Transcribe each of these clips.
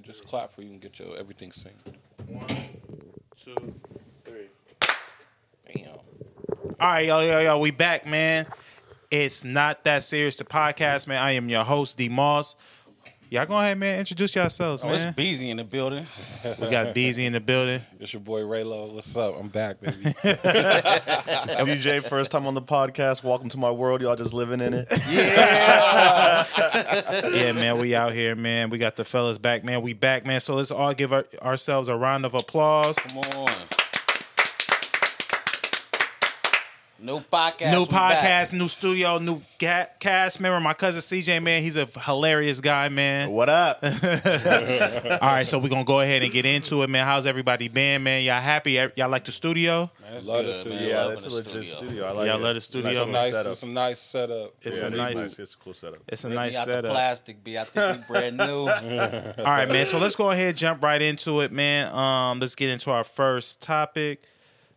man. Just clap for you and get your everything synced. One, two, three. Bam. All right, yo, yo, yo, we back, man. It's not that serious. The podcast, man. I am your host, D Moss. Y'all go ahead, man. Introduce yourselves, Oh, it's man. Beezy in the building. We got Beezy in the building. It's your boy Raylo. What's up? I'm back, baby. CJ, first time on the podcast. Welcome to my world. Y'all just living in it. Yeah. yeah, man. We out here, man. We got the fellas back, man. We back, man. So let's all give our, ourselves a round of applause. Come on. New podcast. new podcast, new studio, new ga- cast member. My cousin CJ, man, he's a hilarious guy, man. What up? All right, so we're gonna go ahead and get into it, man. How's everybody been, man? Y'all happy? Y'all like the studio? Man, it's Love good, the studio. man. Yeah, Loving that's a the legit studio. studio. I like Y'all it. love the studio? It's a Nice nice, setup. it's a nice setup. It's Yeah, a it's nice, It's a cool setup. it's a Rip me nice out the setup. plastic, B. I think we brand new. All right, man. So let's go ahead and jump right into it, man. Um, let's get into our first topic.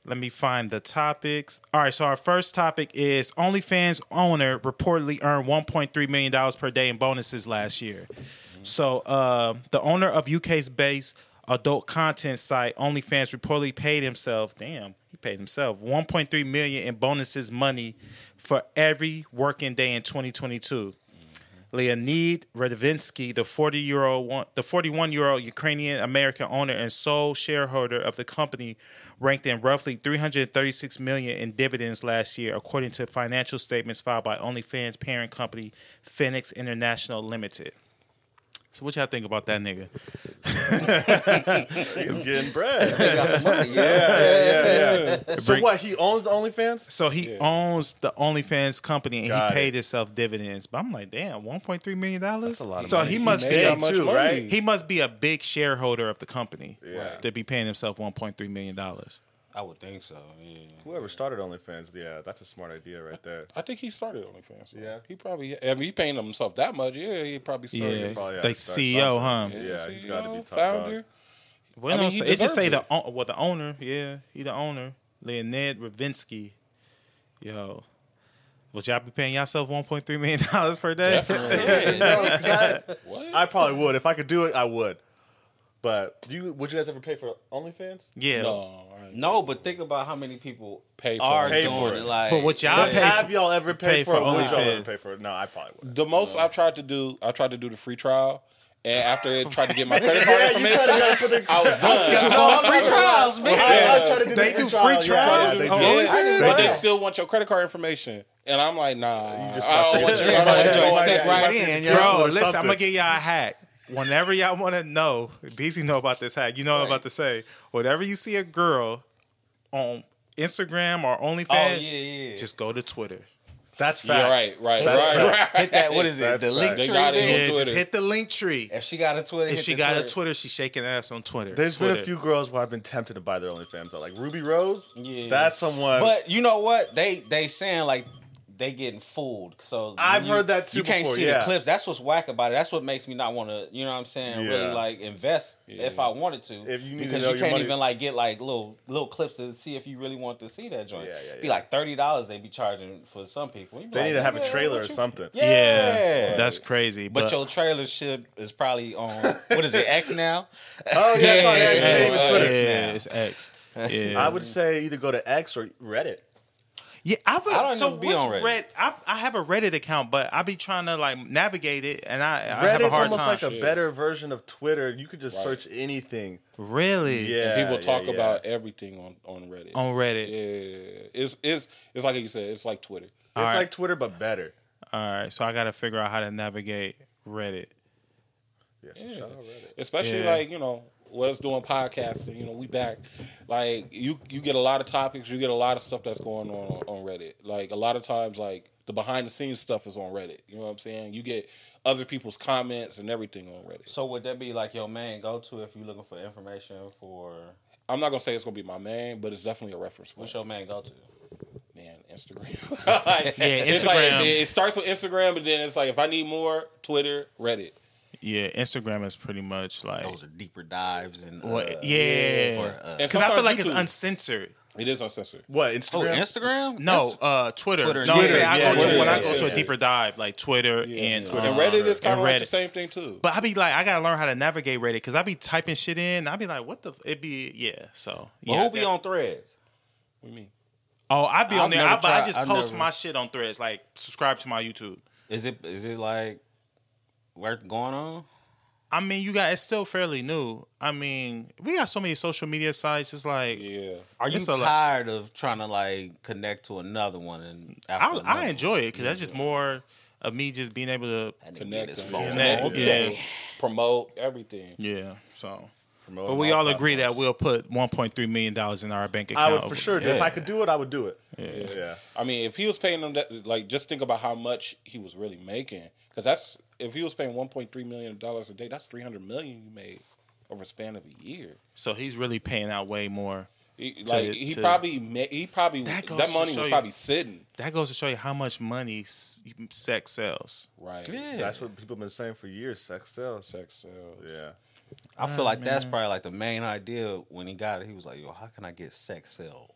Let me find the topics. All right, so our first topic is OnlyFans owner reportedly earned 1.3 million dollars per day in bonuses last year. So uh, the owner of UK's based adult content site OnlyFans reportedly paid himself. Damn, he paid himself 1.3 million in bonuses money for every working day in 2022. Leonid Radvinsky, the 40 year old, the 41 year old Ukrainian American owner and sole shareholder of the company, ranked in roughly 336 million in dividends last year, according to financial statements filed by OnlyFans parent company Phoenix International Limited. So, what y'all think about that nigga? He's getting bread. Got some money, yeah. yeah, yeah, yeah. So what? He owns the OnlyFans? So he owns the OnlyFans company and Got he paid it. himself dividends. But I'm like, damn, 1.3 million dollars. That's a lot of So money. he He must made be that a, much too, money. right? he must be a big shareholder of the company Yeah. to be paying himself 1.3 million dollars. I would think so. Yeah. Whoever started OnlyFans, yeah, that's a smart idea right there. I think he started OnlyFans. so Yeah. He probably, I mean, he paying himself that much. Yeah, he probably started. Yeah, probably had like to start CEO, huh? something. Yeah, he's gotta be top founder. dog. Well, I mean, he it just say the it. own- well the owner, yeah, he the owner, Leonid Ravinsky. Yo, would y'all be paying yourself 1.3 million dollars per day? Yeah. What? I probably would. If I could do it, I would. But do you would you guys ever pay for OnlyFans? yeah. no, I no, but think about how many people Pay for are it. Pay doing for it. it. Like, But what y'all But pay have for- y'all ever paid pay for, for it? Would y'all OnlyFans? pay for it? No, I probably would. The most I've tried to do, I tried to do the free trial, and after it tried to get my credit card information, gotta- gotta put the- I was done. no, free trials, man. I, I try to do They the do free yeah, trials Yeah, on they do. OnlyFans? But they still want your credit card information, and I'm like, nah, just I don't want your Yeah, I don't want your set right in. Yeah. Bro, listen, I'm gonna give y'all a hack. Whenever y'all want to know, BC know about this hack. You know what I'm about to say. Whenever you see a girl on Instagram or OnlyFans, Oh yeah, yeah. just go to Twitter. That's facts. Yeah, right, right, That's right, right. hit that. What is it? That's The fact. link They tree. got it. Yeah, just hit the link tree. If she got a Twitter, If hit she the got a Twitter. Twitter, she's shaking ass on Twitter. There's been a few girls where I've been tempted to buy their OnlyFans. Though. Like Ruby Rose. Yeah. That's someone. But you know what? They they saying like they getting fooled. So I've you- heard that too You can't before, see yeah. the clips. That's what's whack about it. That's what makes me not want to. You know what I'm saying? Really like invest if I wanted to. If you need to because know you can't money- even like get like little little clips to see if you really want to see that joint. Yeah, yeah, Be like thirty dollars. they'd be charging for some people. They like, need to have a trailer or something. Yeah. Yeah, that's crazy. But But, your trailer ship is probably on what is it X now? Oh yeah, Yeah, yeah, it's it's X. even yeah, Twitter. It's X. Yeah, I would say either go to X or Reddit. Yeah, I've, I don't so even be what's on Reddit. Red? I, I have a Reddit account, but I be trying to like navigate it, and I, I have a Reddit's hard almost time. like a Shit. better version of Twitter. You could just Right. search anything. really? Yeah, And people yeah, talk yeah. about everything on on Reddit. On Reddit. Yeah, it's it's it's like you said. It's like Twitter. It's All right. like Twitter but better. All right, so I got to figure out how to navigate Reddit. Yeah, Yeah. shout out Reddit. especially Yeah. like you know us doing podcasting. You know, we back. Like you, you get a lot of topics. You get a lot of stuff that's going on on Reddit. Like a lot of times, like the behind the scenes stuff is on Reddit. You know what I'm saying? You get other people's comments and everything on Reddit. So would that be like your main go to if you're looking for information for I'm not gonna say it's gonna be my main, but it's definitely a reference point. what's your main go to? Man, Instagram. Like, Yeah, it's like- Instagram. it, it starts with Instagram, but then it's like if I need more, Twitter, Reddit. Yeah, Instagram is pretty much like. Those are deeper dives and uh, Well, yeah, for, uh, because I feel sometimes like it's uncensored. It is uncensored. What oh Instagram? Instagram. No, uh, Twitter. Twitter, No, I'm Twitter, saying I yeah, go to Twitter, when I yeah, go to a yeah. deeper dive, like Twitter and Twitter. and uh, Reddit is kind of like the same thing too. But I be like, I gotta learn how to navigate Reddit because I be typing shit in. I be like, what the? f- It be yeah. So Well, yeah. who be on Threads? What do you mean? Oh, I be on I've there. I, but I just I've post never- my shit on Threads. Like subscribe to my YouTube. Is it is it like worth going on? I mean, you got it's still fairly new. I mean, we got so many social media sites. It's like Yeah. Are you It's a lot. tired of trying to like connect to another one and I, after I another? enjoy it because that's just more of me just being able to Connect his phone connect, all yeah. day. Promote everything. yeah. So, Promote but we all all agree that we'll put 1.3 million dollars in our bank account. I would for sure. do If I could do it, I would do it. Yeah. Yeah. I mean, if he was paying them that, like, just think about how much he was really making. Because that's if he was paying 1.3 million dollars a day, that's 300 million you made over a span of a year. So he's really paying out way more. He, To- like he to- probably ma- he probably That that, money show was you- probably sitting That goes to show you how much money sex sells. right. Yeah. That's what people have been saying for years. Sex sells. Sex sells. Yeah. I feel oh, like that's probably like the main idea when he got it. He was like, "Yo, how can I get sex sell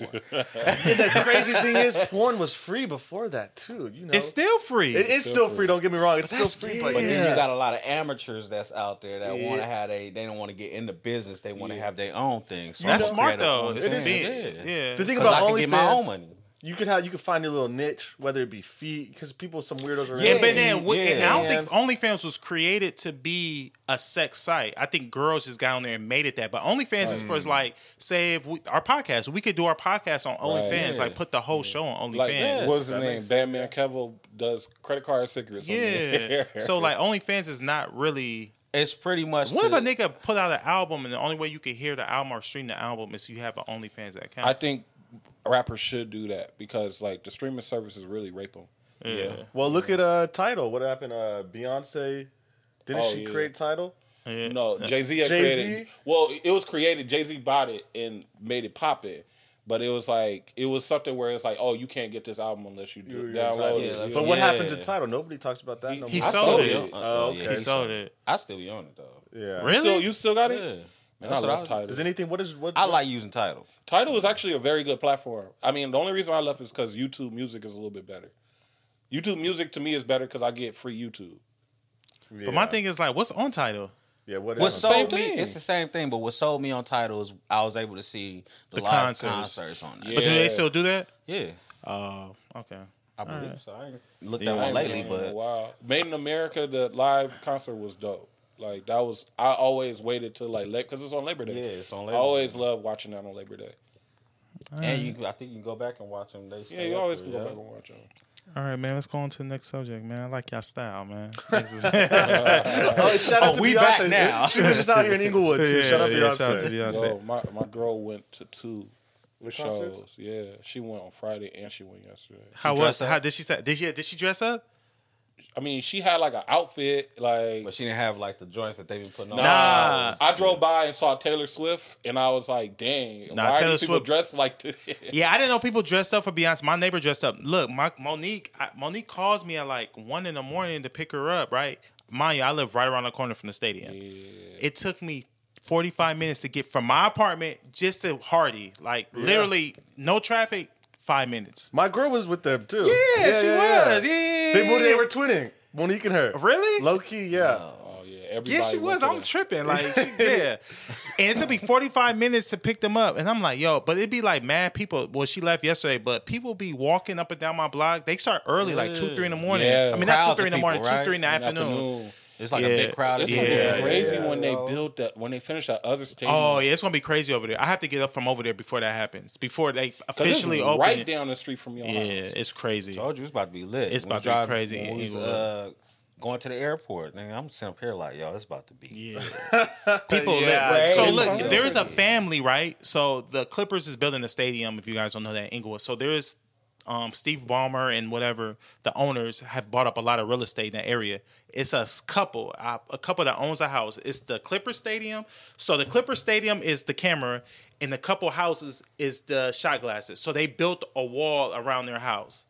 more?" And the crazy thing is, porn was free before that too. You know, It's still free. it is still free. Don't get me wrong. It's still free, yeah. but But then you got a lot of amateurs that's out there that Yeah. want to have a. They don't want to get into business. They want to have their own thing. So That's smart though. own It's Yeah. yeah. The thing about I can get my own OnlyFans, money. You could have you could find your little niche, whether it be feet, because people some weirdos are. Yeah, into but it. then we- and I don't Yeah. think OnlyFans was created to be a sex site. I think girls just got on there and made it that. But OnlyFans is for like, say, if we, our podcast, we could do our podcast on OnlyFans, Yeah. like put the whole show on Like OnlyFans. what's his name? makes- Batman Kevo does credit card secrets. yeah. there. so like OnlyFans is not really. It's pretty much. What if a nigga put out an album and the only way you can hear the album or stream the album is you have an OnlyFans account? I think rappers should do that because like the streaming services really rape them. yeah. Well, look at uh Tidal. What happened? Uh, Beyonce didn't Oh, she yeah. create Tidal? yeah. No, Jay Z created. Well, it was created. Jay Z bought it and made it pop it. But it was like it was something where it's like, oh, you can't get this album unless you do You- you download Tidal. it. Yeah, But what Yeah. happened to Tidal? Nobody talks about that. He- no he more. I sold sold it. it. Oh, okay. yeah. He sold it. I still be on it though. Yeah. Really? Still, you still got it? Yeah. Man, I love I- Tidal. Does anything? What is what? I what- like using title. Tidal is actually a very good platform. I mean, the only reason I left is because YouTube Music is a little bit better. YouTube Music to me is better because I get free YouTube. Yeah. But my thing is like, what's on Tidal? yeah. What What is sold me? thing. It's the same thing, but what sold me on Tidal is I was able to see the, The live concerts. concerts, on that. Yeah. But do they still do that? Yeah, Oh, okay. I believe so. I ain't looked Yeah, at one lately, been in a but wow, Made in America, the live concert was dope. Like that was, I always waited till like let because it's on Labor Day. Yeah, it's on Labor. I always Day. love watching that on Labor Day. and you, I think you can go back and watch them. They Yeah, you always can go yeah. back and watch them. All right, man. Let's go on to the next subject, man. I like y'all style, man. Oh, shout out Oh, to we Beyonce. back now. She was just out here in Inglewood too. shout out Beyonce. shout out to Beyonce. Yo, my my girl went to two Which shows. concerts? Yeah, she went on Friday and she went yesterday. How was? dress? How did she? say- Did she? Did she dress up? I mean, she had like an outfit, like But she didn't have like the joints that they been putting on. Nah. I drove by and saw Taylor Swift, and I was like, "Dang, Nah, why are Taylor these people Swift- dressed like this?" Yeah, I didn't know people dressed up for Beyonce. My neighbor dressed up. Look, my Monique. I, Monique calls me at like one in the morning to pick her up. Right, mind you, I live right around the corner from the stadium. It took me. 45 minutes to get from my apartment just to Hardy. Like literally no traffic, 5 minutes. My girl was with them too. Yeah, she was. Yeah. They, were- they were twinning. Monique and her. Really? Low key, yeah. Oh yeah, everybody. Yeah, she was. I'm that. tripping. Like, she, yeah. And it took me 45 minutes to pick them up. And I'm like, yo, but it'd be like mad people. Well, she left yesterday, but people be walking up and down my block. They start early, like 2, 3 in the morning. Yeah. I mean, not 2, 3 in the morning, people, 2, 3 in the? In the afternoon. It's like Yeah. a big crowd. It's of gonna be crazy yeah. when they build that when they finish that other stadium. Oh, yeah, it's going to be crazy over there. I have to get up from over there before that happens. Before they 'Cause it's officially open. right it. down the street from your Yeah, house. it's crazy. Told you it's about to be lit. It's When about to be crazy When we was, uh, going to the airport, nigga, I'm sitting up here like, yo, it's about to be. Yeah. People Yeah, live. So it's look, there's a family, right? So the Clippers is building a stadium. If you guys don't know that, in Inglewood. So there's um, Steve Ballmer and whatever the owners have bought up a lot of real estate in that area. It's a couple, uh, a couple that owns a house. It's the Clipper Stadium. So the Clipper Stadium is the camera, and the couple houses is the shot glasses. So they built a wall around their house.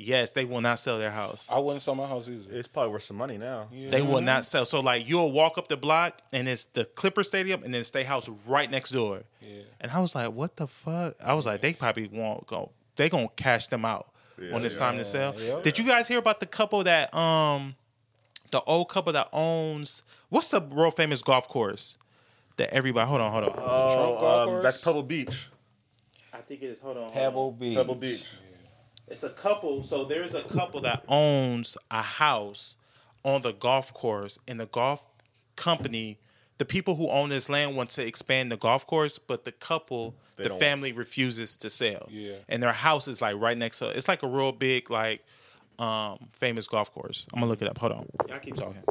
Yes, they will not sell their house. I wouldn't sell my house either. It's probably worth some money now. They will not sell. So like you'll walk up the block and it's the Clipper Stadium and then State House right next door. Yeah. And I was like, what the fuck? I was like, they probably won't go. They gonna cash them out when it's time to sell. yeah. Did you guys hear about the couple that um, the old couple that owns what's the world famous golf course that everybody? Hold on, hold on. Trump golf Oh, um, course? that's Pebble Beach. I think it is. Hold on. Pebble Beach. Pebble Beach. It's a couple. So there's a couple that owns a house on the golf course, and the golf company, the people who own this land want to expand the golf course, but the couple, the don't. family refuses to sell. Yeah. and their house is like right next to. It's like a real big like um famous golf course. I'm gonna look it up. Hold on. Y'all keep talking.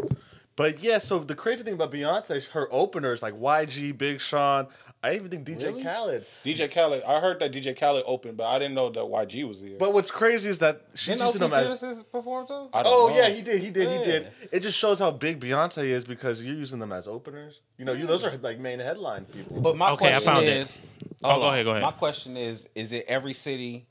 But yeah, so the crazy thing about Beyonce, her openers like YG, Big Sean. I even think DJ Really? Khaled. DJ Khaled. I heard that DJ Khaled opened, but I didn't know that YG was here. But what's crazy is that she's Didn't using OT them as. Genasis perform too? I don't Oh know. yeah, he did. He did. He did. It just shows how big Beyonce is because you're using them as openers. You know, you those are like main headline people. But my Okay, I question is, it. is, Oh, go ahead, go ahead. My question is: Is it every city?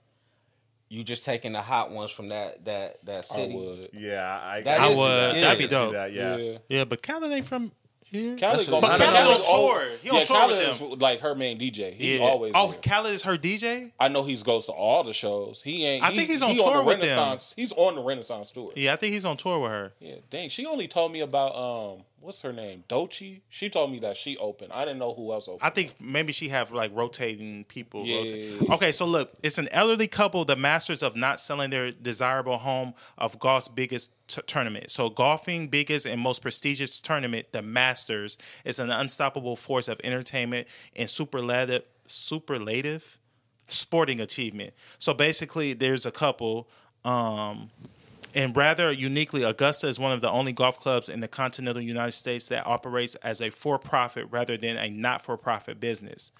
You just taking the hot ones from that that that I city? would. yeah, I, that I is, would. that. That'd be dope. That, yeah. Yeah. Yeah, but Khaled ain't from here. Khaled That's- go- But I mean, Khaled on tour. He on yeah, tour with Khaled them. is like her main DJ. He Yeah. always. oh, there. Khaled is her DJ. I know he goes to all the shows. He ain't. I think he's on tour the with them. He's on the Renaissance tour. Yeah, I think he's on tour with her. Yeah, dang. She only told me about um, what's her name, Doechii. She told me that she opened. I didn't know who else opened. I think maybe she have like rotating people. Yeah, yeah, yeah. Okay, so look, it's an elderly couple, the masters of not selling their desirable home of golf's biggest t- tournament. So golfing biggest and most prestigious tournament, the Masters, is an unstoppable force of entertainment and superlative superlative sporting achievement. So basically, there's a couple. Um, and rather uniquely, Augusta is one of the only golf clubs in the continental United States that operates as a for profit rather than a not for profit business.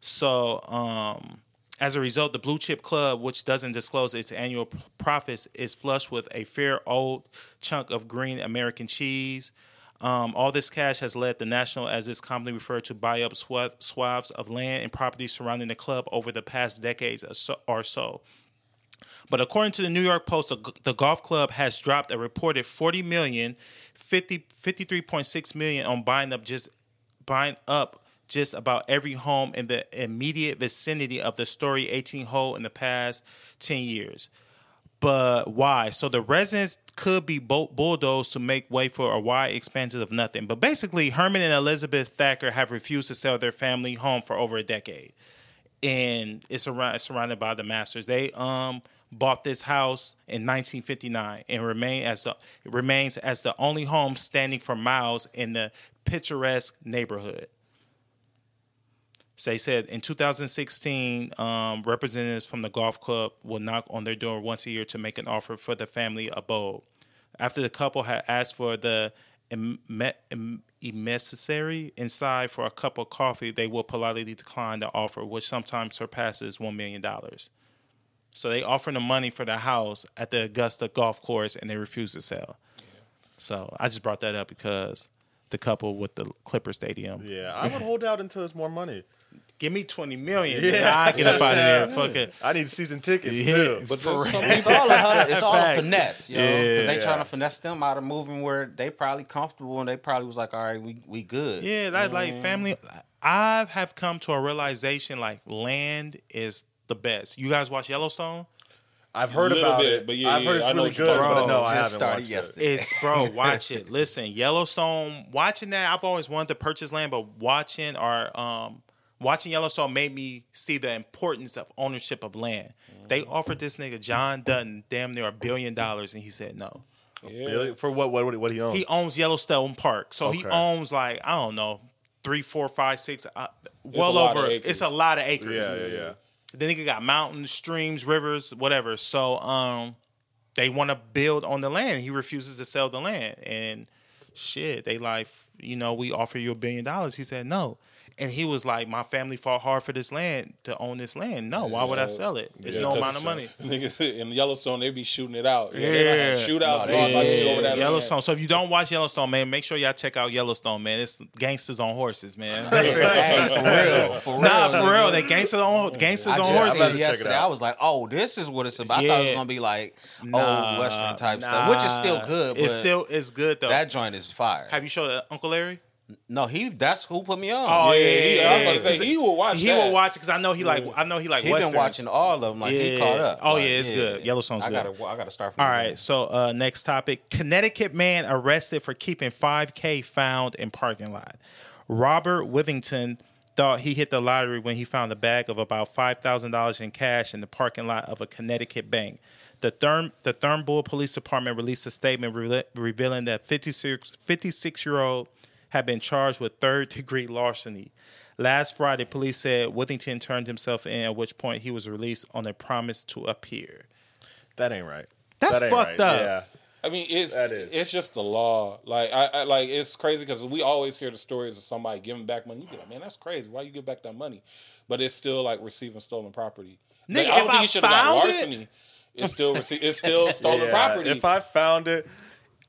So, um, as a result, the Blue Chip Club, which doesn't disclose its annual p- profits, is flush with a fair old chunk of green American cheese. Um, all this cash has led the National, as it's commonly referred to, buy up swath, swaths of land and property surrounding the club over the past decades or so. But according to the New York Post, the, the golf club has dropped a reported 40 million, 50, 53.6 million on buying up just buying up just about every home in the immediate vicinity of the Story 18 hole in the past 10 years. But why? So the residents could be bulldozed to make way for a wide expansion of nothing. But basically, Herman and Elizabeth Thacker have refused to sell their family home for over a decade and it's around it's surrounded by the masters. They um bought this house in 1959 and remain as the remains as the only home standing for miles in the picturesque neighborhood. So they said in 2016, um, representatives from the golf club will knock on their door once a year to make an offer for the family abode. After the couple had asked for the emissary inside for a cup of coffee, they will politely decline the offer, which sometimes surpasses $1 million. So they offer the money for the house at the Augusta golf course and they refuse to sell. So I just brought that up because the couple with the Clipper Stadium. Yeah, I would hold out until it's more money. Give me 20 million. Yeah. I get up out of there. Fuck it. I need season tickets Yeah. too. But for some It's people. all a hustle. It's all a finesse, yo. Yeah. Because they Yeah. trying to finesse them out of moving where they probably comfortable and they probably was like, all right, we we good. Yeah, that like family. I have come to a realization like land is the best. You guys watch Yellowstone? I've heard Little about bit, it. but yeah, I've heard it's I know really what you're good, talking but about. no, Just I haven't started watched yesterday. it. It's bro, watch it. Listen, Yellowstone. Watching that, I've always wanted to purchase land, but watching or um watching Yellowstone made me see the importance of ownership of land. They offered this nigga John Dutton damn near a billion dollars, and he said no. Yeah. Really? For what? What? What he owns? He owns Yellowstone Park, so he Okay. owns like I don't know three, four, five, six, uh, well lot of over. acres. It's a lot of acres. yeah, yeah, yeah. The nigga got mountains, streams, rivers, whatever. So um, they want to build on the land. He refuses to sell the land, and shit, they like you know we offer you a billion dollars?" He said, "No." And he was like, "My family fought hard for this land to own this land. No, why would I sell it? It's Yeah, no 'cause amount of money." Niggas in Yellowstone, they be shooting it out. Yeah, Yeah. like shootouts and all types of shit over that. Yellowstone. So if you don't watch Yellowstone, man, make sure y'all check out Yellowstone, man. It's gangsters on horses, man. Hey, for real, for real. nah, for real, they gangsters on gangsters I on just seen horses. it check yesterday. I was like, "Oh, this is what it's about." I thought it was gonna be like Nah, old western type nah. stuff, which is still good. But It's still it's good though. that joint is fire. Have you showed uh, Uncle Larry? No, he that's who put me on. Oh, Yeah, yeah, he, yeah, I was about to say he will watch. He that. will watch because I know he like I know he like he westerns. been watching all of them. Like he caught up. Oh, Like, yeah, it's good. Yellowstone's I good. gotta, I gotta start from. All the so uh, next topic: Connecticut man arrested for keeping 5K found in parking lot. Robert Withington thought he hit the lottery when he found a bag of about five thousand dollars in cash in the parking lot of a Connecticut bank. The Therm the Thurnbull Police Department released a statement re- revealing that 56 56 year old had been charged with third degree larceny. Last Friday, police said Withington turned himself in, at which point he was released on a promise to appear. That ain't right. That's That ain't fucked right. up. Yeah. I mean, it's it's just the law. Like I, I like it's crazy because we always hear the stories of somebody giving back money. You be like, man, that's crazy. Why you give back that money? But it's still like receiving stolen property. Nigga, Like, I don't if think I he should have got found it- larceny. It's still rece- it's still stolen Yeah, property. If I found it,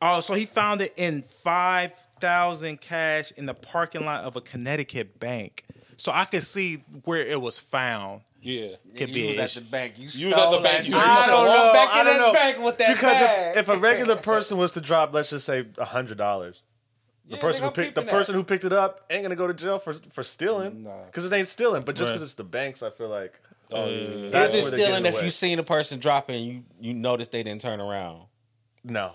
Oh, so he found it in five thousand cash in the parking lot of a Connecticut bank. So I could see where it was found. yeah. Could you be was at the bank. You, was stole at the that bank. You- joint. I should've don't know. back I in don't that know. bank with that because bag. if, if a regular person was to drop, let's just say a hundred dollars, the Yeah, person who picked the that. person who picked it up ain't gonna go to jail for for stealing Nah. because it ain't stealing. But just Right. because it's the banks, I feel like Oh, yeah. Oh, that's Is it where they're stealing if away. you seen a person drop and you you noticed they didn't turn around? no,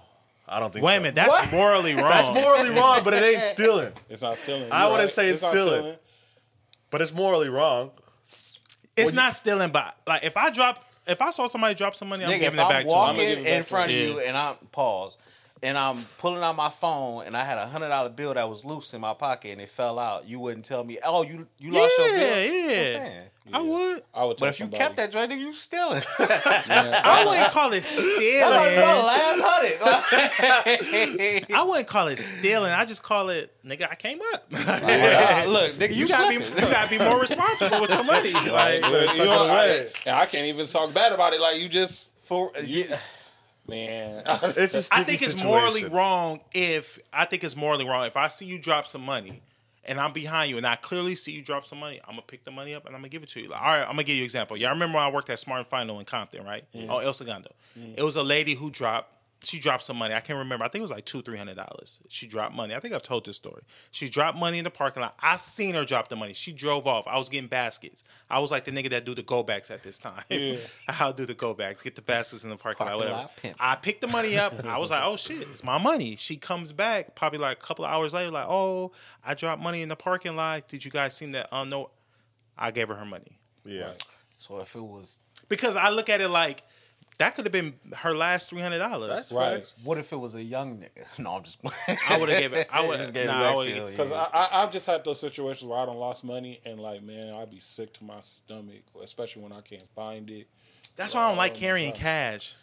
I don't think. Wait a minute, that's morally wrong. That's morally wrong, but it ain't stealing. It's not stealing. I You're wouldn't right. say it's not stealing. But it's morally wrong. It's not stealing, but like if I drop, if I saw somebody drop some money, I'm Nigga, giving if it back I'm to walking them. give it back in to front of him. you and I'm pause, and I'm pulling out my phone and I had a hundred dollar bill that was loose in my pocket and it fell out, you wouldn't tell me, oh, you you lost your bill. Yeah, That's what I'm yeah. saying. I would. I would. But tell if you kept that joint, nigga, you stealing. I wouldn't call it stealing. last hundred. I wouldn't call it stealing. I just call it, nigga. I came up. Look, nigga, you, you gotta be, you gotta be more responsible with your money. Like, Like, you know, I, and I can't even talk bad about it. Like you just, for yeah. man. It's a I think it's morally wrong if I think it's morally wrong if I see you drop some money and I'm behind you and I clearly see you drop some money, I'm gonna pick the money up and I'm gonna give it to you. Like, all right, I'm gonna give you an example. Y'all remember when I worked at Smart and Final in Compton, right? Oh, El Segundo. It was a lady who dropped. She dropped some money. I can't remember. I think it was like two, three hundred dollars. She dropped money. I think I've told this story. She dropped money in the parking lot. I seen her drop the money. She drove off. I was getting baskets. I was like the nigga that do the go backs at this time. I'll do the go backs, get the baskets in the parking, lot, Parking whatever. lot pimp. I picked the money up. I was like, oh shit, it's my money. She comes back probably like a couple of hours later, like, oh, I dropped money in the parking lot. Did you guys see that? Oh no, I gave her her money Yeah. So if it was, because I look at it like that could have been her last three hundred dollars. That's Right. facts. what if it was a young nigga? No, I'm just. playing. I would have gave it. I would just have. gave it Nah, back I would've- still, Because yeah. I, I, I've just had those situations where I don't lost money and like, man, I'd be sick to my stomach, especially when I can't find it. That's why I don't like carrying cash.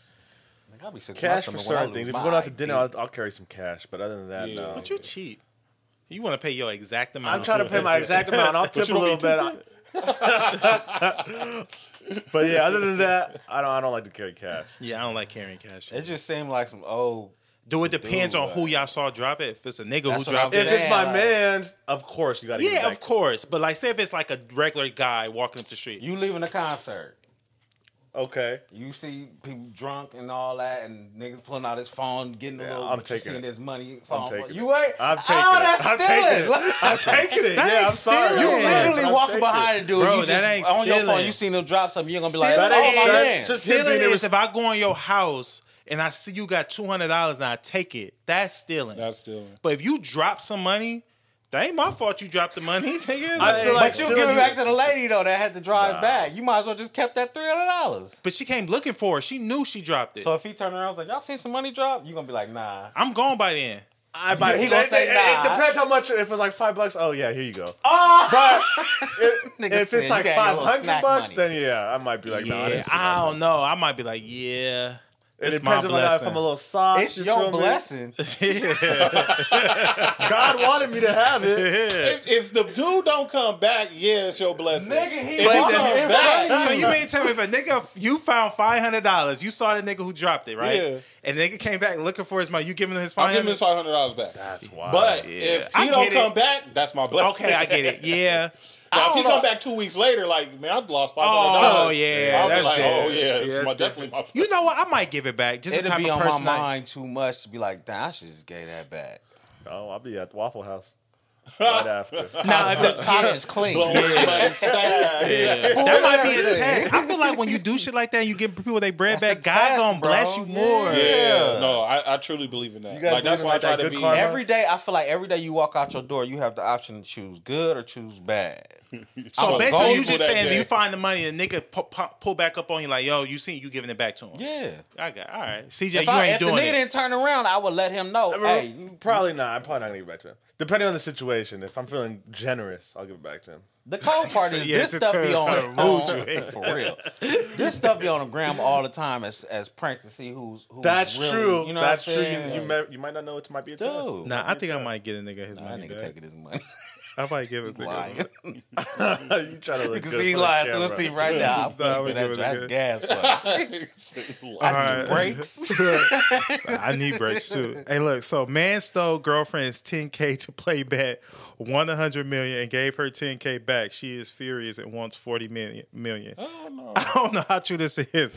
Like, I'll be sick to my Cash for stomach when I certain things. If my we're going out to dinner, I'll, I'll carry some cash. But other than that, Yeah. no. But you cheap. You want to pay your exact amount. I'm trying to pay my exact amount. I'll tip a little bit. but yeah, other than that, I don't. I don't like to carry cash. Yeah, I don't like carrying cash. It just seemed like some old. Do it depends Dude, on who y'all saw drop it. If it's a nigga That's who what I'm If it's my like- man's, of course you got to. yeah, of course. But like, say if it's like a regular guy walking up the street, You leaving a concert. Okay. You see people drunk and all that, and niggas pulling out his phone, getting a Yeah, little. I'm but you taking seeing it. his money. Phone. taking you ain't. I'm taking oh, it. that's I'm stealing. taking it. I'm taking it. That yeah, I'm sorry. stealing. You literally I'm walking behind it. a dude. Bro, you that just, ain't on your phone. You seen him drop something. You're gonna be like, Stealing "Oh, my is- man." just him stealing being is if I go in your house and I see you got two hundred dollars and I take it. That's stealing. That's stealing. but if you drop some money, that ain't my fault. You dropped the money. Nigga. I feel like But you stealing give it back to the lady though that had to drive Nah. back. You might as well just kept that three hundred dollars. but she came looking for it. She knew she dropped it. So if he turned around and was like, "Y'all seen some money drop?" You gonna be like, "Nah." I'm gone by then. I might. He gonna it- say it, nah. It depends how much. If it's like five bucks, oh yeah, here you go. Oh, But if, if it's like got your five little hundred snack bucks, money. then yeah, I might be like, nah, I didn't I don't know. I might be like, yeah. It It's my depends if I got it blessing. a little sauce. It's you your feel me? blessing. God wanted me to have it. If, if the dude don't come back, yeah, it's your blessing. Nigga, he- if But he he- come back, so you mean tell me if a nigga you found five hundred dollars, you saw the nigga who dropped it, right? Yeah. And the nigga came back looking for his money. You giving him his I'll give him his five hundred dollars back. That's wild. But Yeah. if I he don't get it. come back, that's my blessing. Okay, I get it. Yeah. Now, if he don't come back two weeks later, like man, I've lost five hundred oh, dollars. Oh yeah, I'll be that's like, dead. oh yeah, it's that's my, definitely my. You know what? I might give it back. Just the It'll type be of on person my I- mind too much to be like, damn, I should just gave that back. oh, I'll be at the Waffle House right after. Nah, the- Conscience clean. Blowing everybody's fast. that might be a test. I feel like when you do shit like that, and you give people their bread That's back. God's gonna bless you more. Yeah, no, I, I truly believe in that. Like that's believe in, why I try to be. karma? Every day, I feel like every day you walk out your door, you have the option to choose good or choose bad. So I'm basically, you for just saying that you find the money and nigga pu- pu- pull back up on you like, yo, you seen you giving it back to him. Yeah. I got all right. CJ, If, you I, ain't if the doing nigga it. didn't turn around, I would let him know. Hey, probably not. I'm probably not gonna give it back to him. Depending on the situation. If I'm feeling generous, I'll give it back to him. the cold part is Yeah, this stuff be on, rude on for real. This stuff be on the gram all the time as as pranks to see who's who's That's really, true. You know That's what I'm true. You, you, may, you might not know it might be a test. Nah, I think I might get a nigga his Nah, that money nigga back. taking his money. I might give it to Lying. him. you try to look You can see he for the lying through his camera. teeth right now. Nah, I I'm would that that's a gas, but I need brakes. I need brakes too. Hey, look. So, man stole girlfriend's 10k to play bet, won 100 million, and gave her 10k back. She is furious and wants 40 million. million. Oh no. I don't know how true this is.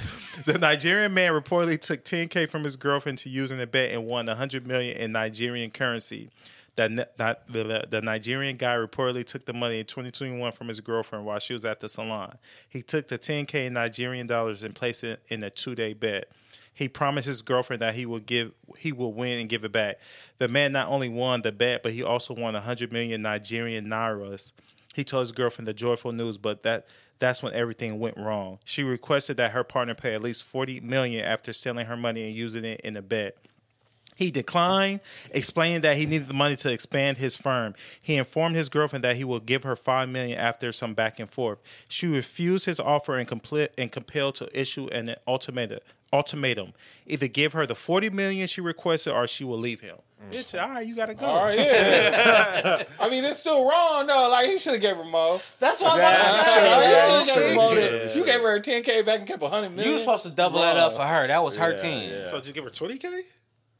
The Nigerian man reportedly took 10k from his girlfriend to use in a bet and won 100 million in Nigerian currency. Ni- not- the, the Nigerian guy reportedly took the money in 2021 from his girlfriend while she was at the salon. He took the 10k Nigerian dollars and placed it in a two-day bet. He promised his girlfriend that he will give he will win and give it back. The man not only won the bet, but he also won 100 million Nigerian nairas. He told his girlfriend the joyful news, but that that's when everything went wrong. She requested that her partner pay at least 40 million after stealing her money and using it in a bet. He declined, explaining that he needed the money to expand his firm. He informed his girlfriend that he will give her five million after some back and forth. She refused his offer and complete and compelled to issue an ultimatum. Ultimatum: either give her the forty million she requested, or she will leave him. Bitch, all right, you gotta go. All right, yeah. I mean, it's still wrong though. Like he should have gave her more. That's what I'm Yeah, about to you say. yeah, Yeah, you you should've. Yeah. You gave her 10k back and kept a 100 million. You was supposed to double that up for her. That was her Yeah, team. yeah. So just give her twenty k.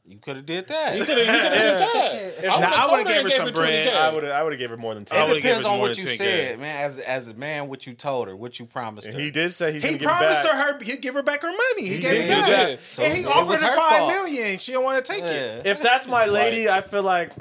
You could have did that. You could have did that. Nah, I would've gave her some bread. I would have. I would have gave her more than ten. It would've depends on more what you 10K. said, man. As as a man, what you told her, what you promised And her. he did say he's He gonna give it promised back. her, her he'd give her back her money. He, He gave did it do back. So and he offered her her five fault. million. She don't want to take it. If that's my lady, I feel like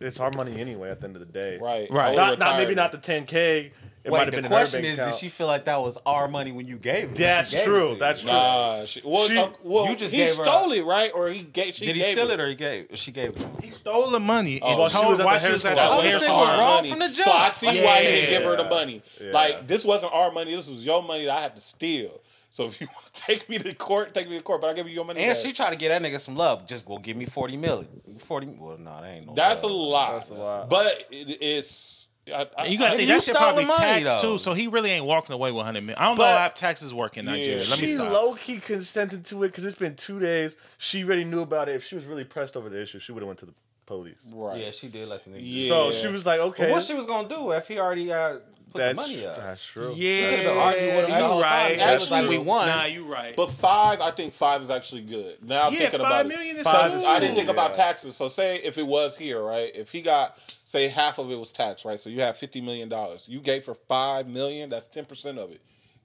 it's our money anyway. At the end of the day, Right, Right. Not, not maybe not the 10k. It might Wait, have the been question is, account. did she feel like that was our money when you gave it? That's gave it true. to you? That's true. Nah, she, well, She- uh, well, you just he gave her stole it, right? Or he gave. She Did he gave steal it or he gave? She gave it. him? He stole the money and Well, she told was at why the she was hair at the salon. Oh, hair this nigga salon. was wrong from the So I jump. see why he didn't give her the money. Yeah. Like this wasn't our money. This was your money that I had to steal. So if you want to take me to court, take me to court. But I give you your money. And back. she tried to get that nigga some love. Just go give me forty million. Forty. Well, no, that ain't no. That's a lot. That's a lot. But it, it's. I, I, you got to I- think you that shit probably the money, taxed though. too. So he really ain't walking away with 100 million. I don't But- know how taxes work in Nigeria. Yeah. Let me she stop. low key consented to it because it's been two days. She already knew about it. If she was really pressed over the issue, she would have went to the police. Right. Yeah, she did let the nigga. Yeah. So she was like, okay, But what she was gonna do if he already uh, put that's, the money up? that's true. Yeah, could've been with you whole time. right. It like true. we won. Nah, you right. But five, I think five is actually good. Now I'm yeah, thinking five about million it. is Five so is I didn't think Yeah. about taxes. So say if it was here, right? If he got say half of it was tax, right? So you have fifty million dollars. You gave for five million. That's ten percent of it.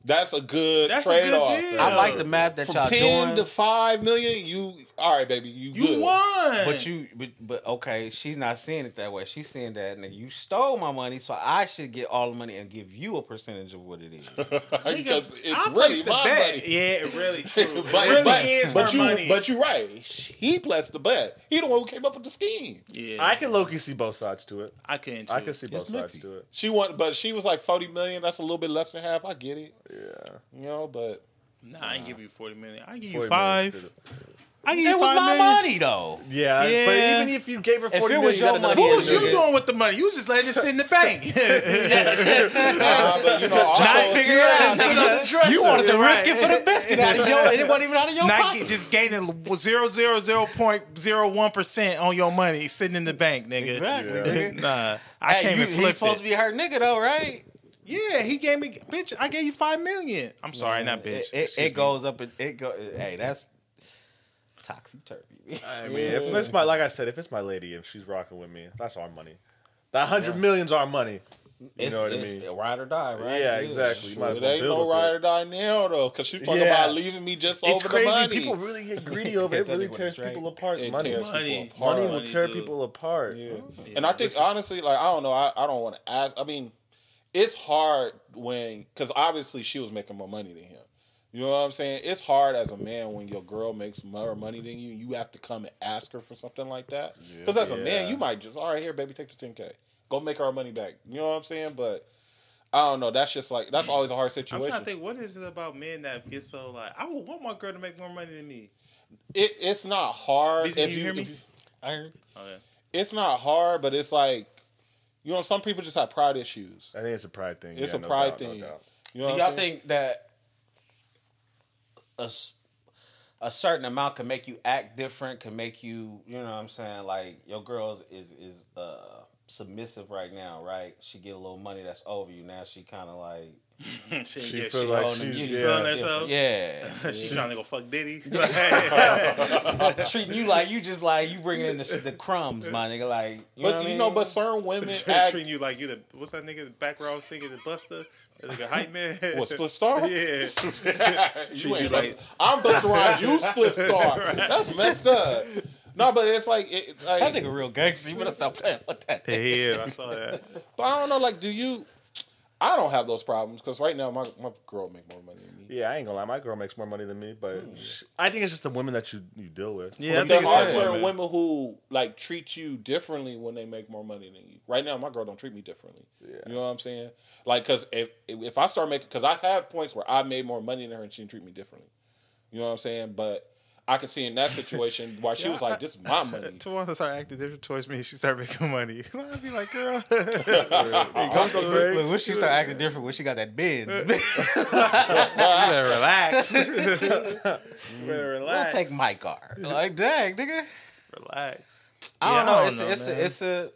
That's a good That's a trade good off. deal. I like the math that From y'all ten doing. to five million, you all right, baby? You, You good. won. But you, but, but okay, she's not seeing it that way. She's seeing that nigga, you stole my money, so I should get all the money and give you a percentage of what it is. because it's I really placed the my bet. money. Yeah, it really true. But, it really but, is but her you, money. but you're right. He placed the bet. He the one who came up with the scheme. yeah, I can low key see both sides to it. I can't. Too. I can see both It's sides mixy. to it. She want, but she was like forty million. That's a little bit less than half. I get it. Yeah. You know, but Nah, I ain't give you forty million. I give you five. Million is good. I give It you was five my million. money though. Yeah, Yeah. but even if you gave her If forty it million, was you your gotta money, What was you nigga. doing with the money? You just letting it sit in the bank. Nah, but you know, also, Not figure it out. You wanted to risk it for the biscuit out of your. It wasn't even out of your Not pocket. get, just gaining zero zero zero point zero one percent on your money sitting in the bank, nigga. Exactly, Yeah. nigga. Nah, I Hey, came you, and he's flipped supposed it. to be her nigga though, right? Yeah, he gave me, bitch. I gave you five million. I'm sorry, not mm, bitch. It, it, Excuse it me. goes up. and It go. Hey, that's toxic turkey. I mean, if it's my like I said, if it's my lady and she's rocking with me, that's our money. That hundred million's our money. You It's, know what I mean? Ride or die, right? Yeah, exactly. You might it well ain't no with it. ride or die now though, because she's talking Yeah. about leaving me just It's over crazy. the money. People really get greedy over it. It really tears right. people apart. It money, tears Money. people apart. money will tear dude. people apart. Yeah. Oh, yeah. And I think honestly, like I don't know, I, I don't want to ask. I mean, it's hard when because obviously she was making more money than him. You know what I'm saying? It's hard as a man when your girl makes more money than you. You have to come and ask her for something like that. Because as a man, you might just all right here, baby, take the 10k, go make our money back. You know what I'm saying? But I don't know. That's just like that's always a hard situation. I'm trying to think, what is it about men that get so like, I would want my girl to make more money than me. It, it's not hard. Beezy, if can you hear me? if I heard. Okay. Oh, it's not hard, but it's like, you know, some people just have pride issues. I think it's a pride thing. It's Yeah, a no pride doubt, no thing. doubt. You know Do what y'all I'm saying? think that a, a certain amount can make you act different? Can make you, you know, what I'm saying, like your girl is is, is uh, submissive right now, right? She get a little money that's over you now. She kind of like she She yeah, feel she, like holding she's she yeah. feeling herself. yeah, she trying to go fuck Diddy. treating you like you just like you bringing in the, the crumbs, my nigga. Like, you But what I you mean? know, but certain women act. treating you like you the what's that nigga in the back row singing the Buster? That nigga hype man. What Spliff Star? Yeah. you ain't like, like- I'm Busta Rhymes. You Spliff Star. That's messed up. No, but it's like, it, like that nigga real gangster. You better stop playing with that. Yeah, I saw that. but I don't know. Like, do you? I don't have those problems because right now my my girl make more money than me. Yeah, I ain't gonna lie. My girl makes more money than me, but Hmm. sh- I think it's just the women that you you deal with. Yeah, I But think there are certain women. women who like treat you differently when they make more money than you. Right now, my girl don't treat me differently. Yeah. You know what I'm saying? Like, cause if if I start making, cause I've had points where I made more money than her and she didn't treat me differently. You know what I'm saying? But I can see in that situation why she was like, "This is my money." Tawana start acting different towards me. She started making money. I'd be like, girl, Pump some brakes. But when she start acting different, when she got that Benz, you better relax. you better I'll relax. take my car. Like, dang, nigga. relax. I don't know. I don't it's know, a, it's a, it's a,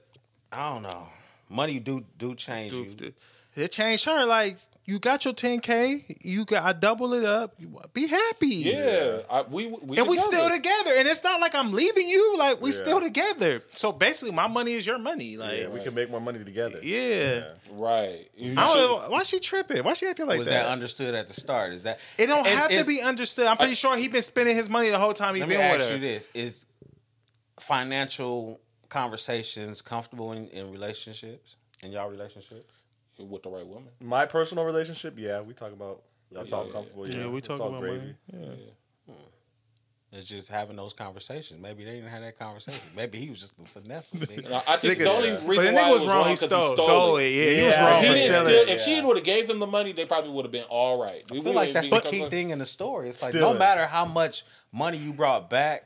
I don't know. Money do do change you. Dude, it changed her. Like you got your 10k, you got I double it up. Be happy. Yeah, I, we we And we still together. together, and it's not like I'm leaving you. Like we Yeah. still together. So basically, my money is your money. Like, Yeah, we can make more money together. yeah. right. You I don't know, why she tripping? Why she acting like Was that? Was that understood at the start? Is that it don't is- have is- to be understood. I'm pretty uh, sure he been spending his money the whole time he Let me been with ask her. you this: Is financial conversations comfortable in, in relationships? In y'all relationships? With the right woman. My personal relationship, yeah, we talk about. That's Yeah, all comfortable. Yeah, Yeah, we It's talk about gravy. money. Yeah. Hmm. It's just having those conversations. Maybe they didn't have that conversation. Maybe he was just the finesse. nigga. I think Nigga, the only but reason the why nigga was wrong. He 'cause stole, stole stole it. it. Yeah, he was wrong If, he for didn't stealing steal, it. if she would have gave him the money, they probably would have been all right. I feel like that's the key thing in the story. It's like Stealing. no matter how much money you brought back,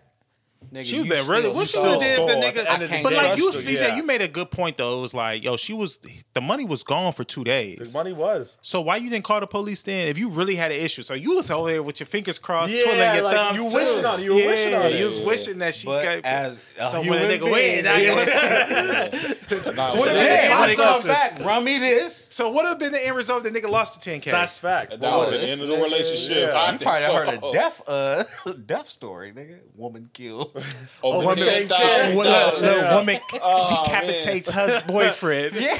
nigga, She was been really. What she would have did if the nigga? the the but like you, CJ, yeah. you made a good point though. It was like, yo, she was the money was gone for two days. The money was. So why you didn't call the police then? If you really had an issue, so you was over there with your fingers crossed, Yeah, twiddling your like, thumbs. you too. wishing on it, you yeah, wishing on you was wishing that she But got. as a so when a nigga win, being, now you was- Nah, What that- if Hey, Yeah, I when it saw comes to- back. Run me this. so what have been the end result? The nigga lost the 10k. That's fact. That would have been the end of the relationship. You probably heard a death, uh, death story, nigga. Woman killed. Oh, woman- ten Yeah. thousand Well, little, dollars. little woman Oh, decapitates her boyfriend. yeah,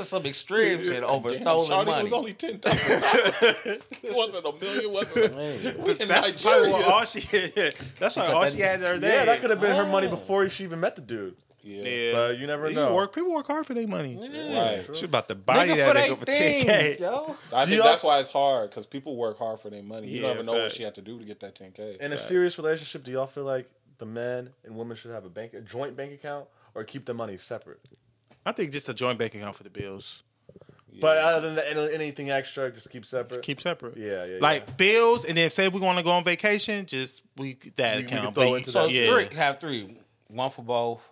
some extreme shit over stolen Shawty money. was only ten thousand. it wasn't a million. Wasn't. It? We in That's probably all she. That's probably all she had her day. Yeah, that could have been her money oh. before she even met the dude. Yeah. Yeah. But you never People know. work. People work hard for their money. Yeah. Right. She about to buy Nigga that for nigga for 10k. yo. I think y'all- that's why it's hard because people work hard for their money. You Yeah, don't even know what she had to do to get that ten k. In a serious relationship, do y'all feel like the men and women should have a bank, a joint bank account, or keep the money separate? I think just a joint bank account for the bills. But other than that, any- anything extra, just keep separate. Keep separate. Yeah, yeah, Like yeah. bills, and then say we want to go on vacation, just we that We- we account. can throw But into So that. yeah. three, have three. One for both.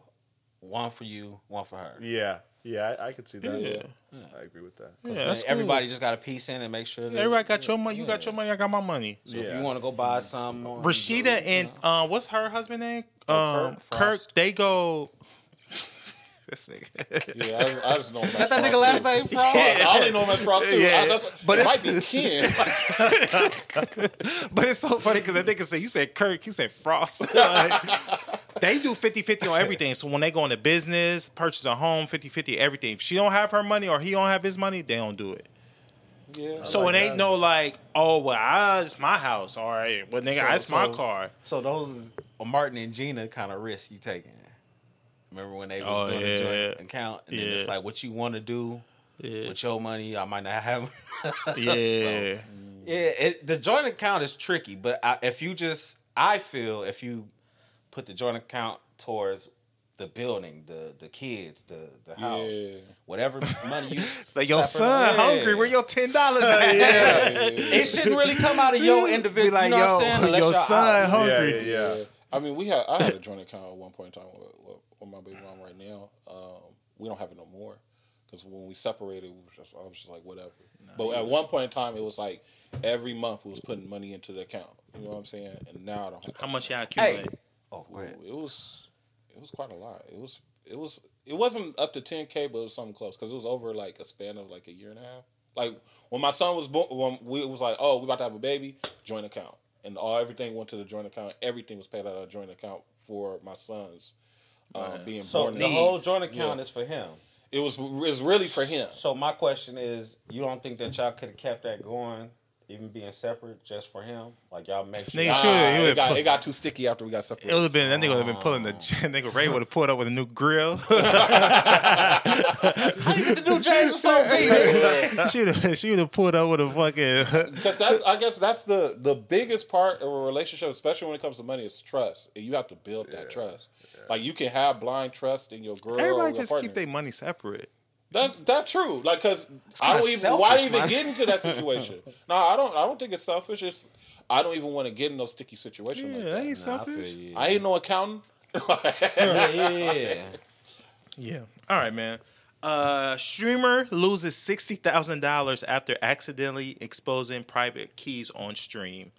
One for you. One for her. yeah, yeah, I, I could see that. Yeah. I agree with that. Yeah, that's cool. Everybody just got a piece in and make sure. That, Everybody got your money. You got your money. I got my money. So if you want to go buy some, on- Rasheeda you and know. uh, what's her husband name? Um, Kirk Kirk. They go. this nigga. Yeah, I, I just know him as That that nigga last name Frost. I only know him as Frost too. Yeah. I, that's, But but it it's- might be Ken. But it's so funny because that nigga said, you said Kirk, you said Frost. Like, they do 50-50 on everything. So when they go into business, purchase a home, 50-50 everything. If she don't have her money or he don't have his money, they don't do it. yeah. So like it ain't that. no like, oh well, ah, it's my house. All right. Well nigga, So- it's my car. So those are Martin and Gina kind of risks you taking. Remember when they was Oh, doing yeah. a joint account and then it's like what you want to do Yeah. with your money, I might not have. Yeah. So, yeah, it, the joint account is tricky, but I, if you just, I feel if you put the joint account towards the building, the the kids, the the house, Yeah. whatever money you like your son Yeah. hungry. Where your ten dollars at? It shouldn't really come out of your individual. like, you know what I'm saying? Unless your son out. hungry. Yeah, yeah, yeah. I mean, we had I had a joint account at one point in time with, with, with my baby mom right now. Um, we don't have it no more because when we separated, we just, I was just like whatever. but at one point in time, it was like every month we was putting money into the account. You know what I'm saying? And now I don't. Have How much y'all Hey, accumulate? Oh, ahead. It was it was quite a lot. It was it was it wasn't up to 10k, but it was something close because it was over like a span of like a year and a half. Like when my son was born, when we was like, oh, we about to have a baby, joint account, and all everything went to the joint account. Everything was paid out of a joint account for my sons uh, being So born. the whole joint account Yeah. is for him. it was it was really for him. So my question is, you don't think that y'all could have kept that going, even being separate, just for him? Like y'all make sure. Nigga, Nah, sure, he it, got, put- it got too sticky after we got It would have been that nigga would have been pulling the nigga Ray would have pulled up with a new grill. How you get the new James phone beat? she would have she would have pulled up with a fucking Because that's, I guess, that's the the biggest part of a relationship, especially when it comes to money, is trust, and you have to build that trust. Like you can have blind trust in your girl. or Everybody your just partner. keep their money separate. That that's true. Like, cause I don't even why even man. get into that situation. no, I don't. I don't think it's selfish. It's I don't even want to get in those sticky situations. Yeah, like that that. ain't Nah, I selfish. feel. I ain't no accountant. yeah, yeah. Yeah. All right, man. Uh, streamer loses sixty thousand dollars after accidentally exposing private keys on stream.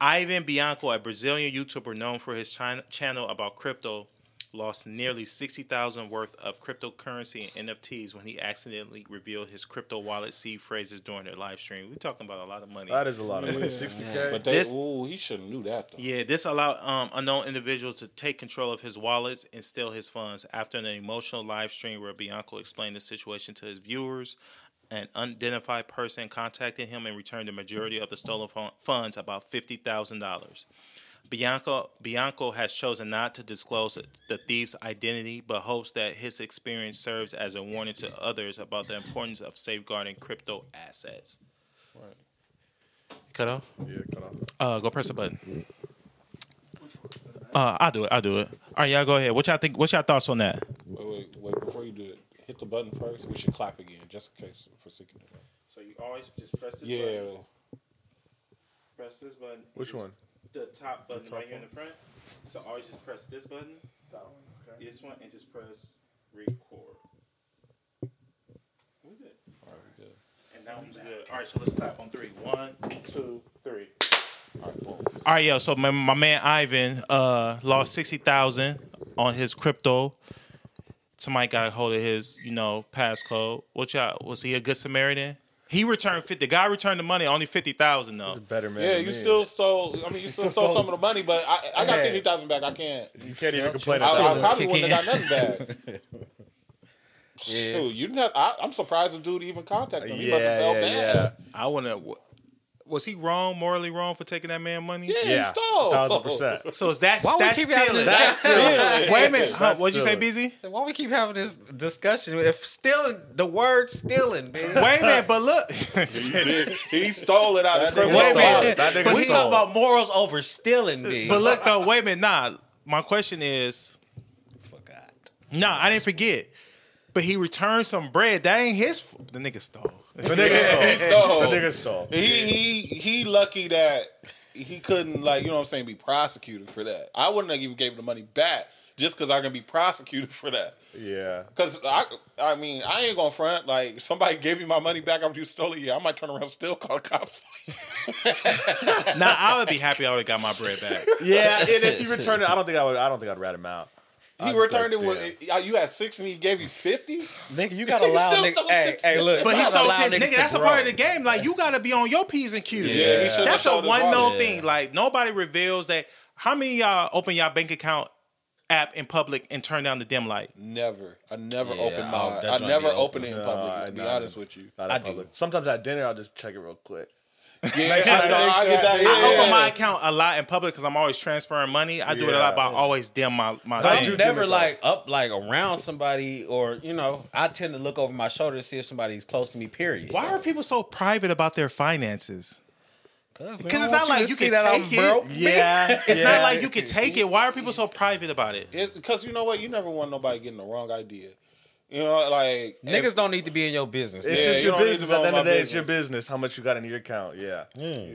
Ivan Bianco, a Brazilian YouTuber known for his China channel about crypto, lost nearly sixty thousand worth of cryptocurrency and NFTs when he accidentally revealed his crypto wallet seed phrases during their live stream. We're talking about a lot of money. That is a lot of money. Sixty k. But they, This- ooh, he should have knew that. Though. Yeah, this allowed um, unknown individuals to take control of his wallets and steal his funds. After an emotional live stream where Bianco explained the situation to his viewers, an unidentified person contacted him and returned the majority of the stolen fun- funds, about fifty thousand dollars. Bianco Bianco has chosen not to disclose the thief's identity, but hopes that his experience serves as a warning to others about the importance of safeguarding crypto assets. Right. Cut off. Yeah, cut off. Uh, go press a button. Uh, I'll do it. I'll do it. All right, y'all go ahead. What y'all think? What's y'all thoughts on that? Wait, wait, wait. Before you do it, hit the button first. We should clap again, just in case for seeking it. So you always just press this button. Yeah. Press this button. Which one? The top button right here in the front. So always just press this button. That one. Okay. This one, and just press record. We good. All right, we good. And that one's good. All right, so let's clap on three. One, two, three. All right, boom. All right, yo. So my, my man Ivan uh, lost sixty thousand on his crypto. Somebody got a hold of his, you know, passcode. What y'all? Was he a good Samaritan? He returned fifty. The guy returned the money, only fifty thousand though. He's a better man. Yeah, than you me. still stole. I mean, you still stole some of the money, but I, I got Hey. fifty thousand back. I can't. You can't even complain. I, I about that. probably wouldn't have got nothing back. Yeah. Shoot, you didn't have. I, I'm surprised the dude even contacted him. He must have Yeah, felt yeah, bad. yeah. I wanna. Was he wrong, morally wrong for taking that man money? Yeah, Yeah, he stole. thousand percent. So is that Why we that's keep having stealing? this That's stealing. Wait a minute. Huh, what'd you say, stealing. BZ? So why we keep having this discussion? If stealing, the word stealing, man. Wait a minute, but look. He. He stole it out of his That Wait a minute. wallet. That nigga But we stole. talk about morals over stealing, B. but look though, wait a minute. Nah, my question is, forgot. nah, I didn't forget. but he returned some bread. That ain't his. f- The nigga stole. The nigga stole. stole. The nigga stole. He he he lucky that he couldn't like you know what I'm saying be prosecuted for that. I wouldn't have even gave him the money back just because I can be prosecuted for that. Yeah. Because I I mean I ain't gonna front like somebody gave me my money back after you stole it. Yeah, I might turn around and still call the cops. now I would be happy I would have got my bread back. Yeah, and if you return it, I don't think I would. I don't think I'd rat him out. He I'd returned it with uh, you had six and he gave you fifty. Nigga, you gotta He allow nigga. Hey, hey, look. But you he gotta sold ten. niggas Nigga, to that's a part of the game. Like you got to be on your p's and q's. Yeah, he that's a one father. known Yeah. thing. Like nobody reveals that. How many of y'all open y'all bank account app in public and turn down the dim light? Never, I never Yeah, opened I'll- my. that I never open open. it in No, public. I- To be no, honest with you, I do. Sometimes at dinner, I'll just check it real quick. Yeah, I, know, I get that. I Yeah, open yeah. my account a lot in public because I'm always transferring money. I do it a lot, but I always dim my my. I thing. do I'm never like up like around somebody or you know I tend to look over my shoulder to see if somebody's close to me. Period. Why are people so private about their finances? Because Because it's not like you can take it. Yeah, It's not like you can take it. Why are people so private about it? Because you know what, you never want nobody getting the wrong idea. You know, like Niggas if- don't need to be in your business. It's Yeah, just your don't need to business. At the end of the day, it's your business. business. How much you got in your account? Yeah. Yeah.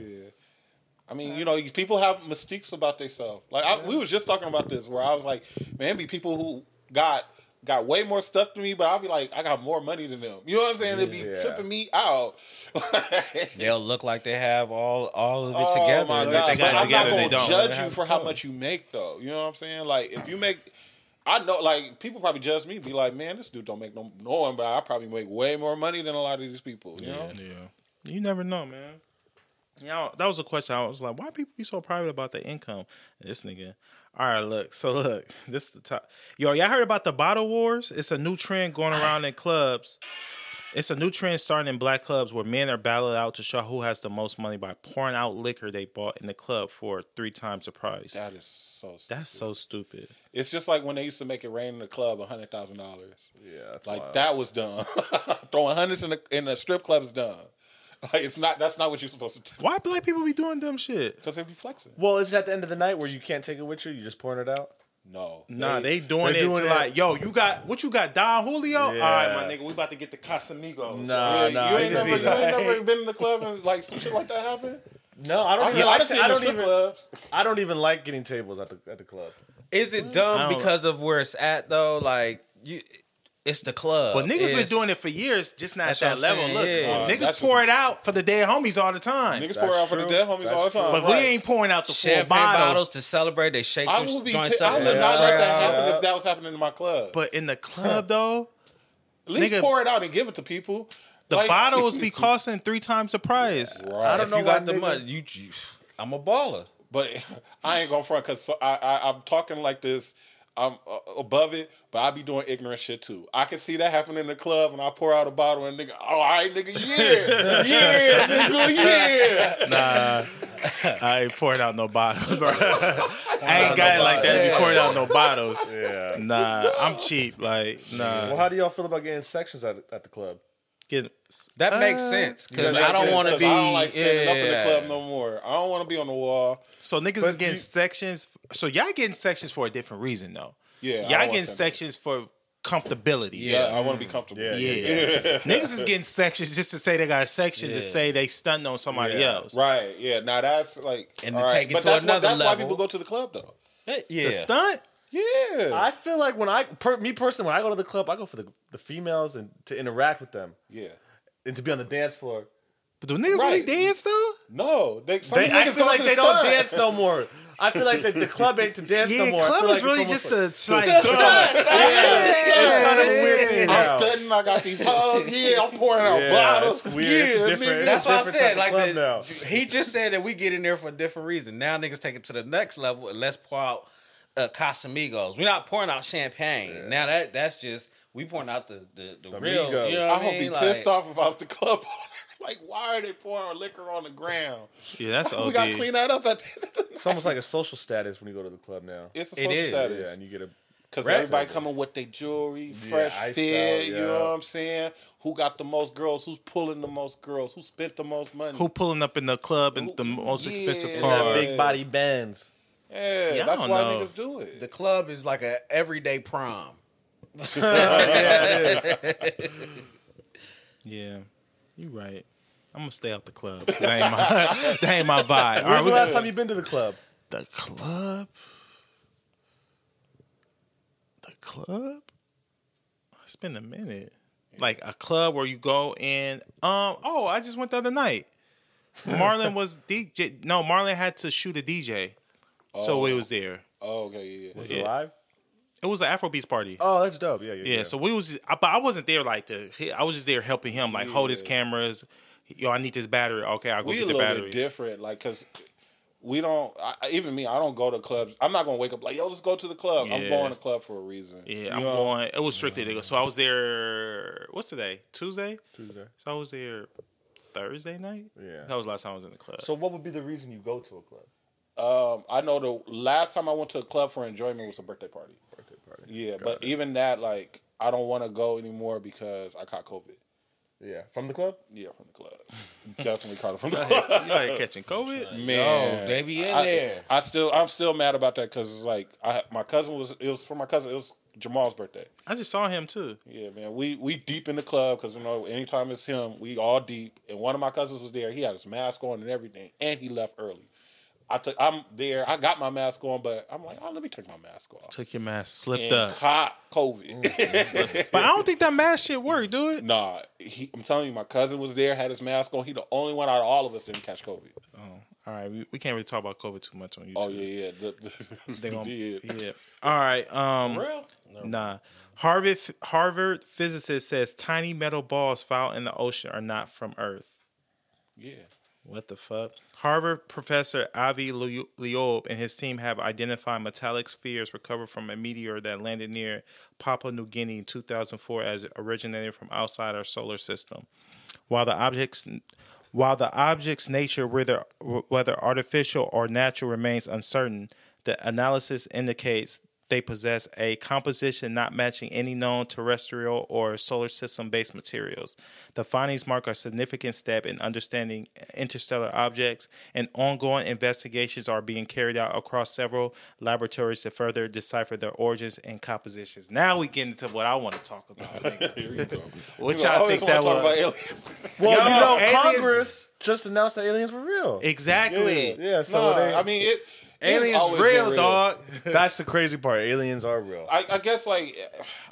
I mean, you know, people have mistakes about themselves. Like I, we was just talking about this, where I was like, man, be people who got got way more stuff than me, but I'll be like, I got more money than them. You know what I'm saying? They'd be Yeah. tripping me out. They'll look like they have all all of it Oh together. my but god! they got But it I'm not gonna don't. judge you for how much you make, though. You know what I'm saying? Like, if you make, I know, like people probably judge me, be like, man, this dude don't make no no one, but I probably make way more money than a lot of these people. You know? Yeah. You never know, man. Yeah, that was a question. I was like, why people be so private about their income? This nigga. All right, look. So look, this is the top. Yo, y'all heard about the bottle wars? It's a new trend going around in clubs. It's a new trend starting in black clubs where men are battled out to show who has the most money by pouring out liquor they bought in the club for three times the price. That is so. Stupid. That's so stupid. It's just like when they used to make it rain in the club, a hundred thousand dollars. Yeah. That's Like wild. that was dumb. Throwing hundreds in the in the strip club is dumb. Like it's not. That's not what you're supposed to do. Why black people be doing dumb shit? Because they be flexing. Well, is it at the end of the night where you can't take it with you? You just pouring it out. No. Nah, they doing it doing to like, yo, you got what you got, Don Julio? All right, my nigga, we about to get the Casamigos. Nah, Yeah, nah. you ain't never, be you ain't never been in the club and like some shit like that happen. No, I don't. I, even yeah, I like done I don't strip even. clubs. I don't even like getting tables at the at the club. Is it dumb don't- because of where it's at though? Like you, it's the club. But niggas been doing it for years, just not at that level. saying, Look, yeah. Uh, niggas that's pour it out for the dead homies all the time. Niggas That's pour out for the dead homies That's all the time. but right. we ain't pouring out the full bottle. bottles to celebrate. They shake I would be. joints Pissed. up. I would and not let that spread out. happen if that was happening in my club. But in the club though, At least nigga- pour it out and give it to people. the Like- bottles be costing three times the price. Right. I don't If know you why got the nigga- money, you, you, I'm a baller. But I ain't gonna front because I, I I'm talking like this. I'm uh, above it, but I be doing ignorant shit too. I can see that happen in the club, and I pour out a bottle, and nigga, all right, nigga, yeah, yeah, nigga, yeah. Nah, I ain't pouring out no bottles, bro. I ain't got it like that. to Be pouring out no bottles. Yeah. Nah, I'm cheap. Like, nah. Well, how do y'all feel about getting sections at at the club? Get, That makes Uh, sense because That I don't want to be. I don't like standing up in the yeah. club no more. I don't want to be on the wall. So niggas is But getting you- sections. So y'all getting sections for a different reason though. Yeah, I y'all want getting that. sections for comfortability. Yeah, I want to be comfortable. Yeah. Yeah. niggas is getting sections just to say they got a section to Yeah. say they stunting on somebody Yeah. else. Right. Yeah. Now that's like, And all to right. take it but to that's another why, that's why level. people go to the club though. Yeah. The stunt? Yeah. I feel like when I, per, me personally, when I go to the club, I go for the, the females and to interact with them yeah. and to be on the dance floor. But do niggas Right. really dance though? No, they, some They, I feel like they the don't stunt. dance no more. I feel like the, the club ain't to dance Yeah, no more. Club is like really just a like- like, Stunt. It's kind of a weird thing I'm now. studying. I got these hugs. Yeah, I'm pouring out Yeah, bottles. it's weird. Yeah, It's different. nigga. That's what I said. Like the, he just said that we get in there for a different reason. Now niggas take it to the next level and let's pour out uh, Casamigos. We're not pouring out champagne. Now that that's just we pouring out the the, the, The real. You know I what I would be mean? pissed off if I was the club owner. Like, why are they pouring liquor on the ground? Yeah, that's okay. We got to clean that up at the end of the night. It's almost like a social status when you go to the club now. It's a social is, status. Yeah, and you get a Because Right. everybody coming with their jewelry, fresh iced fit, out, you know what I'm saying? Who got the most girls? Who's pulling the most girls? Who spent the most money? Who pulling up in the club in the most Yeah. expensive car? that big body Benz. Yeah, Yeah, that's why know. niggas do it. the club is like a everyday prom. Yeah, you right. I'm gonna stay out the club. That ain't my, that ain't my vibe. All When's right, the we- last time you been to the club? the club. The club. It's been a minute. Like a club where you go and um. Oh, I just went the other night. Marlon was DJ. No, Marlon had to shoot a DJ, so oh. we was there. Oh, okay, yeah, yeah. Was Yeah. it live? It was an Afrobeats party. Oh, that's dope. Yeah, yeah, Yeah, so we was, I- but I wasn't there like to. I was just there helping him, like hold his cameras. Yo, I need this battery. Okay, I'll go we get a the battery. bit different, like because we don't. I, I- even me, I don't go to clubs. I'm not gonna wake up like, yo, let's go to the club. I'm going to the club for a reason. Yeah, You I'm know? going. It was strictly to go. So I was there. What's today? Tuesday. Tuesday. So I was there Thursday night. Yeah. that was the last time I was in the club. So what would be the reason you go to a club? Um, I know the last time I went to a club for enjoyment was a birthday party. Birthday party. Yeah, Got but it. even that, like, I don't want to go anymore because I caught COVID. yeah, from the club. Yeah, from the club. Definitely caught it from the you club. out here catching COVID? Man, Yo, they be in I, there. I still, I'm still mad about that because it's like I, my cousin was. It was for my cousin. It was Jamal's birthday. I just saw him too. Yeah, man. We we deep in the club because you know anytime it's him, we all deep. And one of my cousins was there. He had his mask on and everything, and he left early. I took. I'm there. I got my mask on, but I'm like, oh, let me take my mask off. Took your mask, slipped And up. caught COVID. But I don't think that mask shit worked, do it? nah, he, I'm telling you, my cousin was there, had his mask on. He the only one out of all of us didn't catch COVID. Oh, all right, we, we can't really talk about COVID too much on YouTube. Oh yeah, yeah. The, the, They gonna, did. yeah. All right. Um, Real? Nah. Harvard Harvard physicist says tiny metal balls found in the ocean are not from Earth. Yeah. What the fuck? Harvard professor Avi Loeb and his team have identified metallic spheres recovered from a meteor that landed near Papua New Guinea in 2004 as originating from outside our solar system. While the objects while the object's nature, whether whether artificial or natural, remains uncertain, the analysis indicates they possess a composition not matching any known terrestrial or solar system based materials. The findings mark a significant step in understanding interstellar objects, and ongoing investigations are being carried out across several laboratories to further decipher their origins and compositions. Now we get into what I want to talk about. nigga. Here you go. What You I y'all always think that wanna talk was? about aliens. Well, Yo, you know, aliens- Congress just announced that aliens were real. Exactly. Yeah, so Nah, they, I mean it. It's Aliens always real, dog. that's the crazy part. Aliens are real. I, I guess like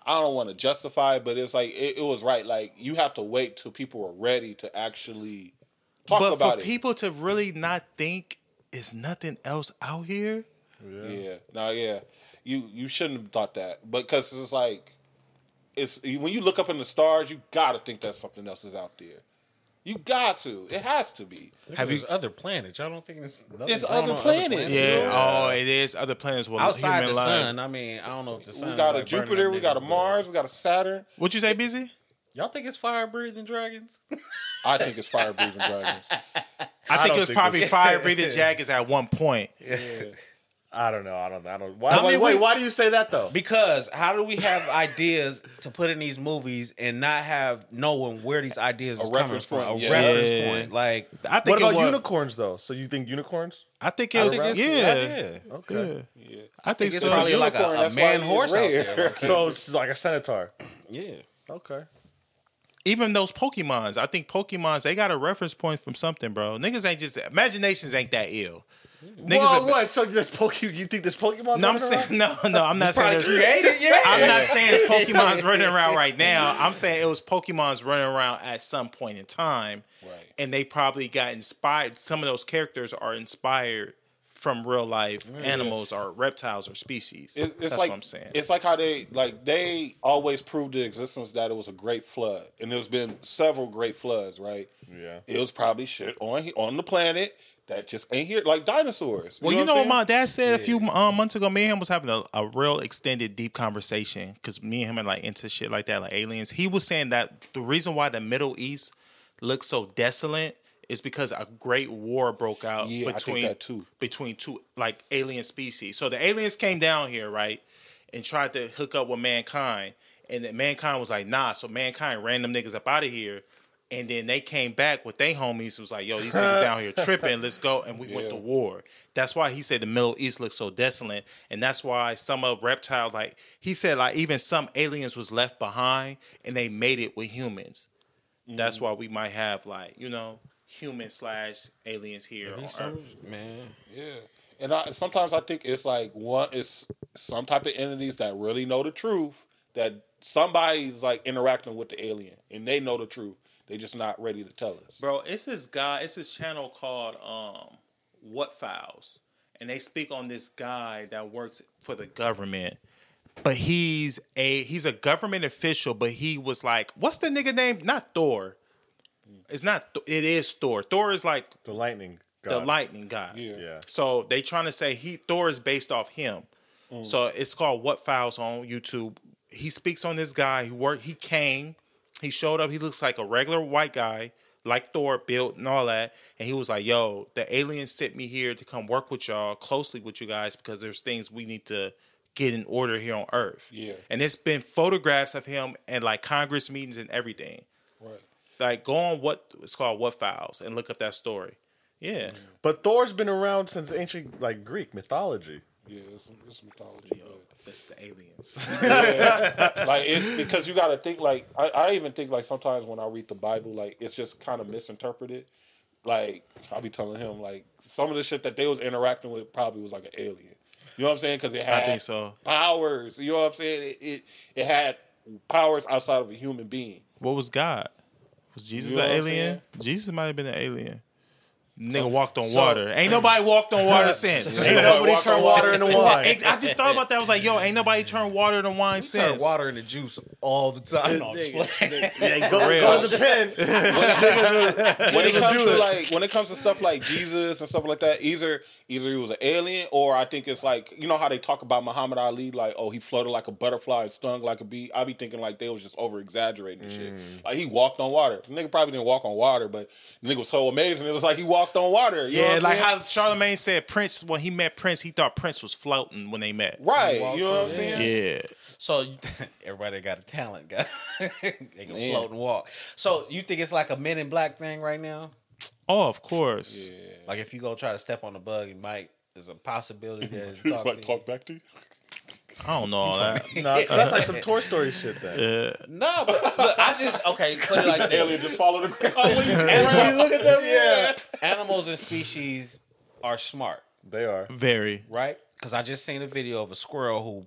I don't want to justify it, but it's like it, it was right. Like you have to wait till people are ready to actually talk but about for it. people to really not think is nothing else out here. yeah, no, yeah, you you shouldn't have thought that, but because it's like it's when you look up in the stars, you gotta think that something else is out there. You got to. It has to be. Have There's other planets? Y'all don't think there's nothing It's going other planets. Yeah. Yeah. Oh, it is other planets with outside human the life. sun? I mean, I don't know if the sun. We got a like Jupiter, we got a Mars, we got a Saturn. What you say, busy? Y'all think it's fire breathing dragons? I think it's fire breathing dragons. I, think don't it was think probably fire breathing jackets at one point. I don't know. I don't. I don't. Why, I why- mean, wait, we- why do you say that though? Because how do we have ideas to put in these movies and not have knowing where these ideas A is coming reference from? point, A yeah. reference Yeah. point. Like I think What about was, unicorns though? So you think unicorns? I think it I was. think yeah. yeah. Okay. Yeah. I think it's so. probably like a, a man horse out rare. there. So it's like a centaur. yeah. Okay. Even those Pokemons, I think Pokemons they got a reference point from something, bro. Niggas ain't just imaginations ain't that ill. Niggas well, are- what? So this Pokemon? You think this Pokemon? No, I'm running saying around? no, no. I'm not saying Probably there's- created, yeah. I'm not saying it's Pokemon's running around right now. I'm saying it was Pokemon's running around at some point in time, Right. and they probably got inspired. Some of those characters are inspired from real life animals or reptiles or species. It, it's That's like what I'm saying. it's like how they like they always proved the existence that it was a great flood, and there's been several great floods, right? Yeah. It was probably shit on on the planet that just ain't here, like dinosaurs. Well, you what know I'm what saying? my dad said a few um, months ago. Me and him was having a, a real extended, deep conversation because me and him are like into shit like that, like aliens. He was saying that the reason why the Middle East looks so desolate is because a great war broke out Yeah, I think between that too. between two like alien species. So the aliens came down here, right, and tried to hook up with mankind, and then mankind was like, nah. So mankind ran them niggas up out of here. And then they came back with their homies. Who was like, "Yo, these niggas down here tripping. Let's go." And we went to war. That's why he said the Middle East looks so desolate, and that's why some of reptiles, like he said, like even some aliens was left behind, and they made it with humans. That's Mm-hmm. why we might have like you know human slash aliens here on Some- Earth. man. Yeah, and I, sometimes I think it's like one it's some type of entities that really know the truth that somebody's like interacting with the alien and they know the truth. They just not ready to tell us. Bro, it's this guy. It's this channel called um, What Files, and they speak on this guy that works for the government. But he's a he's a government official. But he was like, what's the nigga name? Not Thor. It's not. It is Thor. Thor is like The lightning. the lightning guy. Yeah. Yeah. So they trying to say he Thor is based off him. So it's called What Files on YouTube. He speaks on this guy who worked. He came. He showed up. He looks like a regular white guy, like Thor, built and all that. And he was like, "Yo, the aliens sent me here to come work with y'all closely with you guys because there's things we need to get in order here on Earth." Yeah. And it's been photographs of him and like Congress meetings and everything. Right. Like go on what it's called What Files and look up that story. Yeah. But Thor's been around since ancient like Greek mythology. Yeah, it's, it's mythology. but- That's the aliens. like it's because you got to think like I, I even think like sometimes when I read the Bible like it's just kind of misinterpreted. Like I'll be telling him like some of the shit that they was interacting with probably was like an alien. You know what I'm saying? Because it had I think so. powers. You know what I'm saying? It, it it had powers outside of a human being. What was God? Was Jesus You know an alien? Jesus might have been an alien. Nigga walked on so- water. Ain't nobody walked on water since. Ain't Ain't nobody nobody walked turn on water water into wine. I just thought about that. I was like, yo, ain't nobody turned water into wine Turn since. water into juice all the time. No, I'm just. Yeah, go, go to the pen. when it comes to like when it comes to stuff like Jesus and stuff like that, either either he was an alien or I think it's like you know how they talk about Muhammad Ali, like oh he floated like a butterfly stung like a bee. I be thinking like they was just over exaggerating the shit. Mm. Like he walked on water. The nigga probably didn't walk on water, but the nigga was so amazing. It was like he walked on water. You Yeah, what like saying? how Charlemagne said Prince when he met Prince, he thought Prince was floating when they met. right. You know what I'm saying? Yeah. So everybody got a talent, guy. they can Man. float and walk. So you think it's like a Men in Black thing right now? Oh, of course. Like if you go try to step on the bug, you might. There's a possibility that he'll talk Like to you. talk back to you. I don't know all that. No, that's like some Toy Story shit. Then No, but look, I just okay. Put it like Alien just follow the ground. Animals- look at them. Yeah. animals and species are smart, they are. Very. right? Because I just seen a video of a squirrel who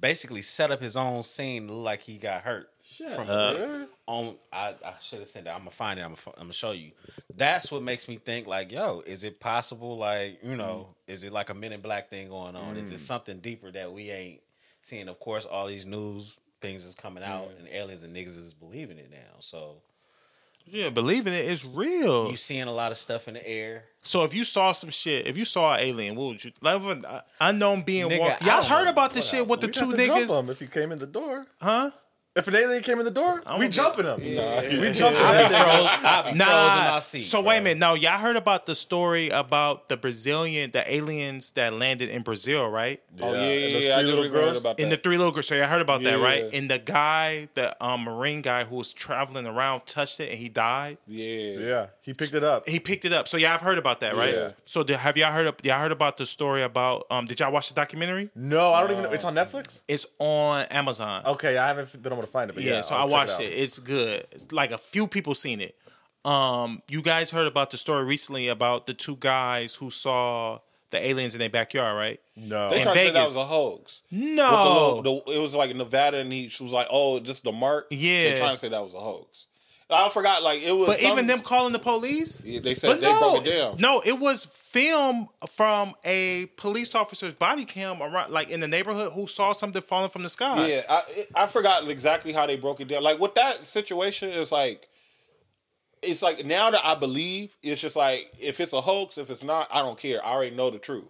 basically set up his own scene like he got hurt from Uh, on I, I should have said that. I'm gonna find it. I'm gonna, I'm gonna show you. That's what makes me think like, yo, is it possible? Like, you know, is it like a Men in Black thing going on? Is it something deeper that we ain't seeing? Of course, all these news things is coming out, and aliens and niggas is believing it now. So Yeah, believing it is real. you seeing a lot of stuff in the air. So if you saw some shit, if you saw an alien, what would you like? an Unknown being Nigga, Y'all heard about this shit with the two have to jump niggas? if you came in the door. Huh? If an alien came in the door, we gonna jumping him. Nah, We jumping I'll that be nigga. frozen. I'll be frozen in Nah. my seat. so bro. wait a minute. No, y'all heard about the story about the Brazilian, the aliens that landed in Brazil, right? Oh yeah, yeah, yeah. I three just little recently heard girls? about that. In the three little girls. So y'all heard about that, right? Yeah. And the guy, the um, marine guy who was traveling around, touched it and he died. yeah. Yeah, he picked it up. He picked it up. So y'all have heard about that, right? Yeah. So did, have y'all heard? Of, y'all heard about the story about? Um, did y'all watch the documentary? No, I don't even know. It's on Netflix. It's on Amazon. Okay, I haven't been able to find it. But yeah, yeah, so I'll I watched out. it. It's good. It's like a few people seen it. Um, you guys heard about the story recently about the two guys who saw the aliens in their backyard, right? No, They In tried to say that was a hoax. With the No, little- the- it was like Nevada, and he was like, "Oh, just the mark." Yeah. they trying to say that was a hoax. I forgot. Like it was, but some- even them calling the police. Yeah, they said But they no, broke it down. no, it was film from a police officer's body cam around, like in the neighborhood, who saw something falling from the sky. Yeah, I I forgot exactly how they broke it down. Like with that situation, it's like it's like now that I believe, it's just like if it's a hoax, if it's not, I don't care. I already know the truth.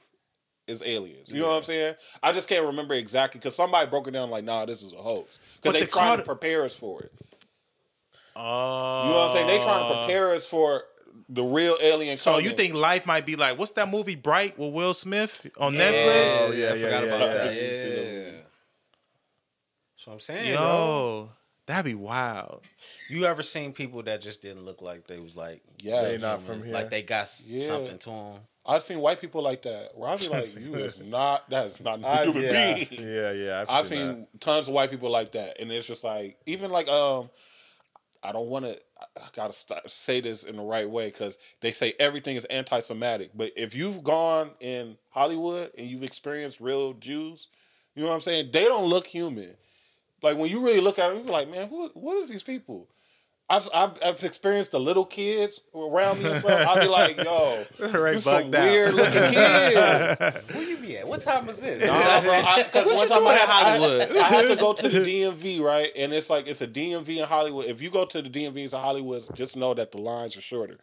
It's aliens. You know what I'm saying? I just can't remember exactly because somebody broke it down like, nah, this is a hoax. Because they they called to prepare us for it. Oh, You know what I'm saying? They trying to prepare us for the real alien. So coming. you think life might be like what's that movie Bright with Will Smith on Yeah, Netflix? Oh, yeah, I yeah, forgot yeah, about yeah. that. I didn't see that Yeah. movie. That's what I'm saying, yo. Yo, That'd be wild. You ever seen people that just didn't look like they was like Yeah, They not from here. like they got Yeah. something to them? I've seen white people like that. Where I'd be like, you is not. That is not a I- human yeah, being. yeah, yeah. I've, I've seen, seen tons of white people like that, and it's just like even like um, I don't want to. I gotta st- say this in the right way because they say everything is anti-Semitic. But if you've gone in Hollywood and you've experienced real Jews, you know what I'm saying? They don't look human. Like when you really look at them, you're like, man, who, what is these people? I've, I've I've experienced the little kids around me and stuff. I'll be like, yo, Right, these some bugged out. weird looking kids. Where you be at? What time is this? Nah, bro, I, cause What one you time doing I, had, Hollywood? had, I had to go to the DMV, right? And it's like it's a DMV in Hollywood. If you go to the DMVs in Hollywood, just know that the lines are shorter.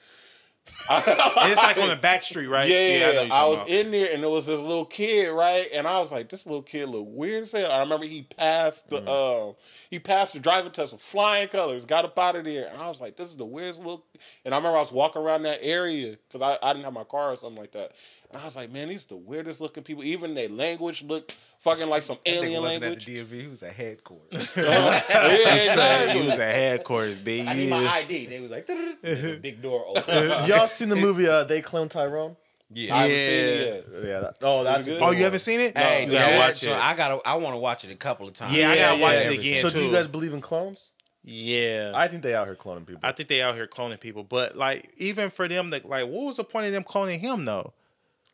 It's like on the back street, right? Yeah, I, know I, talking was about. in there, and there was this little kid, right? And I was like, this little kid look weird as hell. I remember he passed the Mm. uh, he passed the driving test with flying colors, got up out of there, and I was like, this is the weirdest look. And I remember I was walking around that area because I, I didn't have my car or something like that. And I was like, man, these are the weirdest looking people. Even their language looked fucking like some alien language. DMV. He was at headquarters. yeah, He exactly. was at headquarters, B. I need my ID. They was like, big door open. Y'all seen the movie uh, They Clone Tyrone? Yeah. I haven't seen it Yeah. yet. Yeah. That, oh, that's good? Oh, you haven't seen it? Hey, you gotta that watch joint, it. I gotta. I want to watch it a couple of times. Yeah, I gotta Yeah, watch yeah. it again So too. do you guys believe in clones? yeah, I think they out here cloning people. I think they out here cloning people, but like even for them, like, like what was the point of them cloning him though?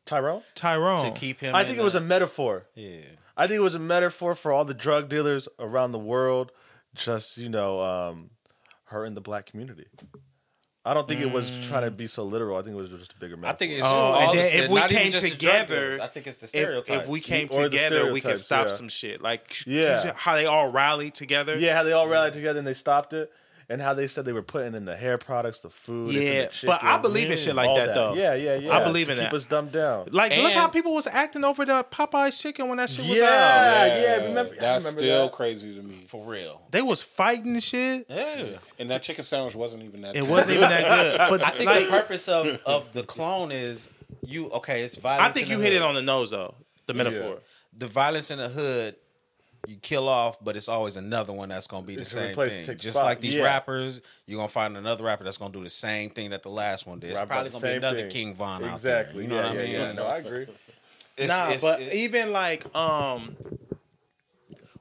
Tyrone? Tyrone. to keep him. I in think it was a metaphor. Yeah. I think it was a metaphor for all the drug dealers around the world, just you know, um, hurting the black community. I don't think it was trying to be so literal. I think it was just a bigger I think it's Oh, just and all then the, if we not even came just the drug together, dealers. I think it's the if, stereotypes. if we came Or the together, we could stereotypes, stop yeah. some shit. Like sh- Yeah. how they all rallied together. yeah, how they all rallied together and they stopped it, and how they said they were putting in the hair products, the food. Yeah, the but I chicken, believe in shit like all that, though. Yeah, yeah, yeah. I believe to in keep that. us dumbed down. Like, look how people was acting over the Popeye's chicken when that shit was Yeah. out. yeah, remember- I That's remember still that. crazy to me. for real. They was fighting and shit. Yeah. And that chicken sandwich wasn't even that. It good. wasn't even that good. But I think like, the purpose of of the clone is you. Okay, it's violence. I think in you the hit it on the nose though. The metaphor. the violence in the hood. You kill off, but it's always another one that's gonna be the It's same thing. the Just spot. like these Yeah. rappers, you're gonna find another rapper that's gonna do the same thing that the last one did. It's Right, probably gonna be another thing. King Von out Exactly. there. You know yeah, what I mean? yeah. No, I agree. It's- nah, it's- but it- even like um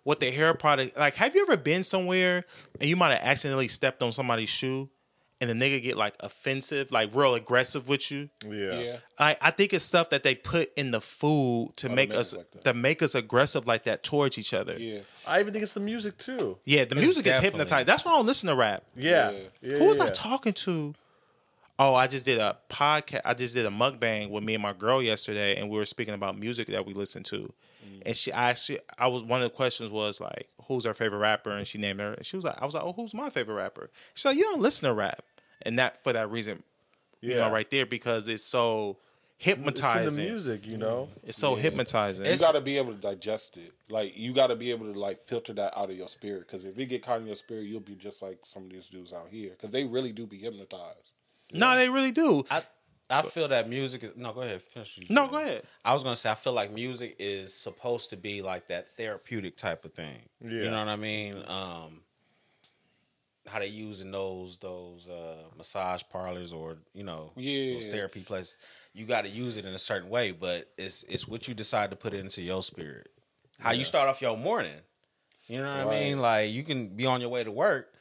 with the hair product, like have you ever been somewhere and you might have accidentally stepped on somebody's shoe and the nigga get like offensive, like real aggressive with you? Yeah. Yeah. I, I think it's stuff that they put in the food to oh, to make make us us like to make us aggressive like that towards each other. Yeah, Yeah. I even think it's the music too. Yeah, the music is definitely- hypnotized. That's why I don't listen to rap. Yeah. Yeah. yeah Who was yeah. I talking to? Oh, I just did a podcast. I just did a mukbang with me and my girl yesterday, and we were speaking about music that we listen to. Mm. And she, I she, I was one of the questions was like, "Who's her favorite rapper?" And she named her. And she was like, "I was like, oh, who's my favorite rapper?" She's like, "You don't listen to rap," and that for that reason, Yeah. you know, right there because it's so It's in hypnotizing. the music, you know. It's so Yeah. hypnotizing. You got to be able to digest it. Like you got to be able to like filter that out of your spirit. Because if you get caught in your spirit, you'll be just like some of these dudes out here. Because they really do be hypnotized. no, they really do. I I feel that music is no. Go ahead. Finish. No, go ahead. I was gonna say I feel like music is supposed to be like that therapeutic type of thing. Yeah. You know what I mean? Um, how they using those those uh, massage parlors or you know Yeah. those therapy places. You got to use it in a certain way, but it's it's what you decide to put into your spirit. How you start off your morning. You know what I mean? Like you can be on your way to work.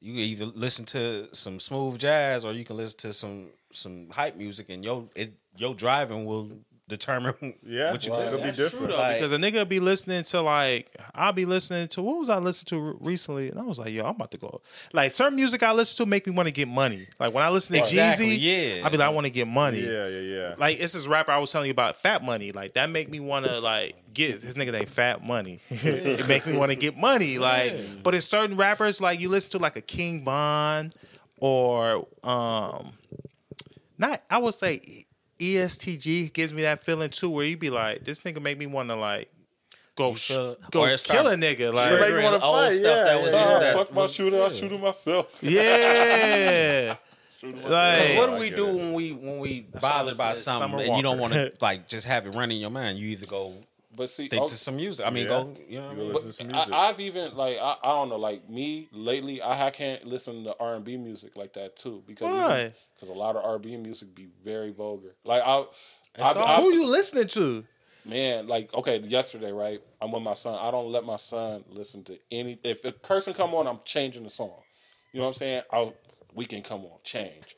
You can either listen to some smooth jazz or you can listen to some some hype music, and your it your driving will determine Yeah, what you well, listen it'll be to. different. though, Like- because a nigga be listening to like I'll be listening to what was I listening to recently, and I was like, yo, I'm about to go. Like certain music I listen to make me want to get money. Like when I listen to Exactly, Jeezy, yeah. I be like, I want to get money. Yeah, yeah, yeah. Like it's this rapper I was telling you about, Fat Money. Like that make me want to like get this nigga named Fat Money. it make me want to get money. Like, but in certain rappers, like you listen to like a King Von or um, not I would say E ESTG gives me that feeling too, where you be like, this nigga make me want to like go sh- go kill start a nigga. Like, Make you Triggering wanna old fight, stuff yeah, that was yeah. in Ah, that fuck my was- shooter, I shoot him myself. yeah. Because like, what do we do when we when we what bothered by something and you don't want to like just have it run in your mind? You either go but see, think oh, to some music. I mean, Yeah. go. You know I You mean? listen to some I, music. I've even like I, I don't know like me lately I, ha- can't listen to R and B music like that too because Why? because a lot of R and B music be very vulgar. Like I, I, all- I Who you listening to? man like okay yesterday right I'm with my son. I don't let my son listen to any if a person come on I'm changing the song. You know what I'm saying? I'll weekend come on change.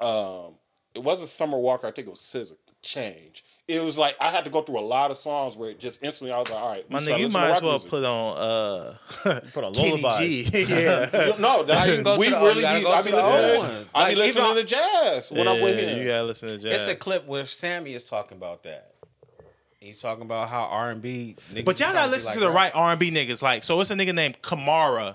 Um, it wasn't Summer Walker. I think it was SZA. Change. It was like I had to go through a lot of songs where it just instantly I was like, all right, we My start nigga, you to might as well music. put on uh Put on Kenny lullabies. G. yeah. You- No, Now you can go we to the- really you gotta be, go I to be the listening. to- ones. I be listening to jazz when I'm with him. You gotta listen to jazz. It's a clip where Sammy is talking about that. He's talking about how R and B. But y'all gotta listen to the right R and B niggas. Like, so it's a nigga named Kamara.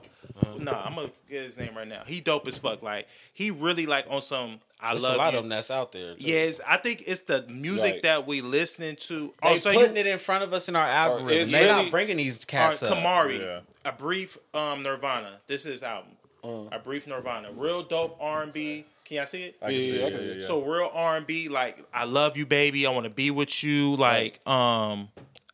Nah, I'm gonna get his name right now. He dope as fuck. Like, he really like on some. I There's love a lot you. of them that's out there. Too. Yes, I think it's the music Right. that we listening to. they Oh, so putting you, it in front of us in our algorithm. They're really- not bringing these uh, cats up. Kamari, Yeah. a brief um Nirvana. This is his album. A brief Nirvana, real dope R and B. Can y'all see it? I can see Yeah, it, I yeah, can see yeah, it. yeah. So real R and B, like I love you, baby. I want to be with you. Like um,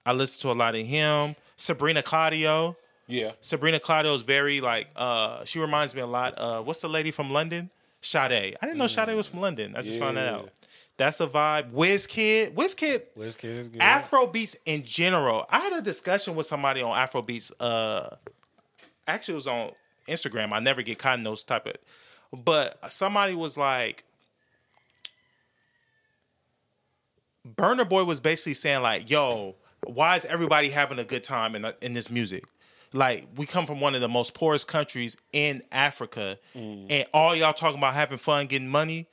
I listen to a lot of him. Sabrina Claudio. Yeah, Sabrina Claudio is very like uh, she reminds me a lot. of what's the lady from London? Sade. I didn't know Sade was from London. I just found that out. That's a vibe. Wizkid. Wizkid. Wizkid is good. Afro beats in general. I had a discussion with somebody on Afro beats. Uh, actually, it was on Instagram. I never get caught in those type of. But somebody was like, Burna Boy was basically saying like, "Yo, why is everybody having a good time in in this music? Like, we come from one of the most poorest countries in Africa, and all y'all talking about having fun, getting money,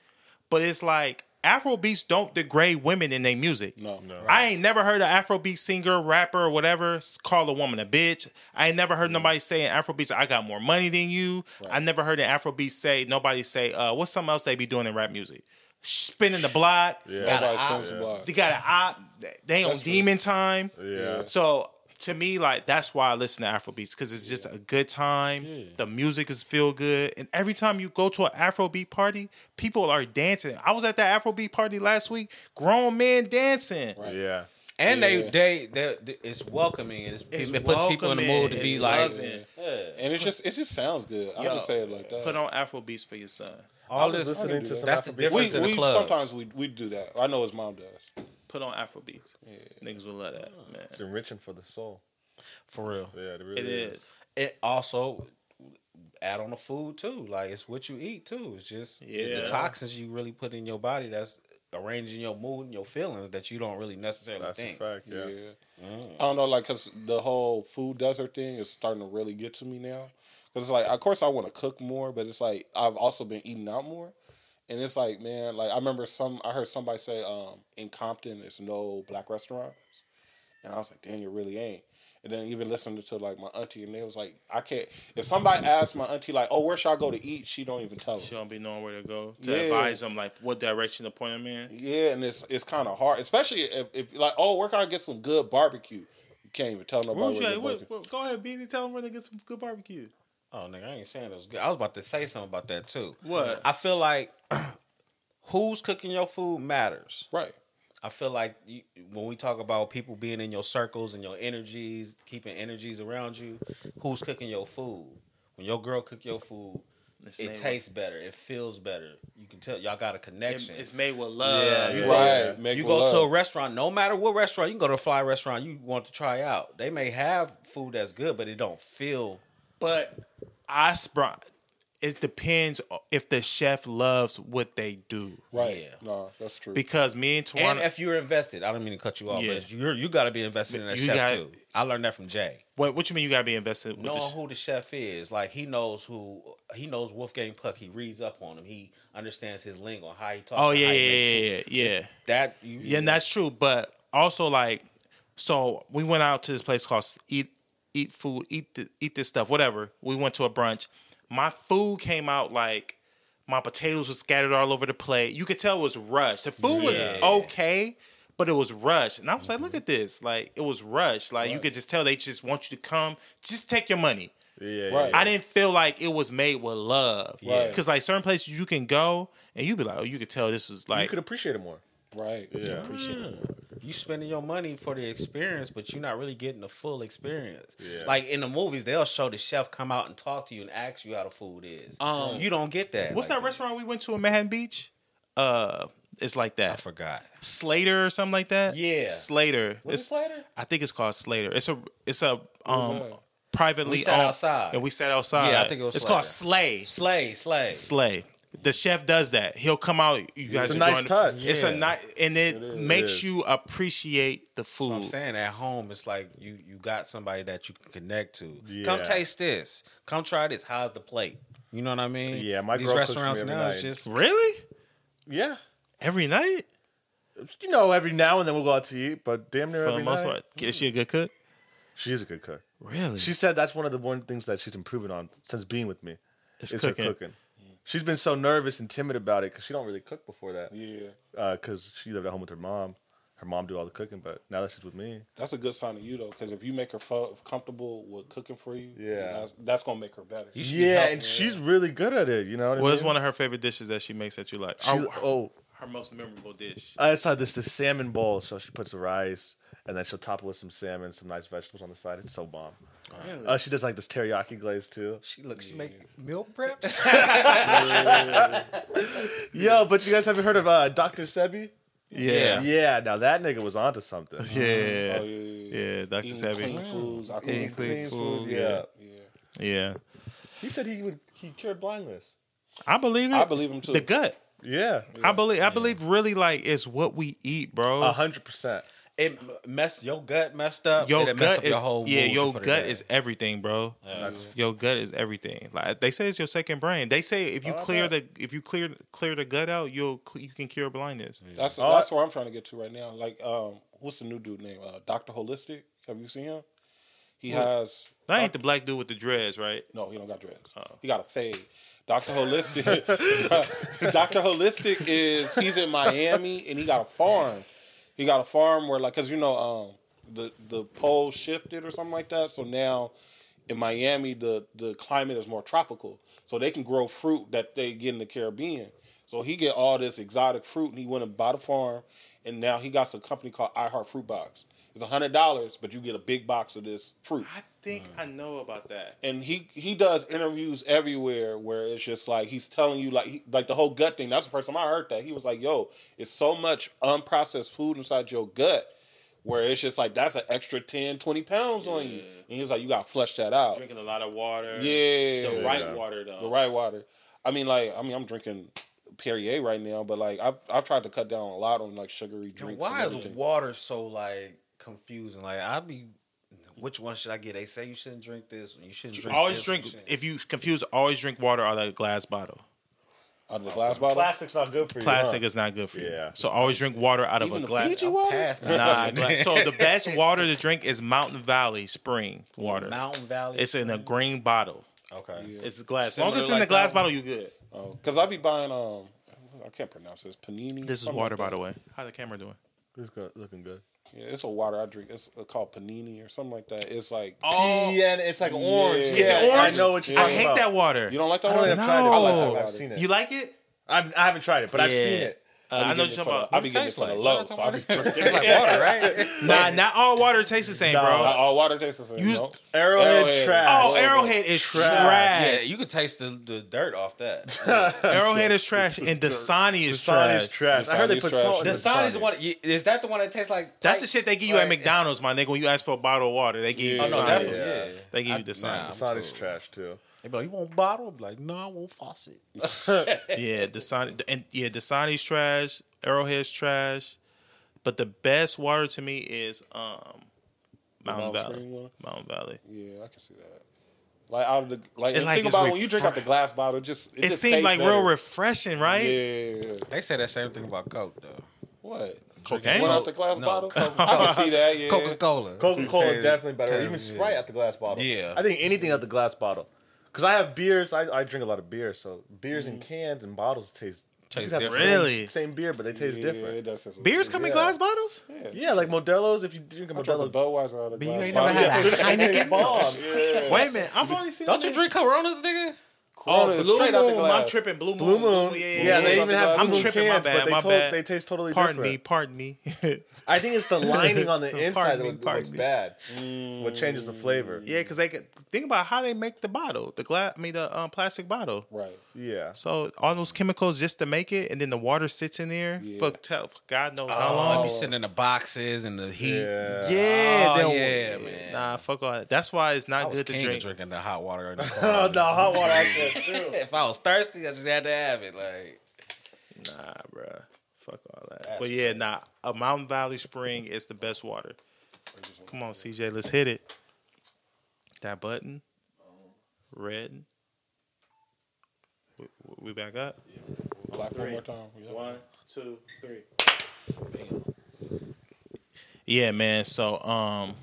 but it's like." Afro beats don't degrade women in their music. no, no. I ain't never heard an Afrobeat singer, rapper, or whatever call a woman a bitch. I ain't never heard nobody say in Afrobeats, I got more money than you. I never heard an Afrobeat say, nobody say, uh, what's something else they be doing in rap music? Spinning the block. Yeah. Everybody Got spends a- a lot. They got an op. They on That's true. demon time. Yeah. So to me, like that's why I listen to Afrobeats because it's just a good time. The music is feel good, and every time you go to an Afrobeat party, people are dancing. I was at that Afrobeat party last week. Grown men dancing. Yeah. and Yeah. they, they they they it's welcoming it's, It's it puts people in the mood to welcoming. be It's like loving. and it just it just sounds good. I Yo, just say it like that. Put on Afrobeats for your son. all this. listening to that. some That's the difference. we in the we clubs. sometimes we we do that. I know his mom does. Put on Afrobeats. Niggas will love that, man. It's enriching for the soul. for real. Yeah, it really It is. It also add on the food too. Like it's what you eat too. It's just Yeah. the toxins you really put in your body that's arranging your mood and your feelings that you don't really necessarily That's a think. fact. Yeah. Yeah. Mm. I don't know, like, cause the whole food desert thing is starting to really get to me now. Cause it's like, of course, I want to cook more, but it's like I've also been eating out more, and it's like, man, like I remember some, I heard somebody say, um, in Compton, there's no black restaurants, and I was like, damn, you really ain't. And then even listening to like my auntie, and they was like, I can't. If somebody asked my auntie like, oh, where should I go to eat? She don't even tell She don't be knowing where to go to Yeah. advise them like what direction to point them in. Yeah, and it's it's kind of hard, especially if, if like, oh, where can I get some good barbecue? You can't even tell nobody Where where get what, go ahead, Beezy. Tell them where to get some good barbecue. Oh nigga, I ain't saying it was good. I was about to say something about that too. What? I feel like who's cooking your food matters. Right. I feel like you, when we talk about people being in your circles and your energies, keeping energies around you, who's cooking your food? When your girl cook your food, It's it made tastes better. It feels better. You can tell y'all got a connection. it- it's made with love. Yeah, You yeah. go- Right. Make you with go to a restaurant, no matter what restaurant, you can go to a fly restaurant you want to try out. They may have food that's good, but it don't feel. But I spr- it depends if the chef loves what they do. Right. Yeah. No, that's true. Because me and And Tawana, if you're invested, I don't mean to cut you off, Yeah. but you're you got to be invested in that You chef got- too. I learned that from Jay. what, what you mean you gotta be invested with knowing this? who the chef is. Like he knows who he knows Wolfgang Puck. He reads up on him. He understands his lingo, how he talks. Oh yeah, yeah, yeah, yeah, yeah. That you, Yeah, and that's true. But also, like, so we went out to this place called Eat Eat Food, Eat the, Eat This Stuff, whatever. We went to a brunch. My food came out like my potatoes were scattered all over the plate. You could tell it was rushed. The food was Yeah. okay, but it was rushed. And I was like, look mm-hmm. at this. Like, it was rushed. Like, you could just tell they just want you to come, just take your money. Yeah. Right. I didn't feel like it was made with love. Right. Because, like, certain places you can go and you'd be like, oh, you could tell this is like You could appreciate it more. Right. Yeah. appreciate it. you spending your money for the experience, but you're not really getting the full experience. Yeah. Like in the movies, they'll show the chef come out and talk to you and ask you how the food is. Um, you don't get that. What's like that restaurant we went to in Manhattan Beach? Uh, it's like that. I forgot. Slater or something like that. Yeah. Slater. What's It's, Slater? I think it's called Slater. It's a it's a um that? privately We sat owned, outside. and we sat outside. Yeah, I think it was It's Slater. called Slay. Slay, slay. Slay. The chef does that. He'll come out. You guys it's a enjoying nice the- touch. It's a nice, and it, is. makes It is. you appreciate the So I'm food. saying at home, it's like you you got somebody that you can connect to. Yeah. Come taste this. Come try this. How's the plate? You know what I mean? Yeah, my these girl cooks me restaurants every now night. is just Really? Yeah. Every night? You know, every now and then we'll go out to eat, but damn near For the every most night. part. Is she a good cook? She is a good cook. Really? She said that's one of the one things that she's improving on since being with me. It's is cooking. her cooking. She's been so nervous and timid about it because she don't really cook before that. Yeah, uh, Because she lived at home with her mom. Her mom do all the cooking, but now that she's with me, that's a good sign of you though, because if you make her feel comfortable with cooking for you, Yeah. that's, that's gonna make her better. You should be yeah, and her. she's really good at it. You know what I What is mean? one of her favorite dishes that she makes that you like? She's, Or oh, her most memorable dish. I saw this the salmon bowl. So she puts the rice and then she'll top it with some salmon, some nice vegetables on the side. It's so bomb. Uh, she does like this teriyaki glaze too. She look. She make meal preps. Yo, but you guys haven't heard of uh, Dr. Sebi? Yeah. Yeah, now that nigga was onto something. Yeah. Oh yeah, yeah, Yeah, Dr. Eating Sebi. clean foods, I Eating can clean food. yeah. Yeah, Yeah. He said he would he cured blindness. I believe it. I believe him too. the gut. Yeah, I believe I believe really like it's what we eat, bro. a hundred percent. It messed your gut messed up. your it'll mess gut up is your whole yeah, your gut is everything, bro. Your gut is everything. Like they say, it's your second brain. They say if you Oh, clear bet. the if you clear clear the gut out, you'll you can cure blindness. That's Oh, that's where I'm trying to get to right now. Like, um, what's the new dude name? Uh, Doctor Holistic. Have you seen him? He has That ain't the black dude with the dreads, right? no, he don't got dreads. Oh. He got a fade. Doctor Holistic. Doctor Holistic is he's in Miami and he got a farm. He got a farm where like because you know um the the pole shifted or something like that. So now in Miami the the climate is more tropical, so they can grow fruit that they get in the Caribbean. So he get all this exotic fruit and he went and bought a farm, and now he got some company called I Heart Fruit Box. It's a hundred dollars, but you get a big box of this fruit I think mm. I know about that. and he he does interviews everywhere where it's just like he's telling you like he, like the whole gut thing. That's the first time I heard that. He was like, "Yo, it's so much unprocessed food inside your gut." Where it's just like that's an extra 10, 20 pounds on you, and he was like, "You got to flush that out." Drinking a lot of water. Yeah, The right Yeah. water though. the right water. I mean, like, I mean, I'm drinking Perrier right now, but like, I've I've tried to cut down a lot on like sugary Yo, drinks. why and is water so like confusing? Like I be, which one should I get? They say you shouldn't drink this. You shouldn't drink. always this, drink you shouldn't- if you confuse always drink water out of a glass bottle. out of the glass bottle? Plastic's not good for you. Plastic huh? is not good for you. Yeah. So always drink water out of a glass. Fiji water? Nah, glass. so the best water to drink is Mountain Valley Spring water. Mountain Valley. It's in a green bottle. okay. It's glass. As Similar long as it's in like the glass bottle, one? you good. Oh, Because I be buying um, I can't pronounce this panini. This is water, by the way. How the camera doing? It's good, looking good. Yeah, it's a water I drink. It's uh, called panini or something like that. It's like Oh, yeah, and it's like orange. Yeah. Is it orange? I know what you're I talking hate about. that water. you don't like that I water. haven't tried it. No. I like that that. water. I've seen it. You like it? I've, I haven't tried it, but I've seen it. Uh, I I know getting what it you're for the, talking I about. be getting it tastes for the low, so I be drinking. It's like water, right? Nah, not all water tastes the same, Nah. bro. Not all water tastes the same. You- no? Arrowhead, Arrowhead. trash. Oh, Arrowhead is Trash. trash. Yeah, you could taste the, the dirt off that. Arrowhead is trash, and Dasani is Dasani's trash. trash. I heard they put trash. salt in The the is the one. Is that the one that tastes like? That's the shit they give you at McDonald's, my nigga. when you ask for a bottle of water, they give you Yeah. Oh Dasani. definitely. Yeah. Yeah. They give you I- Dasani. nah. Dasani's trash too. They be like, you want bottle? I'm like, no, I want faucet. Yeah, Dasani and yeah, Dasani's trash. Arrowhead's trash. But the best water to me is um Mountain Mountain Valley. Water? Mountain Valley. Yeah, I can see that. Like out of the like, It and like think it's about when you drink out the glass bottle, just it, It just seemed like better. real refreshing, right? Yeah. They say that same thing about Coke though. What? Cocaine? One out the glass No. bottle? I can see that. Yeah. Coca Cola. Coca Cola definitely better. tell- Even yeah. Sprite at the glass bottle. Yeah. I think anything at the glass bottle. Because I have beers. I, I drink a lot of beer. So beers in mm-hmm. cans and bottles taste Tastes you can have the different. same- Really? Same, beer, but they taste Yeah, different. it does taste Beers come in Yeah. glass bottles? Yeah. Yeah, like Modelo's. If you drink a I drank a Modelo, Budweiser out of you glass ain't never had a Heineken bomb. Wait a minute, I've only seen Don't you them- drink Coronas, nigga? Corona Oh, is Blue straight out the Moon. I'm tripping. Blue Moon. Blue Moon. Yeah, Yeah, yeah, they yeah. even have I'm Moon tripping, my bad, but they, my to- bad. they taste totally Pardon different. me. Pardon me. I think it's the lining on the inside Pardon that me, looks pardon me. bad. What changes the flavor? yeah, because they could think about how they make the bottle, the glass. I mean, the um, plastic bottle. Right. Yeah. So all those chemicals just to make it, and then the water sits in there Yeah. for tell God knows how Oh, long. be sitting in the boxes and the heat. Yeah. Yeah, Oh, yeah, man. Nah, fuck all that. That's why it's I not was good to drink. drinking the hot water. The Oh car. no, hot water. I can't do. if I was thirsty, I just had to have it. Like, Nah, bro, Fuck all that. That's but yeah, nah. A Mountain Valley Spring is the best water. Come on, CJ, let's hit it. That button. Red. We, we back up. Clap one more time. Yeah. One, two, three. Yeah, man. So, um,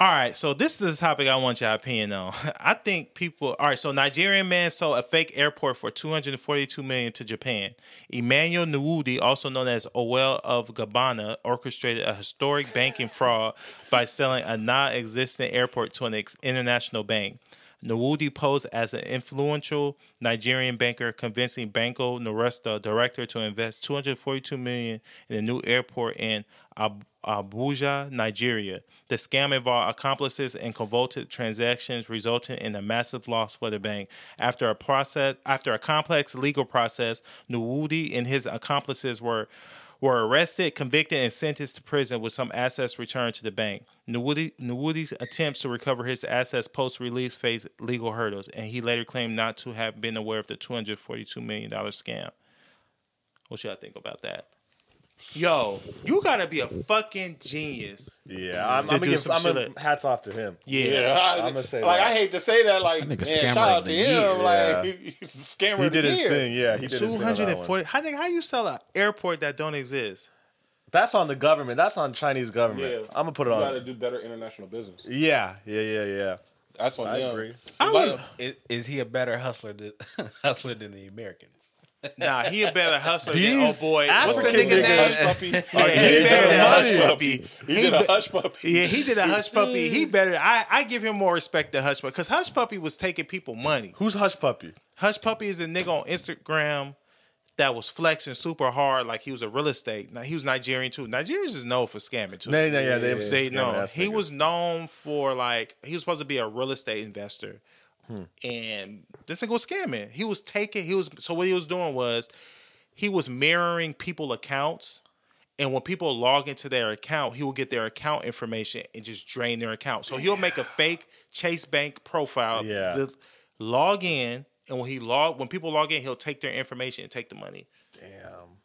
all right. So this is a topic I want your opinion on. I think people. All right. So Nigerian man sold a fake airport for two hundred and forty-two million to Japan. Emmanuel Nwude, also known as Owelle of Abagana, orchestrated a historic banking fraud by selling a non-existent airport to an ex- international bank. Nwude posed as an influential Nigerian banker, convincing Banco Noroeste director to invest 242 million in a new airport in Ab- Abuja, Nigeria. The scam involved accomplices and convoluted transactions, resulting in a massive loss for the bank. After a process, after a complex legal process, Nwude and his accomplices were were arrested, convicted, and sentenced to prison with some assets returned to the bank. Nwude, Nwude's attempts to recover his assets post release faced legal hurdles, and he later claimed not to have been aware of the $242 million scam. What should I think about that? Yo, you gotta be a fucking genius. Yeah, I'm, I'm gonna give some I'm shit gonna, hats off to him. Yeah. Yeah, I, I'm gonna say like that. I hate to say that. Like, That man, shout out to him. year. Like, he's a scammer. He of the did his year. thing. Yeah, he did his thing. on that one. 240. How, think- how you sell an airport that don't exist? That's on the government. That's on Chinese government. Yeah, I'm gonna put it You on. You got to do better international business. Yeah, yeah, yeah, yeah. That's on I them. agree. I would- is, is he a better hustler than hustler than the Americans? Nah, he a better hustler than oh boy. What's the nigga name? Hushpuppi. Yeah, he he did better a Hushpuppi. He He did a Hushpuppi. Yeah, he did a Hushpuppi. He better. I, I give him more respect than Hushpuppi because Hushpuppi was taking people money. Who's Hushpuppi? Hush puppy is a nigga on Instagram that was flexing super hard like he was a real estate. Now he was Nigerian too. Nigerians is known for scamming too. Nah, nah, yeah, they, they scamming know he was known for like he was supposed to be a real estate investor, Hmm. and this nigga was scamming. He was taking. He was so what he was doing was he was mirroring people accounts. And when people log into their account, he will get their account information and just drain their account. So he'll make a fake Chase Bank profile, Yeah. the- log in, and when he log when people log in, he'll take their information and take the money. Damn,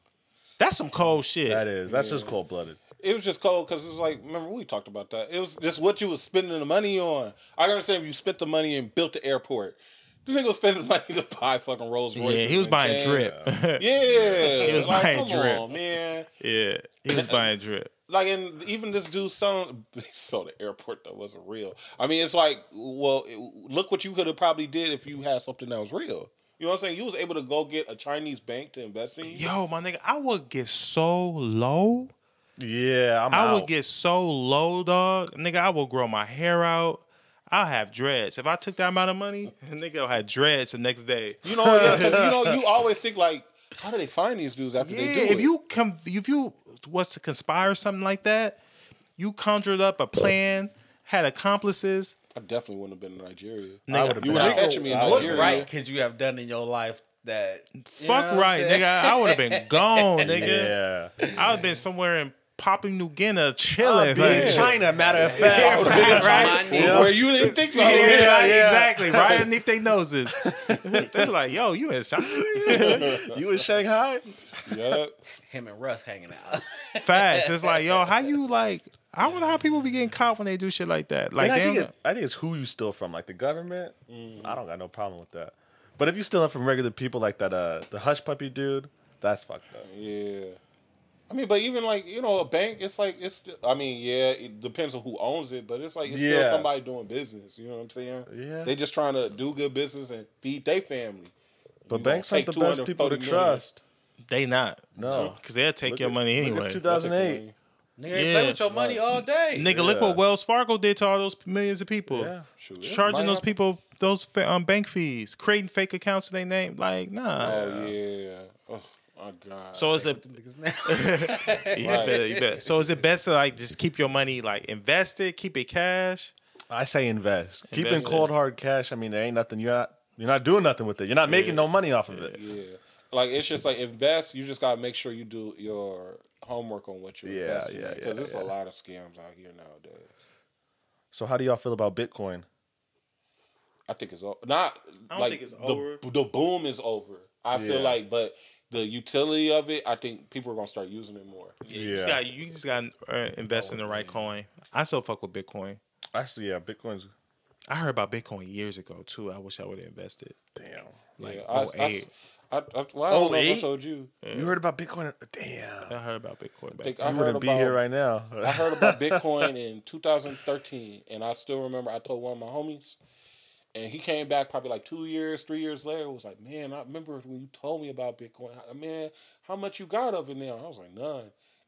That's some cold shit. that is. That's just cold blooded. It was just cold because it was like, remember we talked about that. It was just what you was spending the money on. I understand if you spent the money and built the airport. This nigga was spending money to buy fucking Rolls Royce. yeah, he was buying chains. drip. Yeah, He was like, buying drip. on, man. yeah, he was buying drip. Like, and even this dude selling, sold the airport that wasn't real. I mean, it's like, well, look what you could have probably did if you had something that was real. You know what I'm saying? You was able to go get a Chinese bank to invest in. you. Yo, my nigga, I would get so low. Yeah, I'm I out. would get so low, dog. Nigga, I will grow my hair out. I'll have dreads. If I took that amount of money, nigga I'll have dreads the next day. You know, yeah, because you know, you always think like, how do they find these dudes after Yeah, they do if it? you come, if you was to conspire or something like that, you conjured up a plan, had accomplices. I definitely wouldn't have been in Nigeria. Nigga, I would've You been were out. catching me in I would've Nigeria. been Right? Could you have done in your life that? you Fuck what I'm right, saying? nigga. I would have been gone, nigga. Yeah, I would have been somewhere in Papua New Guinea chilling. be like- in China. Matter of fact, right? Yeah. Where you didn't think about Yeah, it. right, yeah. exactly. Right underneath their noses. They're like, yo, you in China? you in Shanghai? Yeah. Him and Russ hanging out. Facts. It's like, yo, how you like? I wonder how people be getting caught when they do shit like that. Like, and I think, it, I think it's who you steal from, like the government. I don't got no problem with that. But if you stealing from regular people, like that, uh, the Hushpuppi dude, that's fucked up. Yeah. I mean, but even like you know, a bank, it's like it's. I mean, yeah, it depends on who owns it, but it's like it's Yeah. still somebody doing business. You know what I'm saying? Yeah. They just trying to do good business and feed their family. But You banks gonna aren't the best people to 240 million. trust. they not No, because they'll take Look your at- money look at anyway. 2008. Nigga, they Yeah. play with your money all day. Nigga, look what Wells Fargo did to all those millions of people. Yeah. Shoot, it Charging might those people those um, bank fees, creating fake accounts in their name. Like, nah. Oh yeah. Oh god. So is it? yeah, better, you better. So is it best to like just keep your money like invested, keep it cash? I say invest. Keeping cold hard cash. I mean, there ain't nothing. You're not. You're not doing nothing with it. You're not making no money off of it. yeah. Like it's just like invest. You just gotta make sure you do your homework on what you're Yeah, investing yeah, in because yeah, there's yeah. a lot of scams out here nowadays. So how do y'all feel about Bitcoin? I think it's o- not. I don't like, think it's the, over. The boom is over. I feel like, but the utility of it, I think people are gonna start using it more. Yeah, you just Yeah. got you just got to uh, invest in the right coin. I still fuck with Bitcoin. Actually, yeah, Bitcoin's I heard about Bitcoin years ago too. I wish I would have invested. damn. Like yeah, I, I, 08. I, I, well, I don't know I told you. You heard about Bitcoin? Damn. I heard about Bitcoin. I Back think then. I You wouldn't be here right now. I heard about Bitcoin in 2013, and I still remember I told one of my homies, and he came back probably like two years, three years later. Was like, man, I remember when you told me about Bitcoin. Man, how much you got of it now? I was like, none.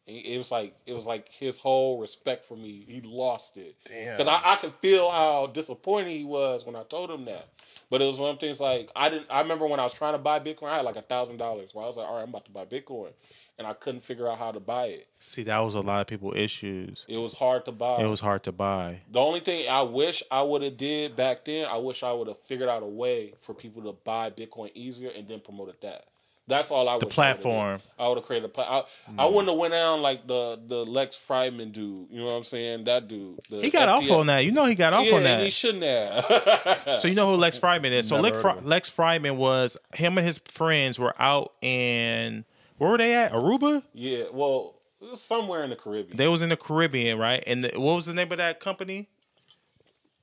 And it was like it was like his whole respect for me. He lost it. Damn. Because I, I could feel how disappointed he was when I told him that. But it was one of the things like I didn't. I remember when I was trying to buy Bitcoin, I had like a thousand dollars. Well, I was like, all right, I'm about to buy Bitcoin, and I couldn't figure out how to buy it. See, that was a lot of people issues. It was hard to buy. It was hard to buy. The only thing I wish I would have did back then, I wish I would have figured out a way for people to buy Bitcoin easier and then promoted that. That's all I. The would've platform. I would have created a. Pla- I, I mm. wouldn't have went down like the the Lex Friedman dude. You know what I'm saying? That dude. the He got off on that. You know he got off Yeah, on that. he shouldn't have. So you know who Lex Friedman is. So Lex, heard Fry- of him. Lex Fryman was him and his friends were out in where were they at? Aruba. yeah. Well, it was somewhere in the Caribbean. They was in the Caribbean, right? And the, what was the name of that company?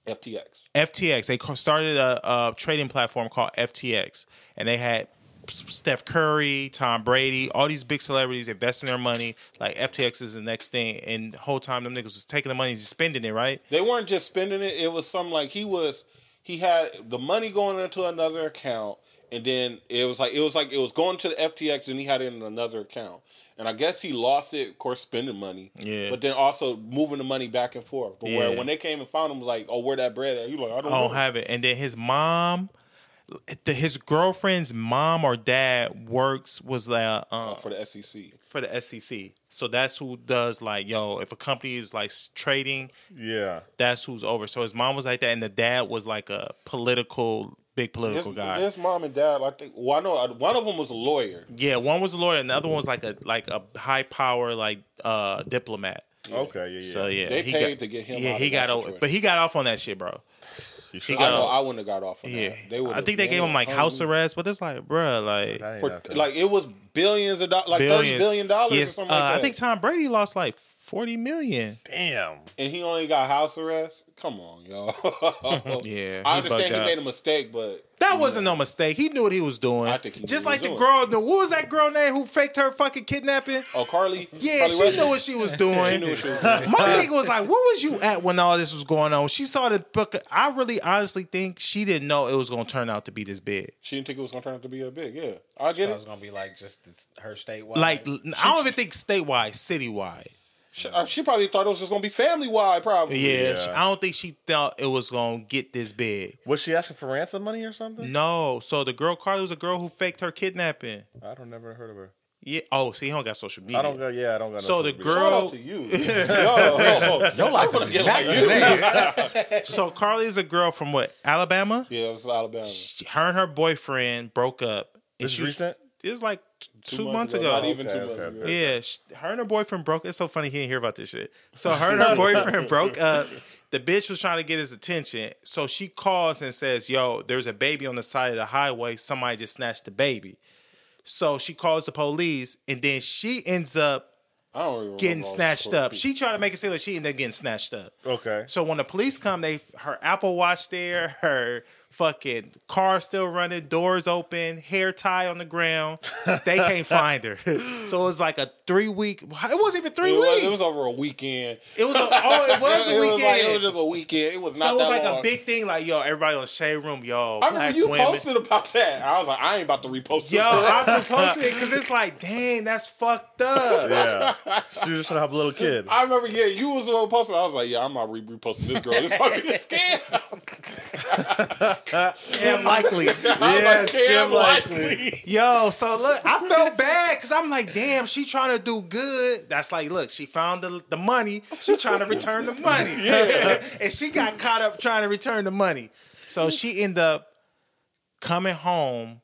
FTX. FTX. They started a, a trading platform called FTX, and they had Steph Curry, Tom Brady, all these big celebrities investing their money. Like FTX is the next thing, and the whole time them niggas was taking the money and just spending it, right? They weren't just spending it. It was some like he was he had the money going into another account, and then it was like it was like it was going to the FTX, and he had it in another account. And I guess he lost it, of course, spending money. Yeah. But then also moving the money back and forth. But Yeah. where when they came and found him, was like, oh, where that bread at? You like, I don't I don't have it. And then his mom, the, his girlfriend's mom or dad works was like um, Uh, for the SEC. for the SEC. So that's who does like yo. If a company is like trading, yeah. that's who's over. So his mom was like that, and the dad was like a political, big His, political guy. his mom and dad, I think. Well, I know one of them was a lawyer. Yeah, one was a lawyer, and the other one was like a like a high power like uh diplomat. Okay. Yeah. Yeah. So yeah, They he paid got, to get him Yeah, out he of got that over, but he got off on that shit, bro. You he got I know off. I wouldn't have got off on Yeah, that. They I would've think they gave him like house hungry. arrest, but it's like, bro, like For, like it was billions of dollars, like thirty billion- billion dollars or something uh, like that. I think Tom Brady lost like forty million. damn. and he only got house arrest. Come on, yo. Yeah, I understand bugged he out. made a mistake, but That wasn't no mistake. He knew what he was doing. I think he knew just what like he the was girl. The, what was that girl name who faked her fucking kidnapping? oh, Carly, Yeah, Carly she Weston? knew what she was doing. She knew what she was doing. My thing was like, where was you at when all this was going on? She saw the book. I really honestly think she didn't know it was going to turn out to be this big. She didn't think it was gonna turn out to be a big. Yeah, I get It It was gonna be like just this, her statewide. Like, I don't even think statewide, citywide. She, uh, she probably thought it was just gonna be family wide. Probably. Yeah, Yeah. she- I don't think she thought it was going to get this big. Was she asking for ransom money or something? No, so the girl Carly was a girl who faked her kidnapping. I don't never heard of her. Yeah. Oh, see, he don't got social media. I don't go. Yeah, I don't got. No So the media. girl- Shout out to you. yo, your life is get like you. So Carly is a girl from what? Alabama. Yeah, it was Alabama. She- her and her boyfriend broke up. And This is recent? It's like t- two, months, ago. ago. Not even Okay, two months okay, ago. Yeah, sh her and her boyfriend broke. It's so funny he didn't hear about this shit. So her and her boyfriend broke up. The bitch was trying to get his attention, so she calls and says, "Yo, there's a baby on the side of the highway. Somebody just snatched the baby." So she calls the police, and then she ends up I don't even getting snatched up. She tried to make it seem like she ended up getting snatched up. Okay. So when the police come, they her Apple Watch there, her fucking car still running, doors open, hair tie on the ground. They can't find her. So it was like a three week. It wasn't even three It was, weeks. it was over a weekend. It was a, oh, it was a it weekend. Was like, it was just a weekend. It was not so it was that like long. a big thing. Like yo, everybody on the shade room, yo, I remember you women. posted about that. I was like, I ain't about to repost this. Yo, I reposted it because it's like, dang, that's fucked up. Yeah, she was just trying to have a little kid. I remember, yeah, you was the one posting. I was like, yeah, I'm not re- reposting this girl. This might be a scam. Damn likely. I Yeah, like, scam scam likely. likely. Yo, so look, I felt bad because I'm like, damn, she trying to do good. That's like, look, she found the, the money. She trying to return the money. and she got caught up trying to return the money. So she ended up coming home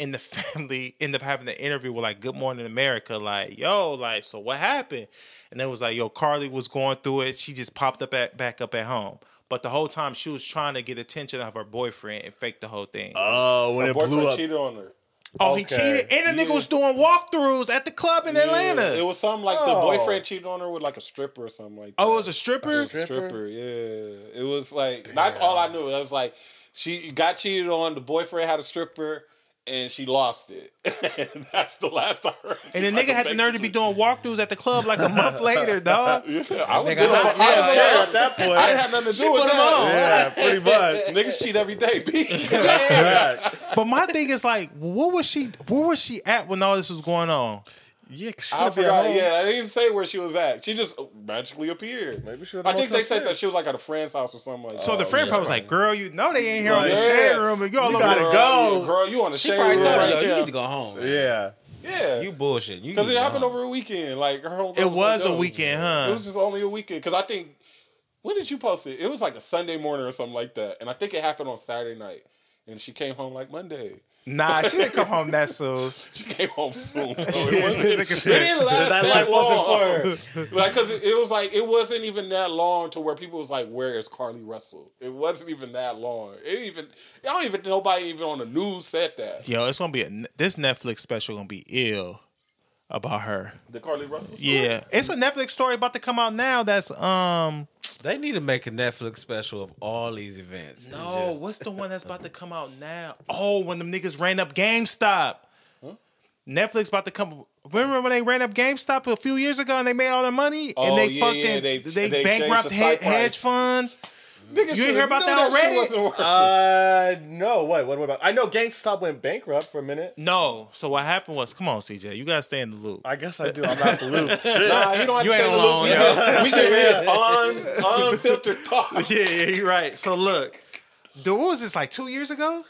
and the family ended up having an interview with like Good Morning America, like, yo, like, so what happened? And it was like, yo, Carly was going through it. She just popped up at, back up at home. But the whole time she was trying to get attention of her boyfriend and fake the whole thing. Oh, when Her it blew boyfriend up. cheated on her. Oh, he cheated, and the nigga was doing walkthroughs at the club in Atlanta. It was something like the Oh. boyfriend cheated on her with like a stripper or something like that. oh, it was a stripper. A stripper, yeah. It was like that's all I knew. It was like she got cheated on. The boyfriend had a stripper, and she lost it. and that's the last I heard. And the nigga had the nerve to be doing walkthroughs at the club like a month later, dog. Yeah, I was Nigga, doing how- it. I was yeah, there at that point. I didn't have nothing to She do with put him that. Yeah, pretty much. Niggas cheat every day, B. Right. But my thing is like, what was she? Where was she at when all this was going on? Yeah, 'cause she I could've been forgot. home. Yeah, I didn't even say where she was at. She just magically appeared. Maybe she was I think they said that she was like at a friend's house or something like that. So the friend yeah. probably was like, "Girl, you know they ain't here on the Yeah. shade room, and you all You over gotta the go. girl, you on the She shade room told her, right yo, you now. need to go home. man. Yeah. Yeah, You bullshit. You because need it happened home. over a weekend. Like her whole. It was a weekend, huh? It was just only a weekend because I think. When did you post it? It was like a Sunday morning or something like that, and I think it happened on Saturday night. And she came home like Monday. Nah, she didn't come home that soon. She came home soon. bro. It, wasn't, it said, didn't last That that, long. for her. like, cause it, it was like it wasn't even that long to where people was like, "Where is Carly Russell?" It wasn't even that long. It even I don't even nobody even on the news said that. Yo, it's gonna be a this Netflix special gonna be ill about her. The Carly Russell. Story? Yeah, it's a Netflix story about to come out now. That's um. They need to make a Netflix special of all these events. No, just- what's the one that's about to come out now? Oh, when them niggas ran up GameStop. Netflix about to come. Remember when they ran up GameStop a few years ago and they made all their money Oh, and they yeah, fucking yeah, they, they- they bankrupt the he- hedge price. funds. Niggas You ain't should've hear about knew that shit already? wasn't working. Uh, no. What? What? What about? I know GameStop went bankrupt for a minute. No, so what happened was, come on, CJ, you gotta stay in the loop. I guess I do. I'm not the loop. Shit. Nah, he don't have You to ain't stay in the alone, loop. We yo. can- We can his un, unfiltered talk. yeah, yeah, you're right. So look, dude, what was this like two years ago?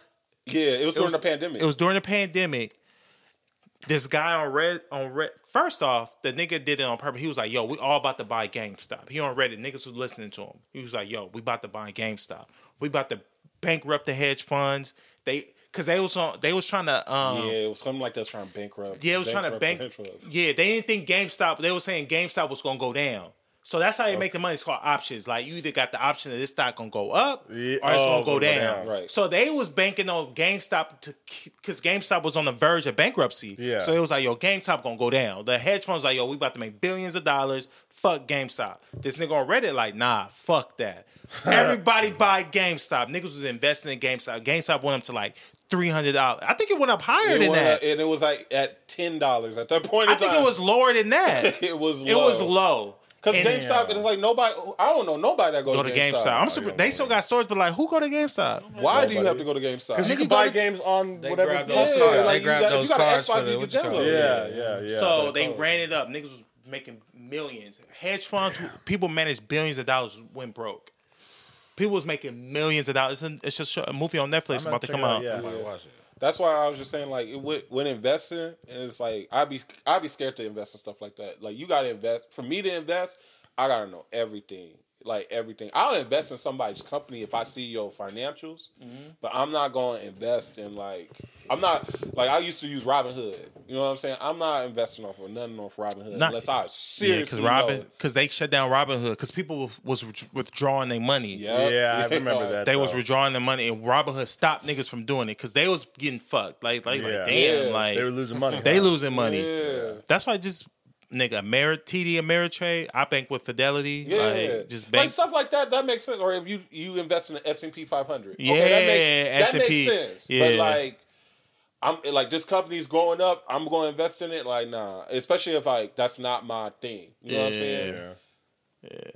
Yeah, it was during was- the pandemic. It was during the pandemic. This guy on Red on Red. First off, the nigga did it on purpose. He was like, "Yo, we all about to buy GameStop." He on Reddit. Niggas was listening to him. He was like, "Yo, we about to buy GameStop. We about to bankrupt the hedge funds." They because they was on. They was trying to. Um, yeah, it was something like that trying to bankrupt. Yeah, it was trying to bank. bankrupt. Yeah, they didn't think GameStop. They were saying GameStop was gonna go down. So that's how you make the money. It's called options. Like you either got the option that this stock gonna go up or it's oh, gonna go go down. down. Right. So they was banking on GameStop to because GameStop was on the verge of bankruptcy. Yeah. So it was like, yo, GameStop gonna go down. The hedge funds like, yo, we about to make billions of dollars. Fuck GameStop. This nigga on Reddit like, nah, fuck that. Everybody buy GameStop. Niggas was investing in GameStop. GameStop went up to like three hundred dollars. I think it went up higher It than that. up- and it was like at ten dollars at that point. I in think time. it was lower than that. It was. It was low. Because And- GameStop, uh, it's like nobody. I don't know nobody that go, Go to GameStop. I'm surprised they still got stores, but like, who go to GameStop? Why do you have to go to GameStop? Because you can buy to- games on whatever. grabbed yeah, those console. cards. like They you got, those you got an cards Xbox, for you what can you call it? download. Yeah, yeah, yeah. So they ran it up. Niggas was making millions. Hedge funds, who- people managed billions of dollars, went broke. People was making millions of dollars. It's, a- it's just a movie on Netflix about to come check out. it out, I might watch it. That's why I was just saying, like, it, would- when investing, and it's like I'd be I'd be scared to invest in stuff like that. Like, you got to invest. For me to invest, I gotta know everything, like everything. I'll invest in somebody's company if I see your financials, Mm-hmm. but I'm not going to invest in like I'm not like I used to use Robinhood. You know what I'm saying? I'm not investing off of nothing off Robinhood Not- unless I seriously Yeah, because Robin, because they shut down Robinhood because people was withdrawing their money. Yep. Yeah, I remember that. They was withdrawing their money, and Robinhood stopped niggas from doing it because they was getting fucked. Like, like, Yeah. like damn, Yeah. like They were losing money. they losing money. Yeah. That's why I just nigga, Ameri- TD Ameritrade. I bank with Fidelity. Yeah, like, just like bank. stuff like that. That makes sense. Or if you you invest in the S and P 500, Yeah, okay, that makes, that S&P. makes sense. Yeah. But like, I'm like this company's growing up. I'm going to invest in it. Like, nah, especially if like that's not my thing. You know what I'm saying? Yeah. Yeah.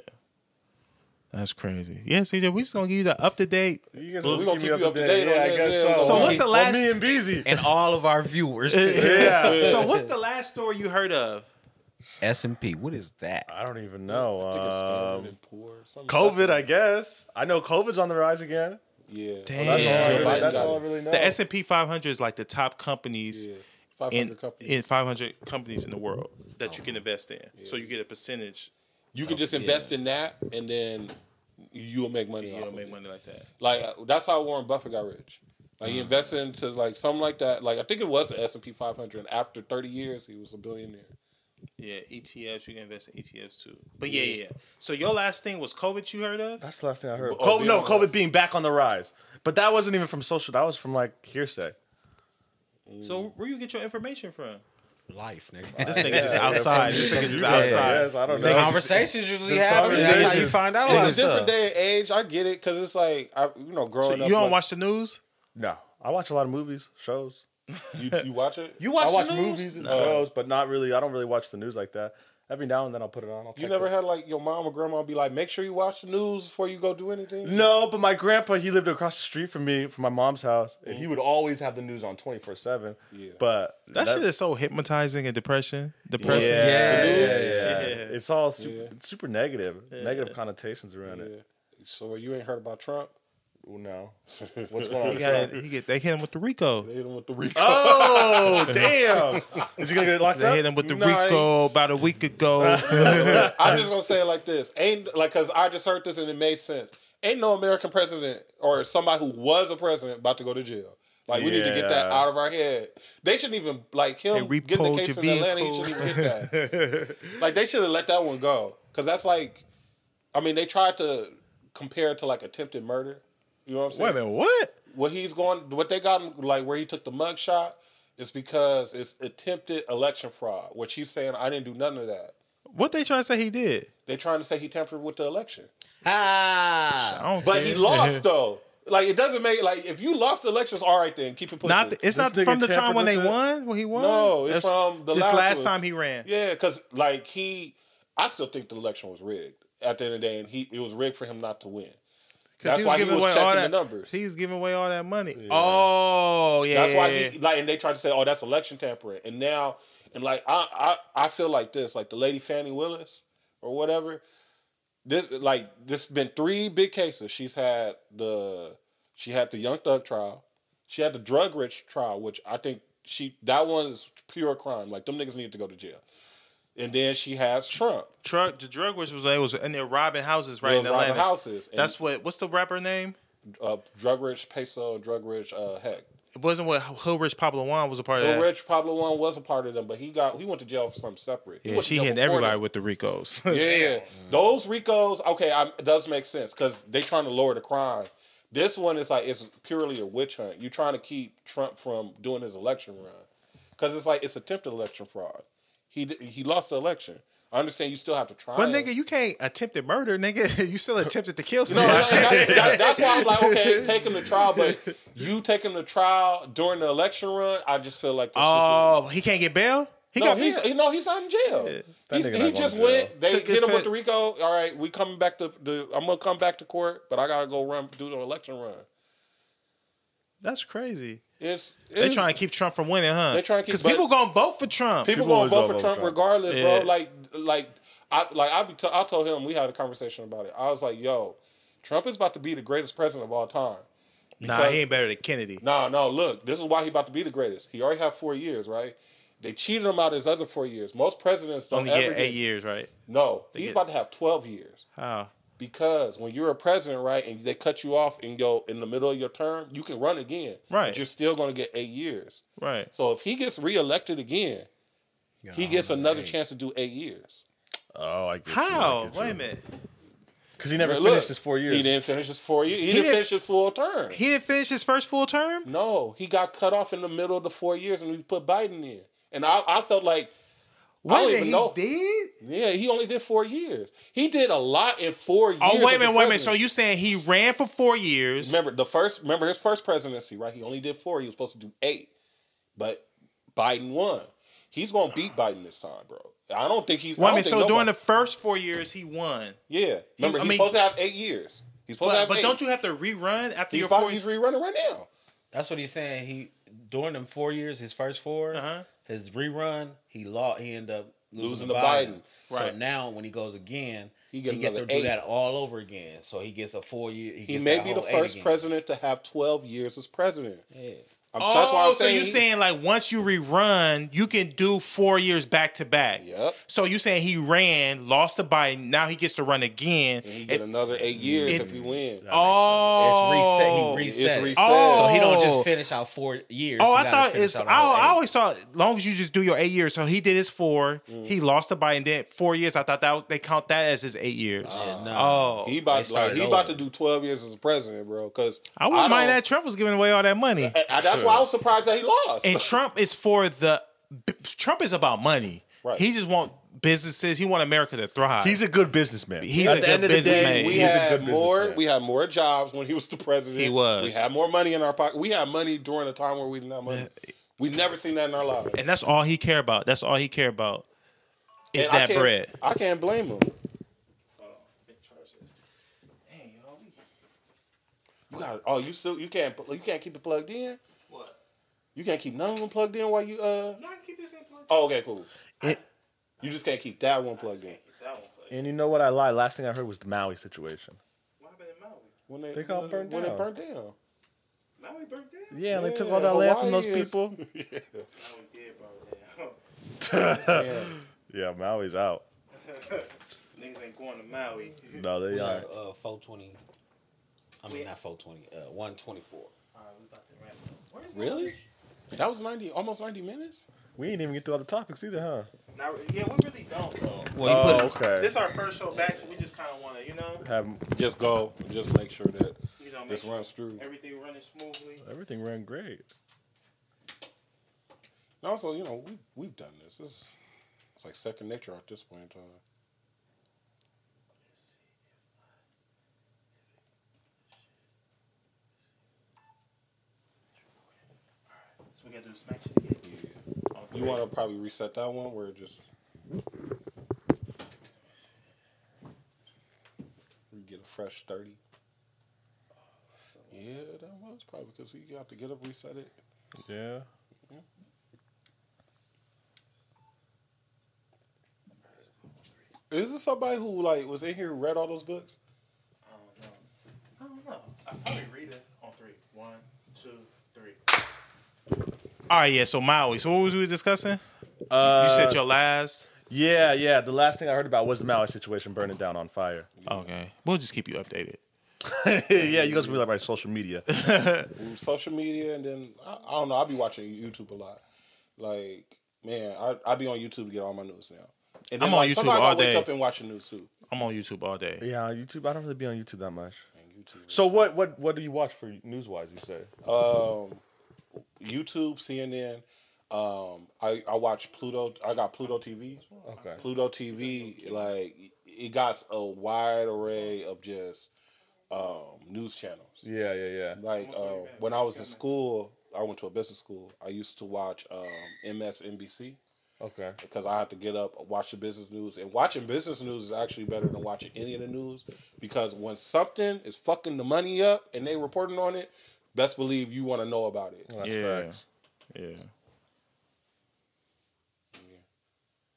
That's crazy. Yeah, CJ, we just gonna give you the up to date. You guys we gonna keep keep you up to date. Yeah, I guess this, so. So what's the Well, last- me and Beezy. and all of our viewers. Yeah. So what's the last story you heard of? S and P. What is that? I don't even know. I think it's Standard Um, and Poor, something- COVID, I guess. I know COVID's on the rise again. Yeah, Damn. That's, all, I Yeah. really, Biden's all I really know. The S and P 500 is like the top companies Yeah, 500 in companies. in 500 companies in the world that you can invest in. So you get a percentage. you can just invest in that, and then you'll make money. You off don't of make it. money like that. Like uh, that's how Warren Buffett got rich. Like he invested into like something like that. Like I think it was the S and P 500. And after 30 years, he was a billionaire. Yeah, ETFs. You can invest in ETFs too. But yeah, yeah. yeah. So your last thing was COVID. You heard of? That's the last thing I heard. Oh, Co- being no, COVID rise. being back on the rise. But that wasn't even from social. That was from like hearsay. So where you get your information from? Life, nigga. This nigga just outside. This nigga just You outside. Yes, I don't know. Conversations usually Just happen. That's how you find out a lot It's of a different stuff. day and age. I get it because it's like I, you know, So up. you don't like, watch the news? No, I watch a lot of movies, shows. You, you watch it? You watch, I watch the news? movies and shows, but not really. I don't really watch the news like that. Every now and then I'll put it on. I'll You check never it. had like your mom or grandma be like, make sure you watch the news before you go do anything. No, but my grandpa he lived across the street from me from my mom's house, and he mm-hmm. would always have the news on twenty four seven. Yeah. But That, shit is so hypnotizing and depression. yeah, Depressing. yeah, Yeah. yeah, Yeah. It's all super, Yeah. it's super negative, negative connotations around Yeah. it. So you ain't heard about Trump? Oh, no, what's going on? He with got he get they hit him with the RICO. They hit him with the oh, RICO. Oh damn! Is he gonna get locked They up? hit him with the Nah, I RICO about a week ago. I'm just gonna say it like this: ain't like because I just heard this and it made sense. Ain't no American president or somebody who was a president about to go to jail. Like we need to get that out of our head. They shouldn't even like him Hey, getting the case your in Atlanta. He shouldn't even get that. like they should have let that one go because that's like, I mean, they tried to compare it to like attempted murder. You know what I'm saying? Wait a minute, what? what he's going, what they got him like where he took the mug shot is because it's attempted election fraud. Which he's saying I didn't do none of that. What they trying to say he did? They trying to say he tampered with the election, Ah. But care. he lost though. Like it doesn't make like if you lost the elections, all right then keep it pushing. Not the, it's This not from the time when they with it? won. When he won. No, it's That's from the this last last time he ran. yeah, because like he, I still think the election was rigged at the end of the day, and he it was rigged for him not to win. That's he why he was away checking all the numbers. He was giving away all that money. Oh yeah. That's why he like, and they tried to say, "Oh, that's election tampering." And now, and like, I, I, I feel like this, like the lady Fani Willis or whatever. This, like, this been three big cases. She's had the, she had the Young Thug trial. She had the Drug Rich trial, which I think she that one is pure crime. Like them niggas need to go to jail. And then she has Trump. Truck the drug was was they was in there robbing houses right in Atlanta. houses. And, That's what. What's the rapper name? uh, Drug Rich Peso, Drug Rich uh, Heck. It wasn't what Hood Rich Pablo Juan was a part of Well, that. Rich Pablo Juan was a part of them, but he got he went to jail for something separate. He yeah, went to she jail hit for everybody with the RICOs. Yeah, those RICOs, okay, I, it does make sense because they trying to lower the crime. This one is like it's purely a witch hunt. You're trying to keep Trump from doing his election run because it's like it's attempted election fraud. He he lost the election. I understand you still have to try. But him. nigga, you can't attempt attempted murder, nigga. You still attempted to kill No, somebody. that- that- that's why I'm like, okay, take him to trial, but you take him to trial during the election run. I just feel like this oh, he can't get bail. He no, got he's bail. he, no, he's not in jail. That He's- he just jail. went. They Took hit him with the RICO. All right, we coming back to the. I'm gonna come back to court, but I gotta go run do the election run. That's crazy. It's, They it's trying to keep Trump from winning, huh? They trying to keep- because but- people gonna vote for Trump. people, People gonna always vote for vote Trump Trump. regardless, Yeah. bro. Like like I like I be t- I told him we had a conversation about it. I was like, yo, Trump is about to be the greatest president of all time. nah, he ain't better than Kennedy. No, no, look, this is why he about to be the greatest. He already have four years, right? They cheated him out his other four years. Most presidents don't Only ever get eight years, right? No, he's get- about to have twelve years. How? Because when you're a president, right, and they cut you off in your in the middle of your term, you can run again. Right. But you're still going to get eight years. Right. So if he gets reelected again, he gets another chance to do eight years. Oh, I get How? Wait a minute. Because he never Look, finished his four years. He didn't finish his four years. He, didn't didn't- finish his full term. He didn't finish his first full term. no, he got cut off in the middle of the four years, and we put Biden in. And I, I felt like I don't Wait a even minute, know. he did? Yeah, he only did four years. He did a lot in four years. Oh, wait a as minute, wait a minute. So president. you saying he ran for four years? remember the first? Remember his first presidency, right? He only did four. He was supposed to do eight, but Biden won. He's gonna beat Biden this time, bro. I don't think he's. Wait a I don't minute, think so during the first four years, he won. yeah, remember I he's mean- supposed to have eight years. He's supposed to have but eight. don't you have to rerun after He's, your about, four he's rerunning right now. That's what he's saying. He during them four years, his first 4 Uh-huh. His rerun, he lost. He ended up losing, Losing to Biden. Biden. So now when he goes again, He he, get gets to do eight. that all over again. So he gets a four year. He, He may be the first president to have twelve years as president. Yeah. I'm, Oh, that's why I'm so saying. you're saying like once you rerun, you can do four years back to back. Yep. So you saying he ran, lost to Biden, now he gets to run again. And he get It- another eight years it- if he win. oh, It's reset. He reset. It's reset. Oh. So he don't just finish out four years. Oh, I thought finish it's. I, I always thought, long as you just do your eight years. So he did his four. Mm. He lost to Biden. Then four years. I thought that was, they count that as his eight years. Yeah, no. Oh, He about like started he about to do twelve years as president, bro. Because I wouldn't mind that Trump was giving away all that money. And that's why I was surprised that he lost. And Trump is for the. Trump is about money. Right. He just want businesses. He want America to thrive. He's a good businessman. He's At a the good end of the day, businessman. we He's a had good more. businessman. We had more jobs when he was the president. He was. We had more money in our pocket. We had money during a time where we didn't have money. We never seen that in our lives. and that's all he care about. That's all he care about. Is And I that can't- bread? I can't blame him. You got oh you still you can't you can't keep it plugged in. What? You can't keep none of them plugged in while you uh. No, I can keep this in plugged. Oh okay cool. It- You just can't keep that one plugged in. That one plugged. and you know what I lied? Last thing I heard was the Maui situation. What happened in Maui? When they, They got when, burned when down. it burnt down. Maui burnt down. Yeah, they took all that land from those is- people. Maui did burn down. Yeah. Yeah, Maui's out. Niggas ain't going to Maui. No, they Uh, aren't. uh, 420. I mean, not 420. Uh, 124. Really? That was ninety, almost ninety minutes. We didn't even get through all the topics either, huh? Now, yeah, we really don't though. Well, he Oh, put okay. This is our first show back, so we just kind of want to, you know, Have Just go, just make sure that you know, make this sure runs through. everything running smoothly. everything ran great. And also, you know, we we've done this. This it's like second nature at this point in time. Gotta do the smack again. Yeah. You want to probably reset that one where it just we get a fresh thirty. Yeah, that was probably because you have to get up, reset it. Yeah. Mm-hmm. Is this somebody who like was in here who read all those books? I don't know. I don't know. I probably read it on three. One, two, three. All right, yeah. So Maui. So what was we discussing? Uh, You said your last. Yeah, yeah. The last thing I heard about was the Maui situation burning down on fire. Okay, we'll just keep you updated. yeah, you guys be like my social media. social media, and then I, I don't know. I'll be watching YouTube a lot. Like, man, I I be on YouTube to get all my news now. And I'm on like, YouTube sometimes all I wake day. up and watch the news too. I'm on YouTube all day. Yeah, YouTube. I don't really be on YouTube that much. Man, YouTube. So what what what do you watch for news wise? You say? Um, YouTube, CNN. Um, I I watch Pluto. I got Pluto TV. Okay. Pluto TV, like it got a wide array of just um, news channels. Yeah, yeah, yeah. Like uh, when I was in school, I went to a business school. I used to watch um, MSNBC Okay. because I had to get up, watch the business news, and watching business news is actually better than watching any of the news because when something is fucking the money up and they reporting on it, best believe you want to know about it. That's Yeah. facts. Yeah.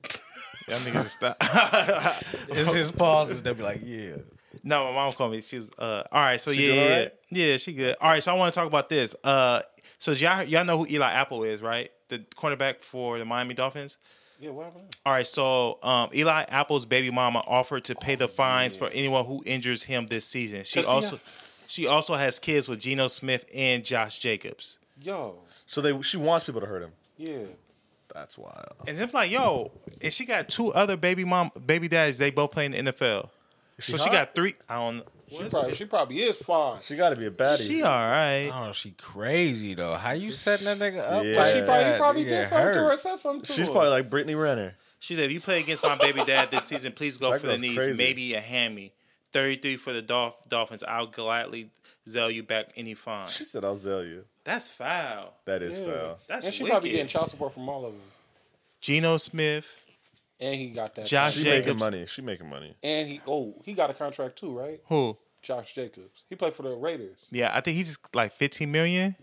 Y'all niggas just stop. It's his pauses. They'll be like, yeah. No, my mom called me. She was uh all right, so She yeah, yeah, right? yeah, she good. All right, so I want to talk about this. Uh so y'all y'all know who Eli Apple is, right? The cornerback for the Miami Dolphins. Yeah, what happened? All right, so um, Eli Apple's baby mama offered to pay the fines for anyone who injures him this season. She 'Cause he also ha- she also has kids with Geno Smith and Josh Jacobs. Yo, So they she wants people to hurt him. yeah. That's wild. And it's like, yo, and she got two other baby mom baby daddies. They both play in the NFL. she so she got three. I don't. She probably, she probably is fine. She got to be a baddie. She all right. Oh, she crazy though. How you setting that nigga up? Yeah. Like she probably, he probably did get something to her, said something to She's her. probably like Brittany Renner. She said, if you play against my baby dad this season, please go That for the knees, crazy. maybe a hammy. 33 for the Dolph- Dolphins. I'll gladly Zelle you back any fine. She said, "I'll sell you." That's foul. That is Yeah. foul. That's and she wicked. probably getting child support from all of them. Geno Smith. And he got that. Josh She Jacobs. making money. She making money. And he, oh, he got a contract too, right? Who? Josh Jacobs. He played for the Raiders. Yeah, I think he's just like 15 million.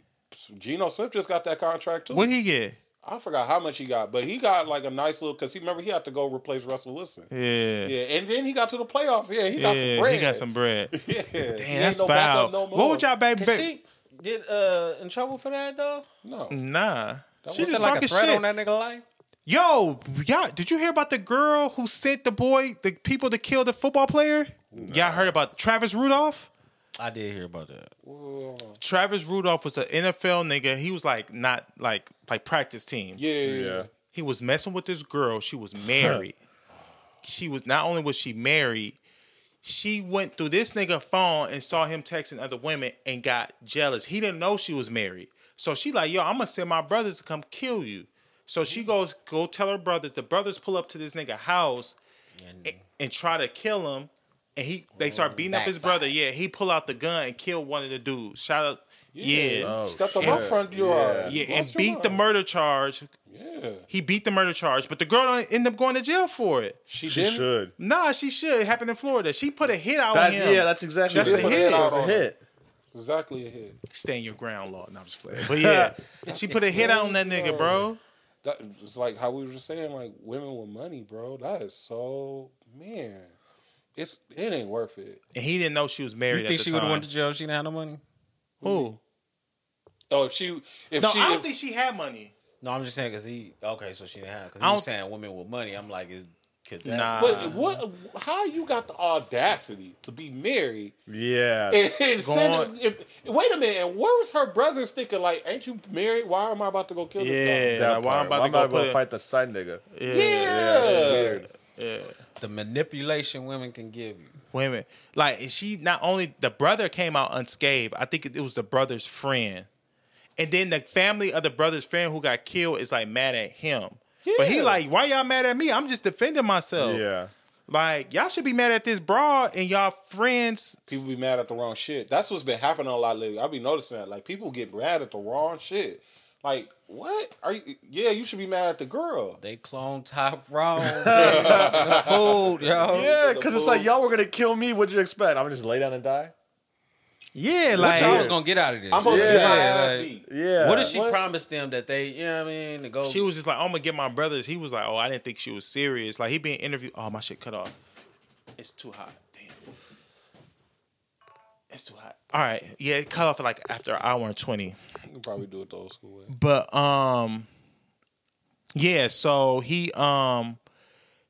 Geno Smith just got that contract too. What did he get? I forgot how much he got, but he got like a nice little because he remember he had to go replace Russell Wilson. Yeah. Yeah, and then he got to the playoffs. Yeah, he got Yeah, some bread. he got some bread. Yeah, Damn, He that's no foul. backup no more. what would y'all baby? Cause she get uh in trouble for that though. No, Nah. She just like talking a threat shit. on that nigga life. Yo, y'all, did you hear about the girl who sent the boy, the people to kill the football player? Y'all heard about Travis Rudolph? I did hear about that. Travis Rudolph was an NFL nigga. He was like not like like practice team. yeah, yeah, Yeah. He was messing with this girl. She was married. she was not only was she married, she went through this nigga phone and saw him texting other women and got jealous. He didn't know she was married. So she like, yo, I'm gonna send my brothers to come kill you. So she mm. goes, go tell her brothers. The brothers pull up to this nigga house and, and try to kill him. And he they start mm. beating up his brother. Yeah, he pull out the gun and kill one of the dudes. Shout out, yeah. Oh, Stepped up shit. my front yard. Yeah, and Lost your beat the murder charge. Yeah, He beat the murder charge, but the girl don't end up going to jail for it. she, She didn't. should. Nah, she should. It happened in Florida. She put a hit out That's, on him. yeah, that's exactly. That's what a hit. is. That's on a hit. Exactly a hit. Stay in your ground law. No, I'm just playing. But yeah, she put a hit out on that nigga, bro. That, it's like how we were just saying, like women with money, bro. That is so man. It's it ain't worth it. And he didn't know she was married You think at she would have went to jail? if She didn't have no money. Who? Oh, if she, if No, she, I don't if, think she had money. No, I'm just saying because he. Okay, so she didn't have. Because I he was saying women with money. I'm like, it, could that? Nah. but what? How you got the audacity to be married Yeah. and, and send it- if, wait a minute, and where was her brothers thinking? Like, ain't you married? Why am I about to go kill this guy? like, why I'm part. about to go gonna put fight the side nigga? Yeah. Yeah, Yeah, weird. yeah. The manipulation women can give you. Women. Like, and she not only, the brother came out unscathed. I think it was the brother's friend. And then the family of the brother's friend who got killed is like mad at him. But he like, why y'all mad at me? I'm just defending myself. Yeah. Like, y'all should be mad at this broad and y'all friends. People be mad at the wrong shit. That's what's been happening a lot lately. I be noticing that. Like people get mad at the wrong shit. Like what? Are you? Yeah, you should be mad at the girl. They clone top wrong. the food, yo. Yeah, because it's like y'all were gonna kill me. What'd you expect? I'm gonna just lay down and die. Yeah, What like y'all was gonna get out of this? I'm supposed to Yeah, get my ass like- beat. Yeah. What did she What? promise them that they, you know what I mean, to go? she was just like, I'm gonna get my brothers. He was like, Oh, I didn't think she was serious. Like he being interviewed. Oh, my shit cut off. It's too hot. Damn. It's too hot. All right. Yeah, it cut off like after an hour and twenty. You can probably do it the old school way. But um yeah, so he um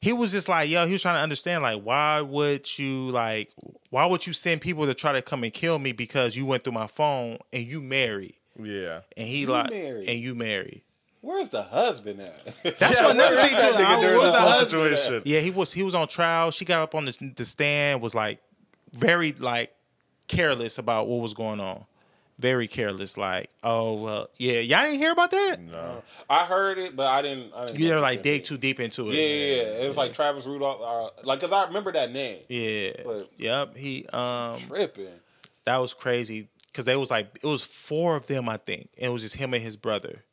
he was just like, yo, he was trying to understand like why would you like why would you send people to try to come and kill me because you went through my phone and you married Yeah. and he You like married. and you married. Where's the husband at? That's Yeah, what another where thing is too. that like, nigga during where's the husband? situation? Yeah, he was he was on trial. She got up on the, the stand, was like very like careless about what was going on. Very careless, like, oh well, yeah, y'all didn't hear about that? No. I heard it, but I didn't. I didn't You never like dig too deep into it. it. Yeah, yeah, yeah. It's like Travis Rudolph. Uh, like, cause I remember that name. Yeah. But- yep. He um Tripping. that was crazy because they was like it was four of them I think and it was just him and his brother.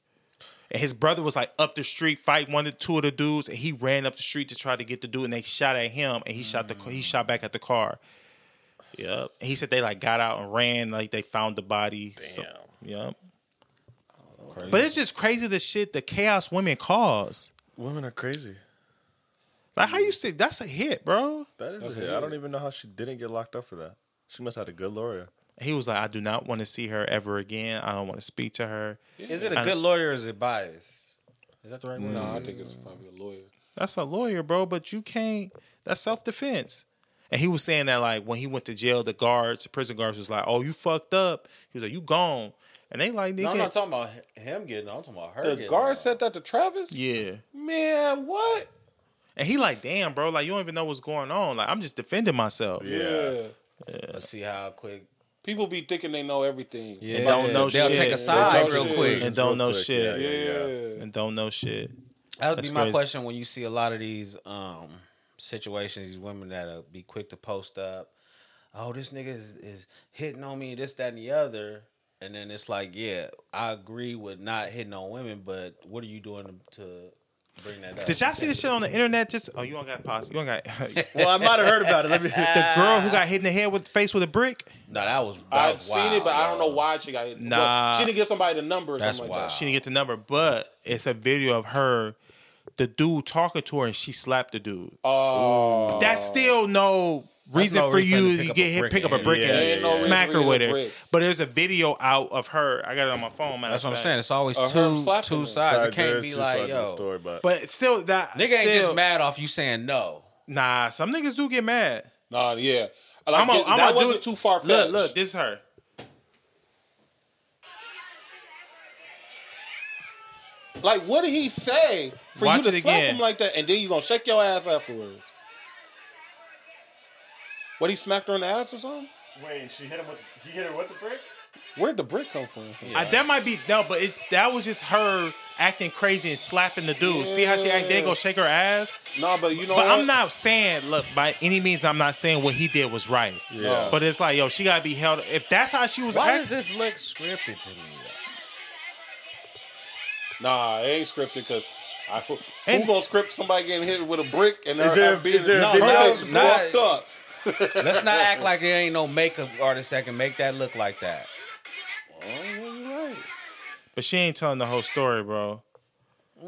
And his brother was like up the street fight one of two of the dudes and he ran up the street to try to get the dude and they shot at him and he shot the he shot back at the car. Yep. And he said they like got out and ran like they found the body. So, yep. But it's just crazy the shit the chaos women cause. Women are crazy. Like how you say that's a hit, bro. That is That's a hit. I don't even know how she didn't get locked up for that. She must have had a good lawyer. He was like, I do not want to see her ever again. I don't want to speak to her. is it a I- good lawyer or is it biased? Is that the right word? No, I think it's probably a lawyer. That's a lawyer, bro, but you can't. That's self defense. And he was saying that like when he went to jail, the guards, the prison guards, was like, "Oh, you fucked up." He was like, "You gone," and they like, nigga. No, I'm not talking about him getting. I'm talking about her. The getting guard out. said that to Travis. yeah." Man, what? And he like, "Damn, bro, like you don't even know what's going on. Like I'm just defending myself." Yeah. Yeah. Let's see how quick. People be thinking they know everything. Yeah, And don't know shit. they'll shit. take a side real shit. quick. And don't know quick, shit. yeah, Yeah. yeah, yeah. and don't know shit. That would That's be my crazy. question when you see a lot of these um, situations, these women that'll be quick to post up, oh, this nigga is, is hitting on me, this, that, and the other. And then it's like, yeah, I agree with not hitting on women, but what are you doing to, to bring that up? Did y'all see this shit on the internet? Just oh, you don't got pause. You don't got Well, I might have heard about it. Let me. the girl who got hit in the head with face with a brick. No, that was. That I've was seen wild, it, but I don't know why she got. hit. Nah. Well, she didn't give somebody the number or That's something like wild. that. She didn't get the number, but it's a video of her, the dude talking to her, and she slapped the dude. Oh, That's still no reason no for reason you to to get hit, pick up a brick Yeah, and yeah, yeah. smack her with to her. But there's a video out of her. I got it on my phone, man. That's what I'm saying. It's always Or two two sides. Sorry, it can't be like, sides yo, story, but But it's still that nigga ain't just mad off you saying no. Nah, some niggas do get mad. Nah, yeah. Like, I'm a- it- I'm that gonna do wasn't it- too far fetched. Look, look, this is her. Like, what did he say for Watch you to it slap again. him like that, and then you gonna shake your ass afterwards? What he smacked her in the ass or something? wait, she hit him with. He hit her with the brick. Where'd the brick come from? I, that might be no, but it's, that was just her acting crazy and slapping the dude. See how she act? They go shake her ass. No, but you know But what? I'm not saying, look, by any means, I'm not saying what he did was right. Yeah. But it's like, yo, she gotta be held. If that's how she was Why acting, does this look scripted to me? Nah, it ain't scripted because I, who And- gonna script somebody getting hit with a brick and Is her there- being, is there a no, video? her Not- fucked up. Let's not act like there ain't no makeup artist that can make that look like that. Oh, yeah, you're right. but she ain't telling the whole story, bro.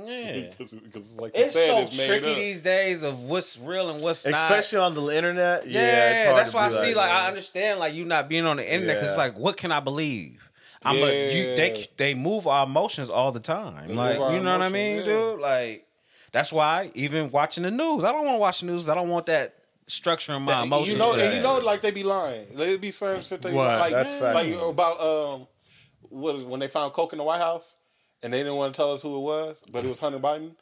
Yeah. Because, because like you It's said, so it's made tricky up. these days of what's real and what's not. Especially on the internet. Yeah, Yeah, it's hard that's to why I see. Like, I understand, like you not being on the internet because it's Yeah. like, what can I believe? I'm a, you, they they move our emotions all the time. They like, you know what I mean, yeah. dude? Like, that's why even watching the news, I don't want to watch the news. I don't want that structure in my That- emotions. You know, and you know, like they be lying. They be certain shit they What? like. That's fact. like about um, what is when they found coke in the White House, and they didn't want to tell us who it was, but it was Hunter Biden.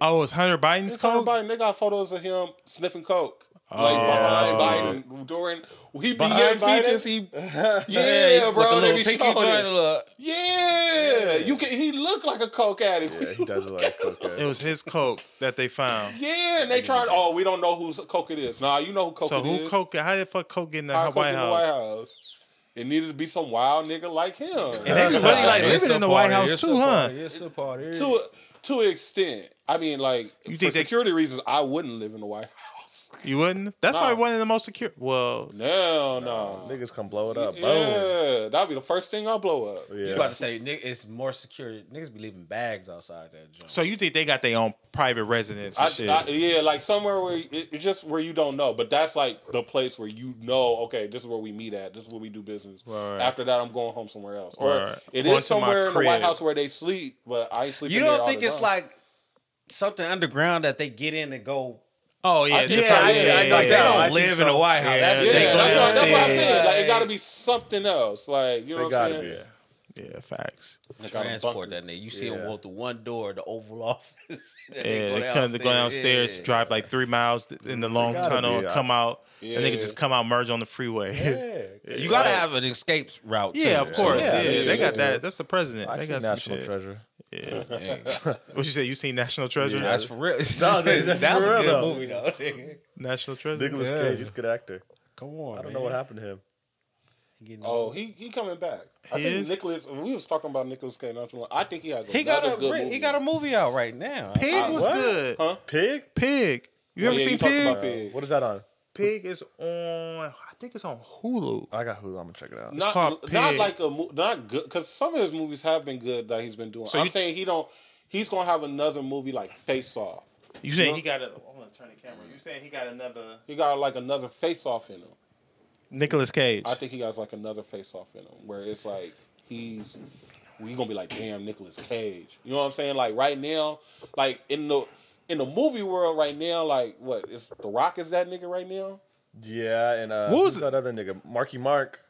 Oh, it was Hunter Biden's It's Hunter. Biden. They got photos of him sniffing coke. Like Oh. behind Biden during he be Behind giving speeches. He yeah, bro. the They be pinky showing joint, it. look. Yeah, you can. He looked like a coke addict. Yeah, he does look like Coke. It was his coke that they found. Yeah, and they tried. Oh, we don't know whose coke it is. Nah, you know who coke So it who is. coke? How the fuck coke get in the How coke White in the House? White House. It needed to be some wild nigga like him. And they be really like living in the White House too, huh? It's a party. to to an extent. I mean, like You for think they- security reasons, I wouldn't live in the White House. You wouldn't? That's No. probably one of the most secure. Well, No, no. Niggas come blow it up. Boom. yeah, that'd be the first thing I'll blow up. You Yeah. about to say nigga, it's more secure. Niggas be leaving bags outside that joint. so you think they got their own private residence and I, shit? I- yeah, like somewhere where it, it's just where you don't know, but that's like the place where you know. Okay, this is where we meet at. This is where we do business. Right. After that, I'm going home somewhere else. Or Right. it Going is to my somewhere in the White crib. House where they sleep, but I ain't sleeping. you there don't all think the it's time. like something underground that they get in and go? Oh yeah, I- they're yeah, probably- I- I- yeah, Like they don't. I think live in the so. White House. Yeah, That's Yeah, that's, what, that's what I'm saying. Like it got to be something else. Like you know what I'm be. saying? Yeah, facts. They got a transport that nigga. You see him walk through one door, the Oval Office. Yeah, they come to go downstairs, Yeah. drive like three miles in the long tunnel, be, and come out, Yeah. and they can just come out, merge on the freeway. Yeah, You gotta have an escape route. too. of course. Yeah, Yeah, yeah, they got that. That's the president. I they got some National shit. Treasure. Yeah. Yeah. What you say? You seen National Treasure? Yeah. That's for real. No, that's that was for a good though. movie though. nigga. National Treasure. Nicolas Yeah. Cage, he's a good actor. Come on. I don't know what happened to him. Oh, he he coming back. I think is? Nicolas. We was talking about Nicolas Cage not too long. I think he has. He got a good great- movie. he got a movie out right now. Pig Uh, was what? good. Huh? Pig? Pig. You Oh, ever yeah, seen you Pig? about Pig. what is that on? Pig is on. I think it's on Hulu. I got Hulu. I'm gonna check it out. Not, called not Pig. like a mo- not good because some of his movies have been good that he's been doing. So I'm you- saying he don't. He's gonna have another movie like Face Off. You saying No. he got a? I'm gonna turn the camera. You saying he got another? He got like another Face Off in him. Nicolas Cage. I think he got like another Face Off in him where it's like he's we gonna be like damn Nicolas Cage. You know what I'm saying? Like right now, like in the in the movie world right now, like what is The Rock is that nigga right now? Yeah, and uh, What was who's it? that other nigga? Marky Mark.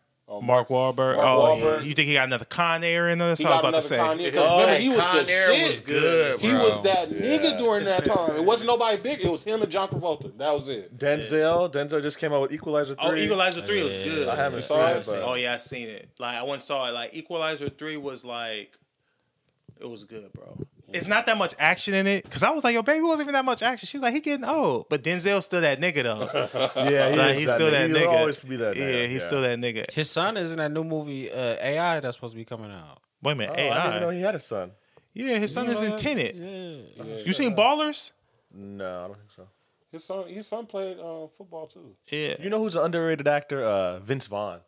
Mark Wahlberg. Mark oh, Wahlberg. you think he got another Con Air in there? That's He what I was about to say. Con Air. 'cause Oh, remember, he was Con the Air shit. was good, He was that Yeah. nigga during that time. It wasn't nobody big. It was him and John Travolta. That was it. Denzel. Denzel just came out with Equalizer Oh, three. Equalizer three was good. I haven't seen saw it, it? but Oh yeah, I seen it. Like I once saw it. Like Equalizer three was like, it was good, bro. It's not that much action in it because I was like, yo, baby, wasn't even that much action. She was like, he getting old, but Denzel's still that nigga though. yeah, he like, is he's that still nigga. that He'll nigga. always be that. nigga. yeah, nigga. he's still that nigga. His son is in that new movie uh, AI that's supposed to be coming out. Wait a minute, Oh, I didn't know he had a son. Yeah, his son is in Tenet. Yeah. Yeah. You seen Ballers? No, I don't think so. His son, his son played uh, football too. Yeah. You know who's an underrated actor? Uh, Vince Vaughn.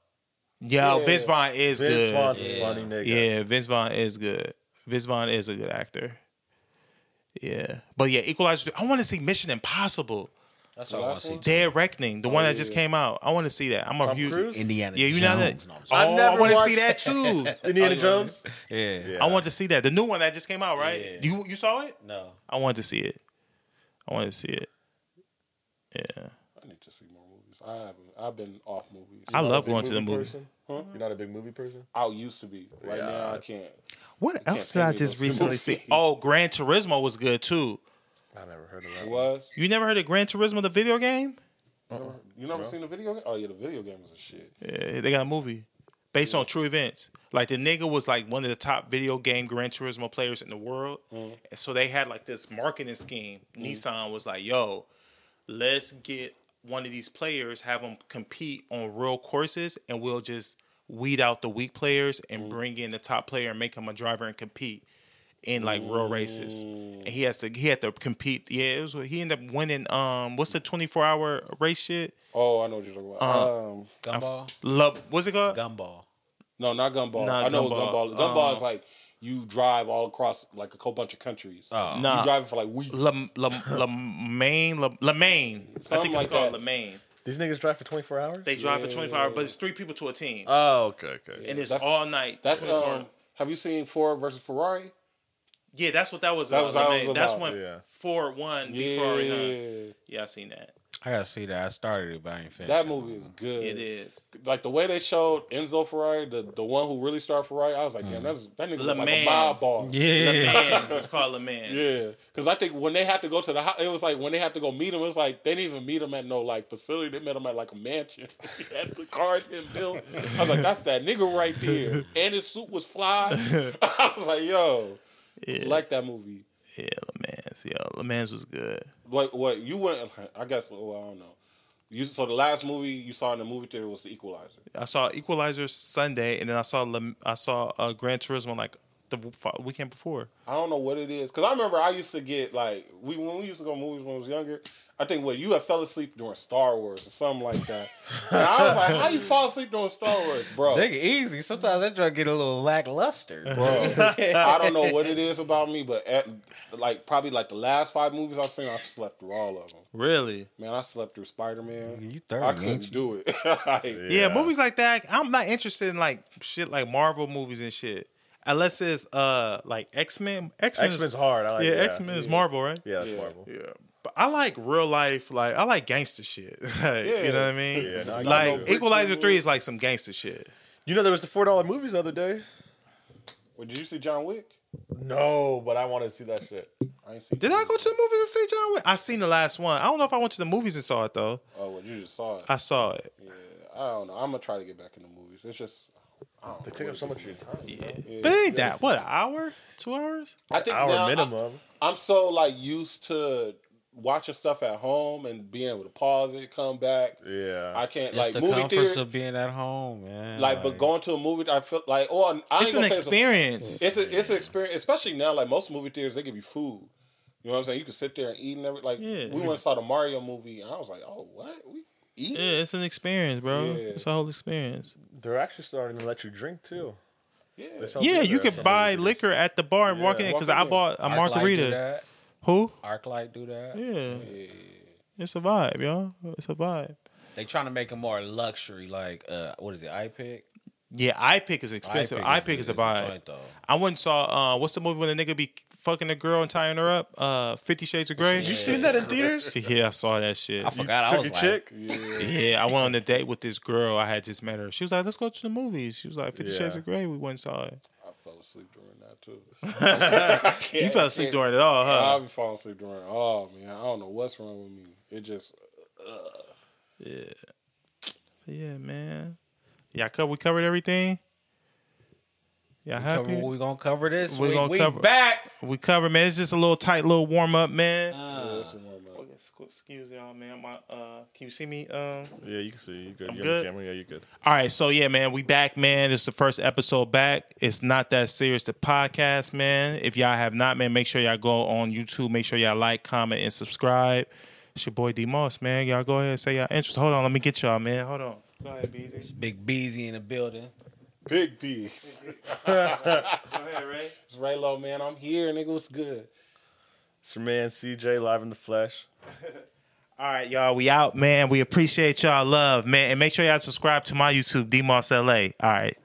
Yo, Yeah. Vince Vaughn is Vince good. Vaughn's a Yeah. funny nigga. Yeah, Vince Vaughn is good. Vince Vaughn is a good actor. Yeah, but yeah, Equalizer. I want to see Mission Impossible: That's The what I want to see. one? Dead Reckoning, the oh, one that yeah, just came out. I want to see that. I'm a Tom huge Cruise? Indiana Yeah, you know that. No, I'm Oh, I I, never want to see that too. Indiana Jones. yeah. Yeah. I want to see that. The new one that just came out, right? Yeah. You you saw it? No. I wanted to see it. I wanted to see it. Yeah, I need to see more movies. I haven't. I've been off movies. I Not a love big going to the movie movies. person? Huh? You're not a big movie person. I used to be. Right Yeah. now, I can't. What can't else did I just recently see? Oh, Gran Turismo was good too. I never heard of It that. was. You never heard of Gran Turismo, the video game? Uh-uh. You never, you never seen the video game? Oh yeah, the video game is a shit. Yeah, they got a movie based on true events. Like the nigga was like one of the top video game Gran Turismo players in the world, mm-hmm. and so they had like this marketing scheme. Mm-hmm. Nissan was like, "Yo, let's get one of these players, have them compete on real courses, and we'll just weed out the weak players and bring in the top player and make him a driver and compete." In like real races, and he has to he had to compete. Yeah, it was he ended up winning. Um, what's the twenty four hour race shit? Oh, I know what you're talking about. um, Gumball. Love, what's it called? Gumball. no, not gumball. Not I know Gumball. what gumball. Gumball Um, is like you drive all across like a whole bunch of countries. Oh. Nah. You driving for like weeks. La La La Main La, La Main. I think it's like called that. La Main. These niggas drive for 24 hours. They drive for twenty four hours, but it's three people to a team, oh, okay, okay. and it's that's- all night. That's 24 um. Have you seen Ford versus Ferrari? yeah, that's what that was. That about, was La how it Main. was That's about, when yeah. Ford won Yeah, before Ferrari. Yeah, I seen that. I gotta see that. I started it, but I ain't finished. that movie is good. It is. Like the way they showed Enzo Ferrari, the, the one who really started Ferrari, I was like, damn, mm. that, is, that nigga look like a Mans. mob boss. Yeah. Mans. It's called Le Mans. Yeah, because I think when they had to go to the it was like when they had to go meet him, it was like they didn't even meet him at no like facility. They met him at like a mansion. he had the cars him built. I was like, that's that nigga right there. And his suit was fly. I was like, yo, Yeah, like that movie. Yeah, Le Mans. Yeah, Le Mans was good. What what you went? I guess. Well, I don't know. You so the last movie you saw in the movie theater was The Equalizer. I saw Equalizer Sunday, and then I saw La, I saw uh, Gran Turismo like the weekend before. I don't know what it is because I remember I used to get like we when we used to go to movies when I was younger. I think what you had fell asleep during Star Wars or something like that. and I was like, how you fall asleep during Star Wars, bro? Nigga, easy. Sometimes that drug get a little lackluster. bro. I don't know what it is about me, but at, like probably like the last five movies I've seen, I've slept through all of them. Really? Man, I slept through Spider Man. You I couldn't you? do it. Like, Yeah. Yeah. movies like that. I'm not interested in like shit like Marvel movies and shit. Unless it's uh like X Men. X Men. X Men's hard. I like, Yeah, yeah, X Men is Marvel, right? Yeah, that's Yeah. Marvel. Yeah. But I like real life. Like I like gangster shit. Like, You know what I mean? Yeah, no, I like you. Equalizer movie. Three is like some gangster shit. You know there was the four dollar movies the other day. Well, did you see John Wick? No, but I want to see that shit. I ain't seen. Did I go to the movies and see John Wick? I seen the last one. I don't know if I went to the movies and saw it though. Oh, well, you just saw it. I saw it. Yeah, I don't know. I'm gonna try to get back in the movies. It's just. I They take up so much of your time. Yeah. Yeah, But ain't that what an hour, two hours? I think Hour now, I- minimum. I'm so like used to watching stuff at home and being able to pause it, come back. yeah. I can't It's like the movie comforts theater. of being at home, man. like, but going to a movie, I feel like, oh, I ain't It's an say experience. It's, a, it's a it's an experience, especially now. Like most movie theaters, they give you food. You know what I'm saying? You can sit there and eat and everything. Like Yeah. we went and saw the Mario movie, and I was like, oh, what? We eat? Yeah, it's an experience, bro. Yeah. It's a whole experience. They're actually starting to let you drink too. Yeah. Yeah, you there at could buy liquor at the bar and walk in because I bought a Arclight do margarita. That. Who? Arclight do that. Yeah, Yeah. it's a vibe, yo. It's a vibe. They trying to make it more luxury, like uh, what is it? iPic. Yeah, iPic is expensive. iPic, is, a vibe. joint, though. I went and saw uh, what's the movie when the nigga be fucking a girl and tying her up. Uh, Fifty Shades of Grey. You seen that in theaters? Yeah, I saw that shit. I forgot. I Took was a like, chick. Yeah, I went on a date with this girl. I had just met her. She was like, "Let's go to the movies." She was like, Fifty Yeah. Shades of Grey." We went and saw it. I fell asleep during that too. You fell asleep during it all, huh? I'll be falling asleep during. Oh man, I don't know what's wrong with me. It just uh, Yeah, yeah, man. Yeah, cover, we covered everything. Yeah, cover, happy. we gonna cover this. We We, gonna we cover- back. We covered, man. It's just a little tight, little warm up, man. Uh, listen, man. Excuse y'all, man. My, uh, can you see me? Um, Yeah, you can see. You good? I'm You're good. on camera. Yeah, you good. All right, so yeah, man, we back, man. This is the first episode back. It's not that serious. The podcast, man. If y'all have not, man, make sure y'all go on YouTube. Make sure y'all like, comment, and subscribe. It's your boy D Moss, man. Y'all go ahead and say y'all interest. Hold on, let me get y'all, man. Hold on. Go ahead, Beezy. Big Beezy in the building. Big piece. Go ahead, Ray. It's Raylo, man. I'm here, nigga. What's good? It's your man CJ live in the flesh. All right, y'all. We out, man. We appreciate y'all love, man. And make sure y'all subscribe to my YouTube, D LA. All right.